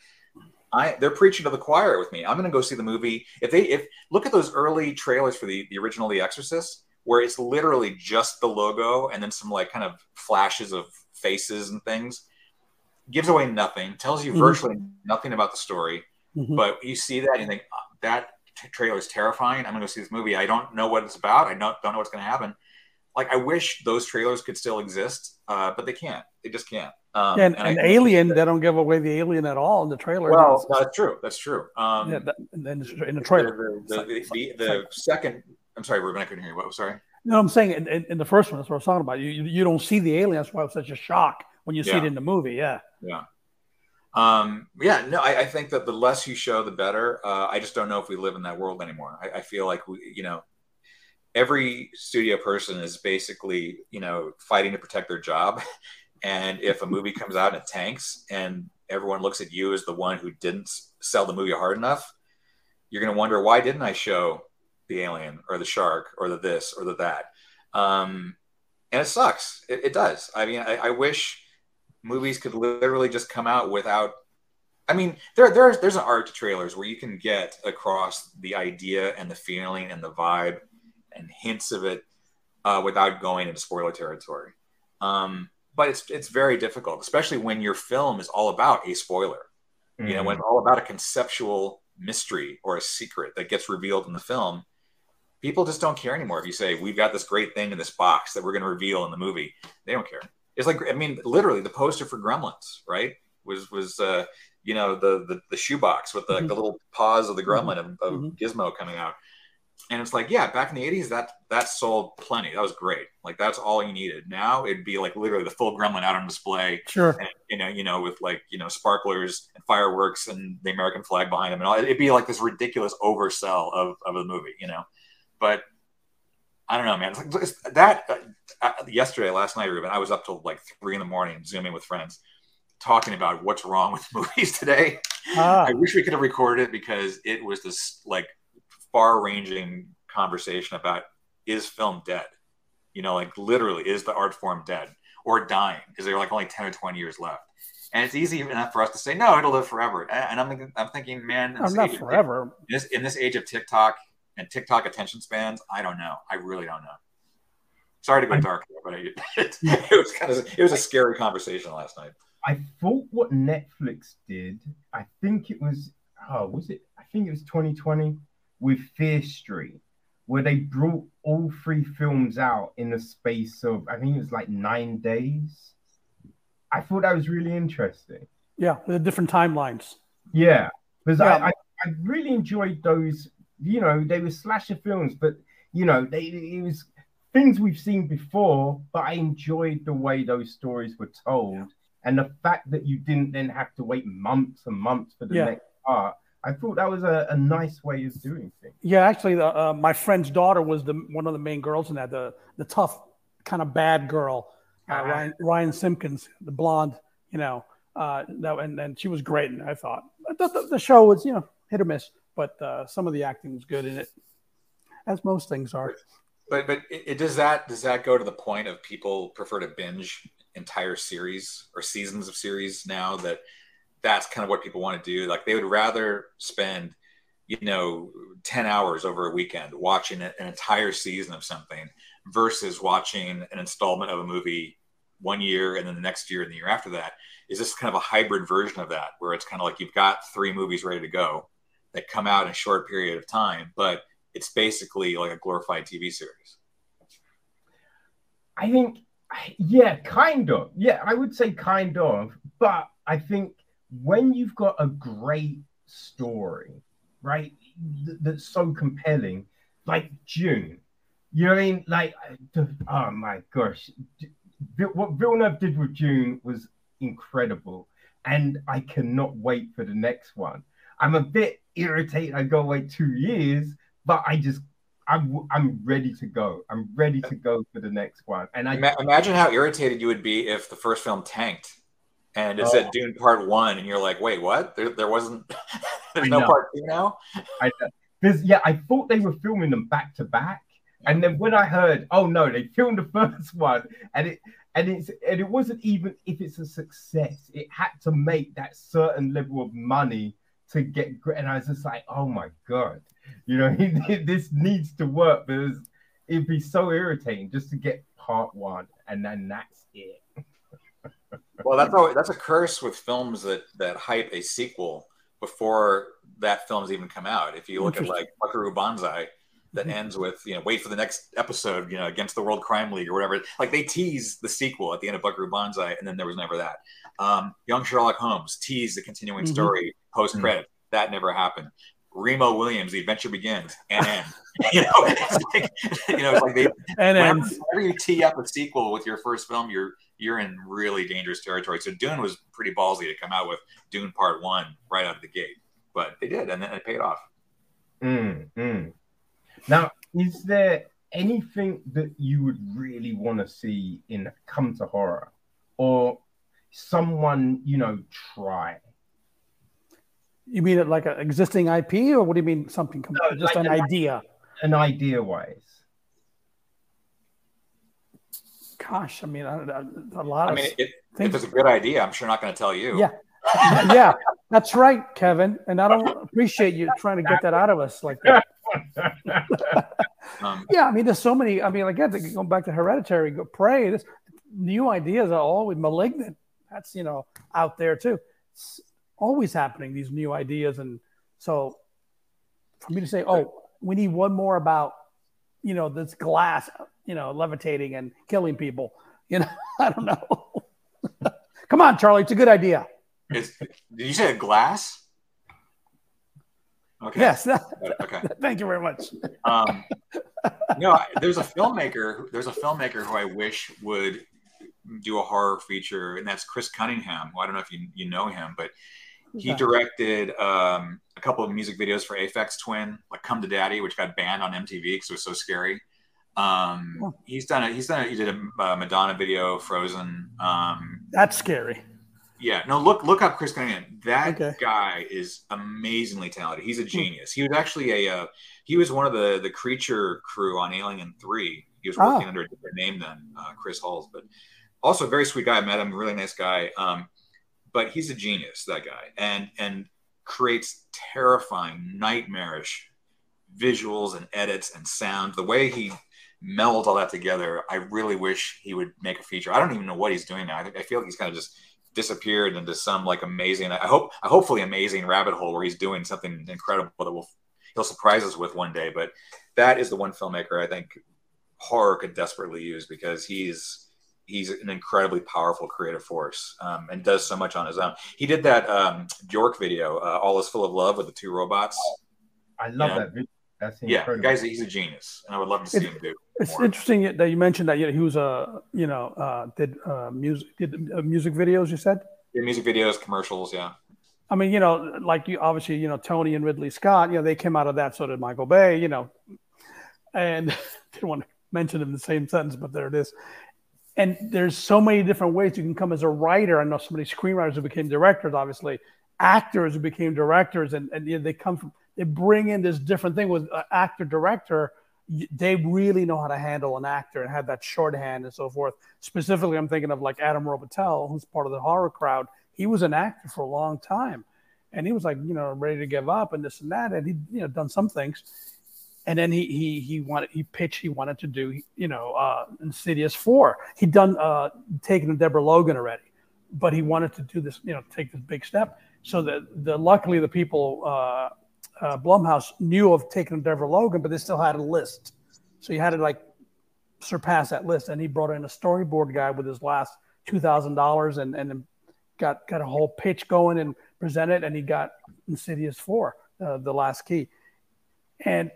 Speaker 3: I they're preaching to the choir with me. I'm going to go see the movie. If they if look at those early trailers for the the original The Exorcist, where it's literally just the logo and then some like kind of flashes of faces and things, gives away nothing, tells you mm-hmm. virtually nothing about the story. Mm-hmm. But you see that and you think oh, that trailer is terrifying. I'm going to go see this movie. I don't know what it's about. I don't don't know what's going to happen. Like I wish those trailers could still exist, uh, but they can't. They just can't.
Speaker 2: Um, yeah, and, and, and Alien, they don't give away the alien at all in the trailer.
Speaker 3: Well, that's true. That's true. Um,
Speaker 2: yeah, that, then in the trailer,
Speaker 3: the, the, the, the second. I'm sorry, Ruben. I couldn't hear you. What? Sorry.
Speaker 2: No, I'm saying in, in, in, the first one. That's what I was talking about. You, you, don't see the alien. That's why it was such a shock when you see it in the movie. Yeah.
Speaker 3: Yeah. Um, yeah. No, I, I, think that the less you show, the better. Uh, I just don't know if we live in that world anymore. I, I feel like we, you know, every studio person is basically, you know, fighting to protect their job. And if a movie comes out and it tanks and everyone looks at you as the one who didn't sell the movie hard enough, you're going to wonder, why didn't I show the alien or the shark or the this or the that? Um, and it sucks. It, it does. I mean, I, I, wish movies could literally just come out without. I mean, there, there's there's an art to trailers where you can get across the idea and the feeling and the vibe and hints of it uh, without going into spoiler territory. Um, but it's it's very difficult, especially when your film is all about a spoiler. Mm-hmm. You know, when it's all about a conceptual mystery or a secret that gets revealed in the film. People just don't care anymore. If you say we've got this great thing in this box that we're going to reveal in the movie, they don't care. It's like I mean, literally, the poster for Gremlins, right? Was was uh, you know the the, the shoebox with the, mm-hmm. the little paws of the gremlin of, of mm-hmm. Gizmo coming out. And it's like yeah back in the 80s that that sold plenty. That was great. Like that's all you needed. Now it'd be like literally the full gremlin out on display.
Speaker 2: Sure.
Speaker 3: And, you know you know with like you know sparklers and fireworks and the american flag behind them and all. It'd be like this ridiculous oversell of, of the movie you know? But i don't know man it's like, it's that uh, uh, yesterday last night Ruben, i was up till like three in the morning zooming with friends talking about what's wrong with movies today ah. i wish we could have recorded it because it was this like far ranging conversation about is film dead? You know, like literally, is the art form dead or dying? Is there like only 10 or 20 years left? And it's easy enough for us to say, no, it'll live forever. And I'm, I'm thinking, man,
Speaker 2: I'm not forever.
Speaker 3: in, this, in this age of TikTok and TikTok attention spans, I don't know. I really don't know. Sorry to go dark, but it, it, it was kind of it was a scary conversation last night.
Speaker 1: I thought what Netflix did, I think it was, oh, was it? I think it was 2020 with Fear Street, where they brought all three films out in the space of I think it was like nine days. I thought that was really interesting.
Speaker 2: Yeah, the different timelines.
Speaker 1: Yeah, because yeah. I, I, I really enjoyed those you know, they were slasher films, but you know, they it was things we've seen before, but I enjoyed the way those stories were told. Yeah. And the fact that you didn't then have to wait months and months for the yeah. next part, I thought that was a, a, nice way of doing things.
Speaker 2: Yeah, actually, uh, my friend's daughter was the one of the main girls in that, the the tough kind of bad girl, uh, uh-huh. Ryan, Ryan Simpkins, the blonde, you know, uh, that, and, and she was great. And I thought the, the, show was, you know, hit or miss, but uh, some of the acting was good in it, as most things are.
Speaker 3: But but it, does that does that go to the point of people prefer to binge entire series or seasons of series now that that's kind of what people want to do. Like they would rather spend, you know, 10 hours over a weekend watching an entire season of something versus watching an installment of a movie one year and then the next year and the year after that. Is this kind of a hybrid version of that where it's kind of like you've got three movies ready to go that come out in a short period of time, but it's basically like a glorified TV series.
Speaker 1: I think, yeah, kind of. Yeah, I would say kind of. But I think when you've got a great story, right, th- that's so compelling, like Dune, you know what I mean? Like, oh my gosh, what Villeneuve did with Dune was incredible, and I cannot wait for the next one. I'm a bit irritated. I go wait two years but I just I'm I'm ready to go. I'm ready to go for the next one. And I
Speaker 3: imagine how irritated you would be if the first film tanked and it oh. said Dune Part One, and you're like, wait, what? There, there wasn't. there's no part two now.
Speaker 1: I yeah, I thought they were filming them back to back, and then when I heard, oh no, they filmed the first one, and it and it's and it wasn't even if it's a success, it had to make that certain level of money to get. Great and I was just like, oh my god you know, this needs to work because it'd be so irritating just to get part one and then that's it.
Speaker 3: well, that's always, that's a curse with films that that hype a sequel before that film's even come out. If you look at like Buckaroo Banzai, that mm-hmm. ends with you know wait for the next episode, you know, against the World Crime League or whatever. Like they tease the sequel at the end of Buckaroo Banzai, and then there was never that. Um, Young Sherlock Holmes teased the continuing mm-hmm. story post credit. Mm-hmm. That never happened. Remo Williams, The Adventure Begins, and end. you know, it's like, you know, it's like they and whenever, whenever you tee up a sequel with your first film, you're you're in really dangerous territory. So Dune was pretty ballsy to come out with Dune Part One right out of the gate, but they did, and then it paid off.
Speaker 1: Mm, mm. Now, is there anything that you would really want to see in Come to Horror, or someone you know try?
Speaker 2: You mean it like an existing IP, or what do you mean something? No, just like an, an idea.
Speaker 1: An idea wise.
Speaker 2: Gosh, I mean, a, a lot.
Speaker 3: I mean, if, if it's a good idea, I'm sure not going to tell you.
Speaker 2: Yeah, yeah, that's right, Kevin. And I don't appreciate you trying to get that out of us like that. um, yeah, I mean, there's so many. I mean, again, going back to Hereditary, go Prey. This new ideas are always malignant. That's you know out there too. It's, always happening, these new ideas. And so for me to say, oh, we need one more about, you know, this glass, you know, levitating and killing people, you know, I don't know. Come on, Charlie, it's a good idea.
Speaker 3: Is, did you say a glass?
Speaker 2: Okay. Yes. okay. Thank you very much. Um,
Speaker 3: know, there's a filmmaker. There's a filmmaker who I wish would do a horror feature, and that's Chris Cunningham. Well, I don't know if you you know him, but he directed um, a couple of music videos for Aphex Twin, like "Come to Daddy," which got banned on MTV because it was so scary. Um, oh. He's done it. He's done it. He did a uh, Madonna video, Frozen. Um,
Speaker 2: That's scary.
Speaker 3: Yeah, no, look look up Chris Cunningham. That okay. guy is amazingly talented. He's a hmm. genius. He was actually a uh, he was one of the the creature crew on Alien Three. He was working oh. under a different name than uh, Chris Halls, but also a very sweet guy. I met him, really nice guy. Um, but he's a genius, that guy, and and creates terrifying, nightmarish visuals and edits and sound. The way he melds all that together, I really wish he would make a feature. I don't even know what he's doing now. I, I feel like he's kind of just disappeared into some like amazing. I hope, I hopefully amazing rabbit hole where he's doing something incredible that will he'll surprise us with one day. But that is the one filmmaker I think horror could desperately use because he's he's an incredibly powerful creative force um, and does so much on his own. He did that um, Bjork video, uh, "All Is Full of Love" with the two robots.
Speaker 1: I love you know? that video. That's
Speaker 3: Yeah,
Speaker 1: incredible.
Speaker 3: the guy's he's a genius, and I would love to see
Speaker 2: It's-
Speaker 3: him do it.
Speaker 2: It's
Speaker 3: more.
Speaker 2: interesting that you mentioned that you know, he was a you know uh, did uh, music did uh, music videos. You said.
Speaker 3: Yeah, music videos, commercials, yeah.
Speaker 2: I mean, you know, like you obviously, you know, Tony and Ridley Scott, you know, they came out of that. So did Michael Bay, you know, and didn't want to mention them in the same sentence, but there it is. And there's so many different ways you can come as a writer. I know so many screenwriters who became directors, obviously, actors who became directors, and, and you know, they come from, they bring in this different thing with uh, actor director. They really know how to handle an actor and have that shorthand and so forth. Specifically, I'm thinking of like Adam Robitel, who's part of the horror crowd. He was an actor for a long time, and he was like, you know, ready to give up and this and that, and he, you know, done some things and then he he he wanted he pitched he wanted to do you know uh insidious 4 he'd done uh taken deborah logan already but he wanted to do this you know take this big step. So that the luckily the people uh, uh blumhouse knew of taking deborah logan but they still had a list. So you had to like surpass that list. And he brought in a storyboard guy with his last $2000 and and got got a whole pitch going and presented and he got insidious 4 uh, the last key. And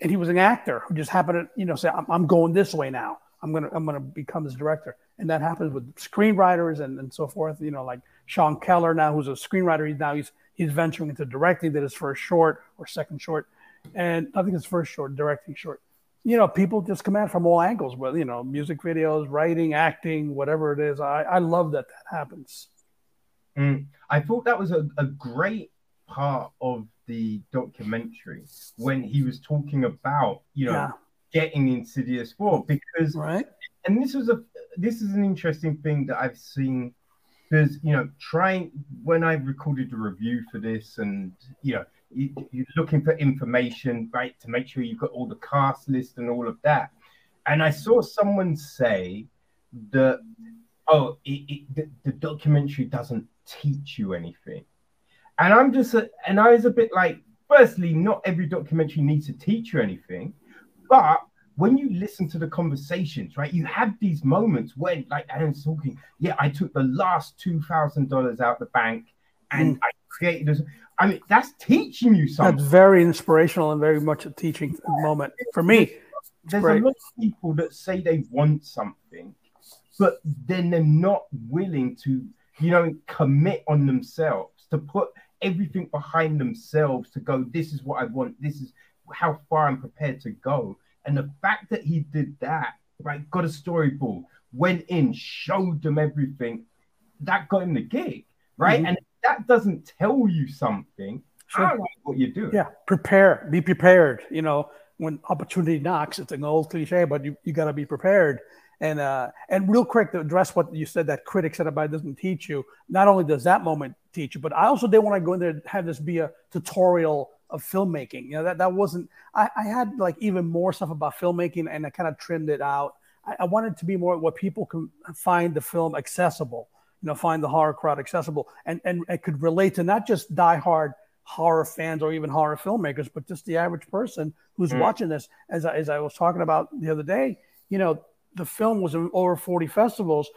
Speaker 2: and he was an actor who just happened to you know say I'm, I'm going this way now. I'm gonna i'm gonna become this director. And that happens with screenwriters and, and so forth you know like sean keller now who's a screenwriter. He's now he's he's venturing into directing did his first short or second short. And i think his first short directing short. You know people just come at from all angles whether you know music videos writing acting whatever it is. I i love that that happens.
Speaker 1: Mm. I thought that was a, a great part of the documentary when he was talking about, you know,
Speaker 2: yeah.
Speaker 1: getting Insidious 4 because
Speaker 2: right.
Speaker 1: and this was a this is an interesting thing that I've seen because you know trying when I recorded a review for this and you know you, you're looking for information right to make sure you've got all the cast list and all of that. And I saw someone say that oh it, it, the, the documentary doesn't teach you anything and I'm just a, and I was a bit like firstly not every documentary needs to teach you anything but when you listen to the conversations, right, you have these moments when, like Adam's talking, yeah, I took the last two thousand dollars out the bank and mm. I created this. I mean, that's teaching you something.
Speaker 2: that's very inspirational and very much a teaching moment for me
Speaker 1: There's
Speaker 2: great.
Speaker 1: a lot of people that say they want something, but then they're not willing to, you know, commit on themselves to put everything behind themselves to go. This is what I want. This is how far I'm prepared to go. And the fact that he did that, right, got a storyboard, went in, showed them everything, that got him the gig, right?
Speaker 2: Mhm.
Speaker 1: And that doesn't tell you something,
Speaker 2: Sure.
Speaker 1: I don't know what you're doing.
Speaker 2: Yeah, prepare, be prepared. You know, when opportunity knocks, it's an old cliche, but you, you got to be prepared. And uh, and real quick to address what you said that critic said about it doesn't teach you. Not only does that moment teach you, but I also didn't want to go in there and have this be a tutorial of filmmaking. You know, that that wasn't. I, I had like even more stuff about filmmaking, and I kind of trimmed it out. I, I wanted to be more what people can find the film accessible. You know, find the horror crowd accessible, and and it could relate to not just diehard horror fans or even horror filmmakers, but just the average person who's
Speaker 1: Mm.
Speaker 2: watching this. As I, as I was talking about the other day, you know, the film was in over 40 festivals,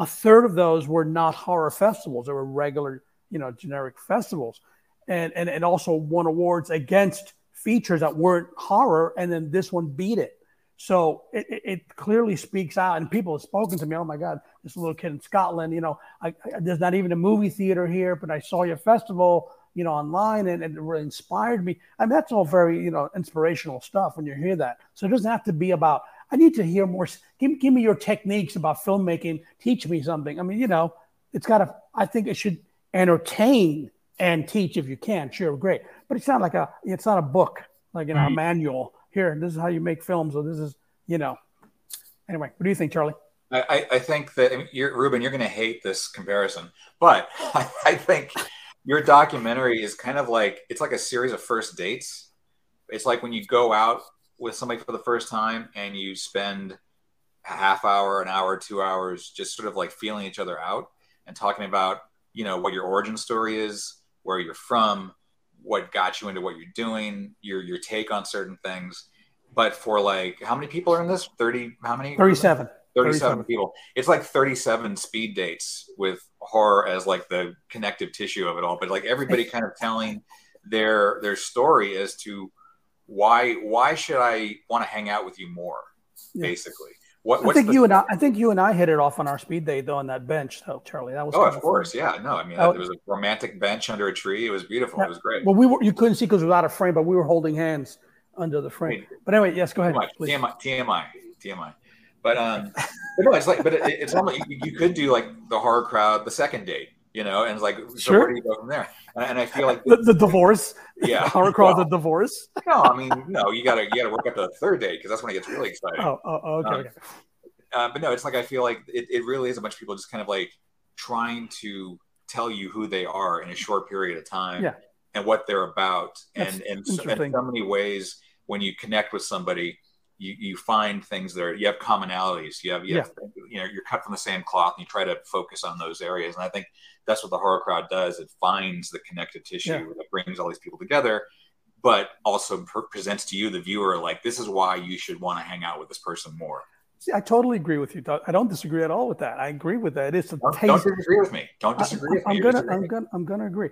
Speaker 2: a third of those were not horror festivals. They were regular, you know, generic festivals. And, and it also won awards against features that weren't horror. And then this one beat it. So it, it, it clearly speaks out, and people have spoken to me. Oh my God, this little kid in Scotland, you know, I, I, there's not even a movie theater here, but I saw your festival, you know, online, and, and it really inspired me. I mean, that's all very, you know, inspirational stuff when you hear that. So it doesn't have to be about. I need to hear more. Give, give me your techniques about filmmaking. Teach me something. I mean, you know, it's got to. I think it should entertain and teach if you can. Sure, great, but it's not like a. It's not a book, like you know, a manual. Here, this is how you make films, or this is, you know. Anyway, what do you think, Charlie?
Speaker 3: I, I- I think that you're, Ruben, you're going to hate this comparison, but I, I think your documentary is kind of like it's like a series of first dates. It's like when you go out with somebody for the first time and you spend a half hour, an hour, two hours, just sort of like feeling each other out and talking about you know what your origin story is, where you're from, what got you into what you're doing, your your take on certain things. But for like, how many people are in this? Thirty? How many?
Speaker 2: Thirty-seven.
Speaker 3: 37
Speaker 2: 37.
Speaker 3: people. It's like 37 speed dates with horror as like the connective tissue of it all. But like everybody kind of telling their their story as to why why should I want to hang out with you more?
Speaker 2: Yeah.
Speaker 3: Basically, what
Speaker 2: I think
Speaker 3: the-
Speaker 2: you and I, I think you and I hit it off on our speed date though on that bench though, Charlie. That was
Speaker 3: Oh, of
Speaker 2: fun.
Speaker 3: course, yeah. No, I mean
Speaker 2: Oh.
Speaker 3: there was a romantic bench under a tree. It was beautiful.
Speaker 2: Yeah.
Speaker 3: It was great.
Speaker 2: Well, we were you couldn't see because we were out of frame, but we were holding hands under the frame. But anyway, yes, go ahead.
Speaker 3: TMI. TMI, TMI, TMI. But um, but no, it's like, but it, it's almost you, you could do like the horror crowd, the second date, you know, and it's like, so
Speaker 2: Sure.
Speaker 3: where do you go from there? And, I feel like,
Speaker 2: The, the divorce,
Speaker 3: yeah,
Speaker 2: crawls
Speaker 3: well,
Speaker 2: the divorce.
Speaker 3: no, I mean, no, you gotta you gotta work up to the third date because that's when it gets really exciting.
Speaker 2: Oh, oh, oh, okay,
Speaker 3: Um,
Speaker 2: okay.
Speaker 3: Uh, but no, it's like I feel like it, it really is a bunch of people just kind of like trying to tell you who they are in a short period of time
Speaker 2: Yeah.
Speaker 3: and what they're about.
Speaker 2: That's
Speaker 3: And and so, in so many ways, when you connect with somebody, you, you find things that are, you have commonalities. You have, you, have you know, you're cut from the same cloth and you try to focus on those areas. And I think that's what the horror crowd does. It finds the connective tissue
Speaker 2: Yeah.
Speaker 3: that brings all these people together, but also pre- presents to you, the viewer, like, this is why you should want to hang out with this person more.
Speaker 2: See, I totally agree with you. I don't disagree at all with that. I agree with that. It's a
Speaker 3: Don't,
Speaker 2: taste.
Speaker 3: don't disagree with me. Don't
Speaker 2: I-
Speaker 3: disagree with me.
Speaker 2: I'm
Speaker 3: You're
Speaker 2: gonna. I'm gonna, I'm gonna agree.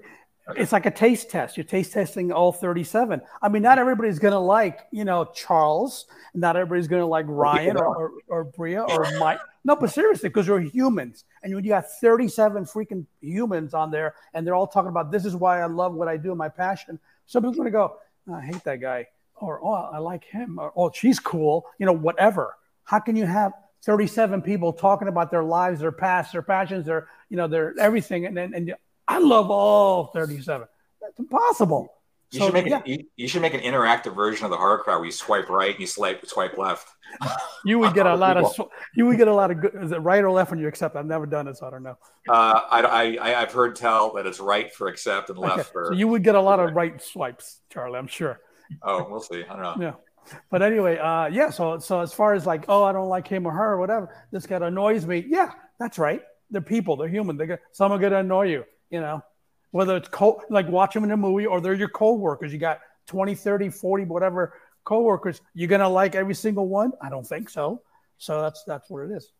Speaker 3: Okay.
Speaker 2: It's like a taste test. You're taste testing all 37. I mean, not everybody's gonna like, you know, Charles. Not everybody's gonna like Ryan or, or, or Brea or Mike. No, but seriously, because we're humans, and you got 37 freaking humans on there, and they're all talking about this is why I love what I do, my passion. Some people's gonna go, "Oh, I hate that guy, or oh, I like him, or oh, she's cool, you know, whatever. How can you have 37 people talking about their lives, their past, their passions, their, you know, their everything, and then and I love all 37. That's impossible.
Speaker 3: You
Speaker 2: So,
Speaker 3: should make
Speaker 2: yeah.
Speaker 3: an, you, you should make an interactive version of the horror crowd where you swipe right and you swipe swipe left.
Speaker 2: You would get a lot of
Speaker 3: people.
Speaker 2: you would get a lot of good. Is it right or left when you accept? I've never done it, so I don't know.
Speaker 3: Uh, I, I I've heard tell that it's right for accept and left
Speaker 2: Okay.
Speaker 3: for
Speaker 2: So you would get a lot of right swipes, Charlie. I'm sure.
Speaker 3: oh we'll see. I don't know.
Speaker 2: Yeah. But anyway, uh, yeah. So so as far as like, oh, I don't like him or her or whatever, this guy annoys me. Yeah, that's right. They're people. They're human. They get some are gonna annoy you. You know, whether it's co- like watch them in a movie or they're your co-workers. You got 20, 30, 40, whatever co-workers. You're gonna like every single one? I don't think so. So that's that's what it is.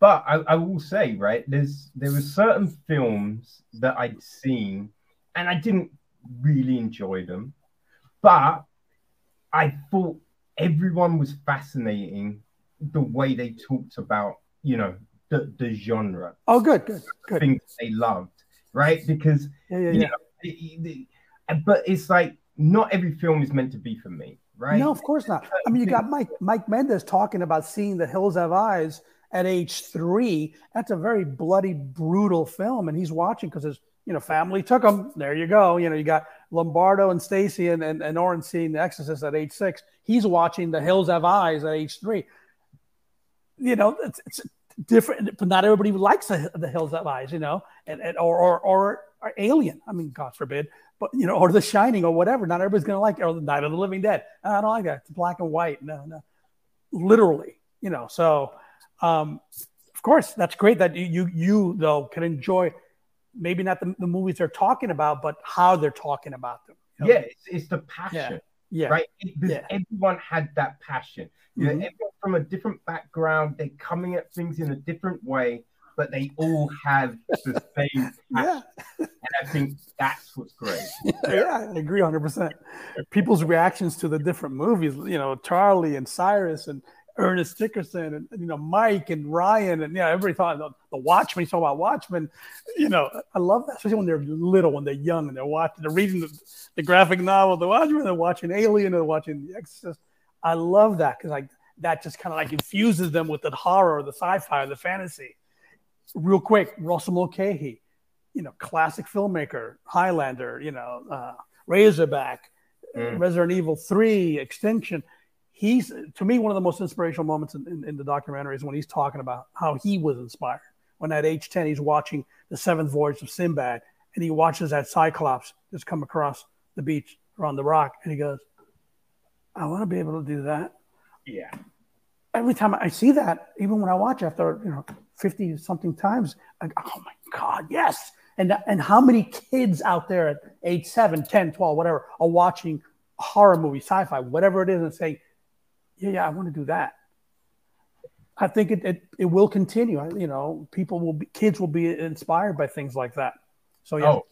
Speaker 1: But I, I will say, right, there's there were certain films that I'd seen and I didn't really enjoy them, but I thought everyone was fascinating the way they talked about, you know, the, the genre,
Speaker 2: Oh, good, good, good.
Speaker 1: things they loved, right? Because
Speaker 2: Yeah, yeah,
Speaker 1: you know, it- it- uh, but it's like not every film is meant to be for me, right?
Speaker 2: No, of course not. I mean, you got Mike Mike Mendez talking about seeing The Hills Have Eyes at age three. That's a very bloody, brutal film, and he's watching because his you know family took him. There you go. You know, you got Lombardo and Staci and and, and Oren seeing The Exorcist at age six. He's watching The Hills Have Eyes at age three. You know, it's, it's different, but not everybody likes the, the Hills Have Eyes. You know, and, and or, or or or Alien. I mean, God forbid but you know, or The Shining, or whatever. Not everybody's gonna like it, or The Night of the Living Dead. I don't like that. It's black and white. No, no, literally. You know, so um, of course that's great that you you, you though can enjoy maybe not the, the movies they're talking about, but how they're talking about them. You know?
Speaker 1: Yeah, it's, it's the passion,
Speaker 2: yeah,
Speaker 1: right? Because
Speaker 2: Yeah.
Speaker 1: everyone had that passion. You know,
Speaker 2: mm-hmm.
Speaker 1: everyone from a different background, they're coming at things in a different way, but they all have the same
Speaker 2: yeah,
Speaker 1: And I think that's what's great.
Speaker 2: yeah. I agree 100. percent People's reactions to the different movies, you know, Charlie and Cyrus and Ernest Dickerson and you know Mike and Ryan and yeah, everybody thought the, the Watchmen. You talk about Watchmen, you know, I love that, especially when they're little, when they're young and they're watching, they're reading the, the graphic novel, the Watchmen, they're watching Alien, they're watching The Exorcist. I love that because like that just kind of like infuses them with the horror, the sci-fi, the fantasy. Real quick, Russell Mulcahy, you know, classic filmmaker, Highlander, you know, uh, Razorback,
Speaker 1: Mm.
Speaker 2: Resident Evil 3, Extinction. He's, to me, one of the most inspirational moments in, in, in the documentary is when he's talking about how he was inspired. When at age 10, he's watching the seventh voyage of Sinbad and he watches that Cyclops just come across the beach around the rock and he goes, I want to be able to do that
Speaker 1: Yeah.
Speaker 2: every time I see that, even when I watch after you know fifty something times, I go, oh my god, yes! And and how many kids out there at age 7, 10, 12, whatever, are watching horror movie, sci-fi, whatever it is, and saying, yeah, yeah, I want to do that. I think it, it it will continue. I- You know, people will be kids will be inspired by things like that. So yeah,
Speaker 1: Oh,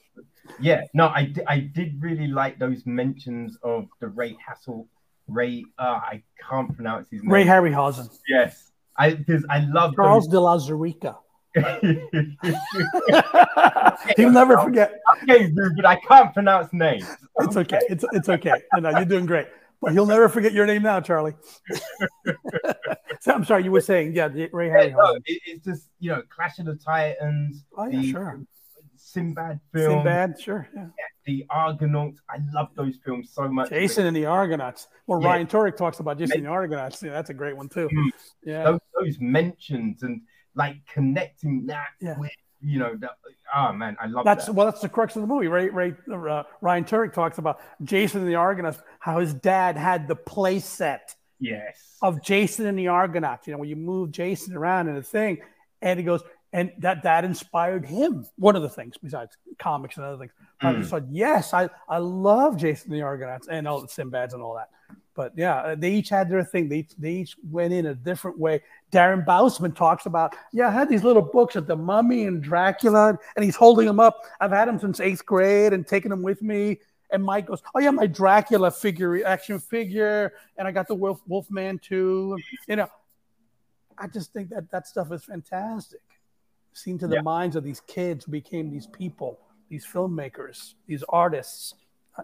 Speaker 1: Yeah, no, I, I did really like those mentions of the Ray Hassel, Ray. Uh, I can't pronounce his name.
Speaker 2: Ray Harryhausen,
Speaker 1: Yes, I because I love
Speaker 2: Charles de la Zurica. He'll never forget.
Speaker 1: okay, Ruben, I can't pronounce names.
Speaker 2: It's okay. It's it's okay. No, no, you're doing great. But he'll never forget your name now, Charlie. so, I'm sorry, you were saying, yeah, the- Ray
Speaker 1: Yeah, no, it, it's just you know, Clash of the Titans,
Speaker 2: Oh yeah,
Speaker 1: the
Speaker 2: sure.
Speaker 1: Sinbad film,
Speaker 2: Sinbad, sure. Yeah.
Speaker 1: the Argonauts. I love those films so much.
Speaker 2: Jason and the Argonauts. Well,
Speaker 1: Yeah.
Speaker 2: Ryan Turek talks about Jason and the Argonauts. Yeah, that's a great one too.
Speaker 1: Mm.
Speaker 2: Yeah.
Speaker 1: those, those mentions and like connecting that
Speaker 2: Yeah.
Speaker 1: with you know that. Oh man, I love
Speaker 2: That's
Speaker 1: that.
Speaker 2: well, that's the crux of the movie. right? Ray, uh, Ryan Turek talks about Jason and the Argonauts, how his dad had the play set
Speaker 1: Yes.
Speaker 2: of Jason and the Argonauts. You know, when you move Jason around in a thing, and he goes, and that that inspired him. One of the things besides comics and other things. I
Speaker 1: Mm.
Speaker 2: just thought, yes, I I love Jason and the Argonauts and all the Sinbads and all that. But yeah, uh, they each had their thing. They each, they each went in a different way. Darren Bousman talks about, yeah, I had these little books of the Mummy and Dracula, and he's holding them up. I've had them since eighth grade and taking them with me. And Mike goes, oh yeah, my Dracula figure, action figure, and I got the Wolf Wolfman too. You know, I just think that that stuff is fantastic. Seen to the
Speaker 1: Yeah.
Speaker 2: minds of these kids who became these people, these filmmakers, these artists.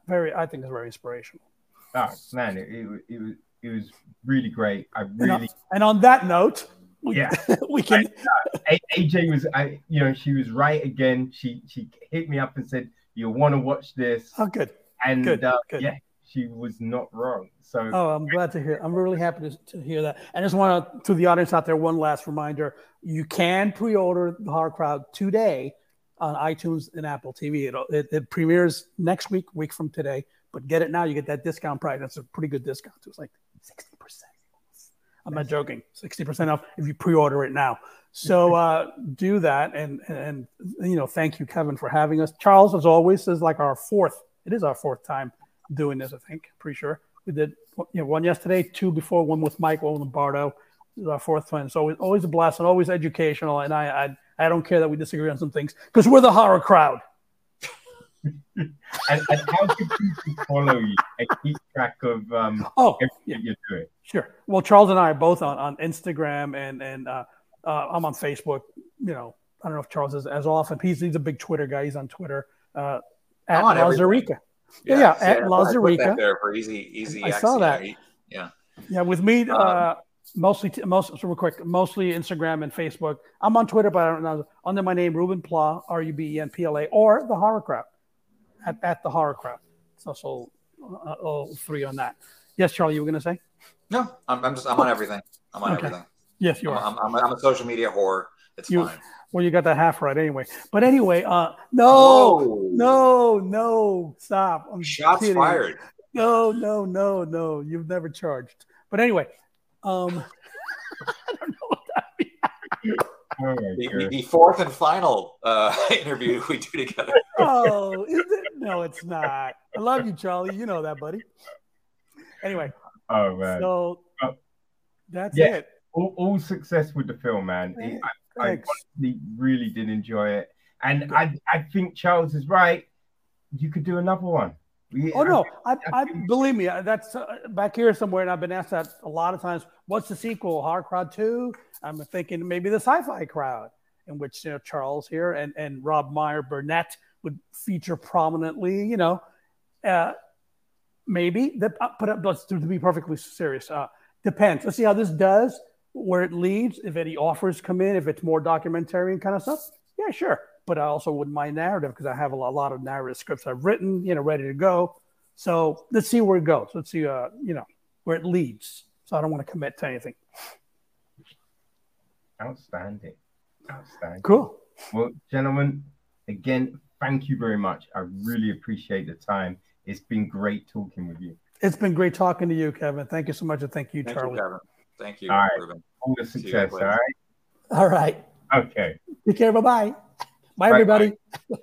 Speaker 2: Very, I think, is very inspirational.
Speaker 1: Oh man, it, it, was- it was it was really great. I
Speaker 2: And on,
Speaker 1: really
Speaker 2: and on that note, we,
Speaker 1: Yeah.
Speaker 2: we can.
Speaker 1: A- AJ was I you know she was right again. She she hit me up and said you want to watch this,
Speaker 2: Oh, good.
Speaker 1: and
Speaker 2: good,
Speaker 1: uh,
Speaker 2: good.
Speaker 1: yeah, she was not wrong. So
Speaker 2: Oh, I'm glad to hear. I'm really happy to, to hear that. And I just want to, to the audience out there, one last reminder: you can pre-order the Horror Crowd today on iTunes and Apple TV. It'll, it it premieres next week, week from today. But get it now; you get that discount price. That's a pretty good discount. So It's like sixty percent. I'm not joking. Sixty percent off if you pre-order it now. So uh, do that, and, and and you know, thank you, Kevin, for having us. Charles, as always, is like our fourth. It is our fourth time doing this. I think, pretty sure we did you know one yesterday, two before, one with Mike, one with Bardo. This is our fourth one. So always, always a blast and always educational. And I, I, I don't care that we disagree on some things because we're the horror crowd.
Speaker 1: and, and how can people follow you and keep track of um
Speaker 2: Oh,
Speaker 1: everything
Speaker 2: yeah,
Speaker 1: you're doing?
Speaker 2: sure. Well, Charles and I are both on, on Instagram and and uh, uh, I'm on Facebook. You know, I don't know if Charles is as often. He's he's a big Twitter guy. He's on Twitter uh, at
Speaker 3: on.
Speaker 2: Lauzirika. Yeah, yeah, at
Speaker 3: Lauzirika. there for easy, easy.
Speaker 2: I saw that.
Speaker 3: Yeah.
Speaker 2: Yeah, with me,
Speaker 3: Um,
Speaker 2: uh, mostly, most so real quick, mostly Instagram and Facebook. I'm on Twitter, but I don't know under my name, Ruben Pla, R U B E N P L A, or the Horror Crowd, at, at the Horror Crowd. It's also uh, all three on that. Yes, Charlie, you were going to say?
Speaker 3: No, I'm, I'm just I'm on everything. I'm on
Speaker 2: Okay.
Speaker 3: everything.
Speaker 2: Yes, you
Speaker 3: I'm,
Speaker 2: are.
Speaker 3: I'm, I'm, I'm a social media whore. It's
Speaker 2: You-
Speaker 3: fine.
Speaker 2: well, you got that half right anyway. But anyway, uh, no,
Speaker 3: Whoa.
Speaker 2: no, no, stop. I'm
Speaker 3: Shots
Speaker 2: kidding.
Speaker 3: fired.
Speaker 2: No, no, no, no. You've never charged. But anyway, um, I don't know what that means.
Speaker 1: Oh
Speaker 3: The, the- fourth and final uh, interview we do together.
Speaker 2: Oh, is it? No, it's not. I love you, Charlie. You know that, buddy. Anyway,
Speaker 1: Oh man.
Speaker 2: so
Speaker 1: Oh.
Speaker 2: that's
Speaker 1: Yeah.
Speaker 2: it.
Speaker 1: all, all success with the film, man. It- I, I honestly really did enjoy it, and I I think Charles is right. You could do another one. We-
Speaker 2: Oh no, I,
Speaker 1: I
Speaker 2: believe me. That's uh, back here somewhere, and I've been asked that a lot of times. What's the sequel? Horror Crowd Two? I'm thinking maybe the Sci-Fi Crowd, in which you know Charles here and and Rob Meyer Burnett would feature prominently. You know, uh, maybe that. uh, But uh, let's to be perfectly serious. Uh, depends. Let's see how this does, where it leads. If any offers come in, if it's more documentary and kind of stuff, yeah, sure. But I also wouldn't mind narrative because I have a lot, of narrative scripts I've written, you know, ready to go. So let's see where it goes. Let's see, uh, you know, where it leads. So I don't want to commit to anything.
Speaker 1: outstanding, outstanding.
Speaker 2: Cool.
Speaker 1: Well, gentlemen, again, thank you very much. I really appreciate the time. It's been great talking with you.
Speaker 2: It's been great talking to you, Kevin. Thank you so much, and thank you,
Speaker 3: Thank
Speaker 2: Charlie.
Speaker 3: you, Kevin. Thank you,
Speaker 1: All right.
Speaker 3: Ruben.
Speaker 1: All the
Speaker 3: See you
Speaker 1: success. All
Speaker 3: later.
Speaker 1: right.
Speaker 2: All right.
Speaker 1: Okay.
Speaker 2: Take care. Bye bye. Bye,
Speaker 1: Bye-bye.
Speaker 2: everybody.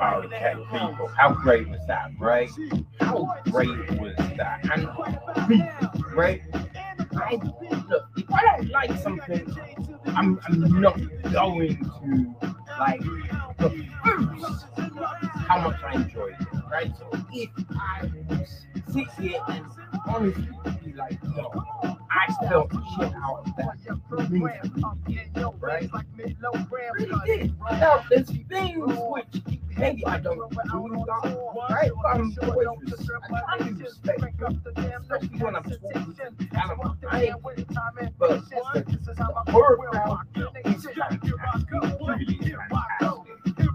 Speaker 1: Okay, people. How great was that, right? How great was that? And people, right? I look, if I don't like something, I'm, I'm not going to like refuse how much I enjoyed it, right? So if I sit here and honestly be like, yo, I felt shit out of that right? Really did. Now, there's things which maybe I don't do right? But I'm always I try to be respectful, especially when I'm talking to Callum. I ain't, but the, horror crowd is really fantastic,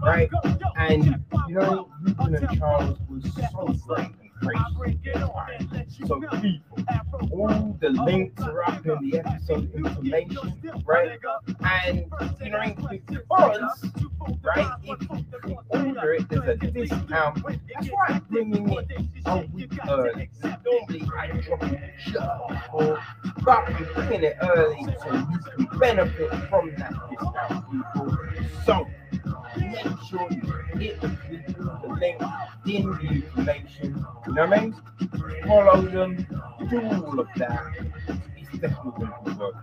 Speaker 1: right? And you know, Ruben and Charles was so great and gracious. So people, all the links are up in the episode information, right? And you know, because right, if you order it, there's a discount. That's why I'm bringing it a week early. Normally I drop it just before, but I'm bringing it early so you can benefit from that discount, people. So make sure you hit the, link in the information. You know what I mean? Follow them, do all of that. It's definitely going to it.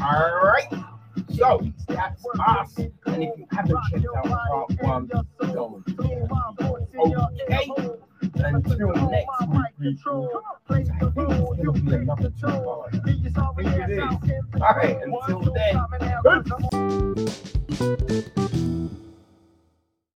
Speaker 1: All right. So that's us. And if you haven't checked out part one. Okay. Until next week, people. I think it's going to be another two part. It is. All right. Until Thank you.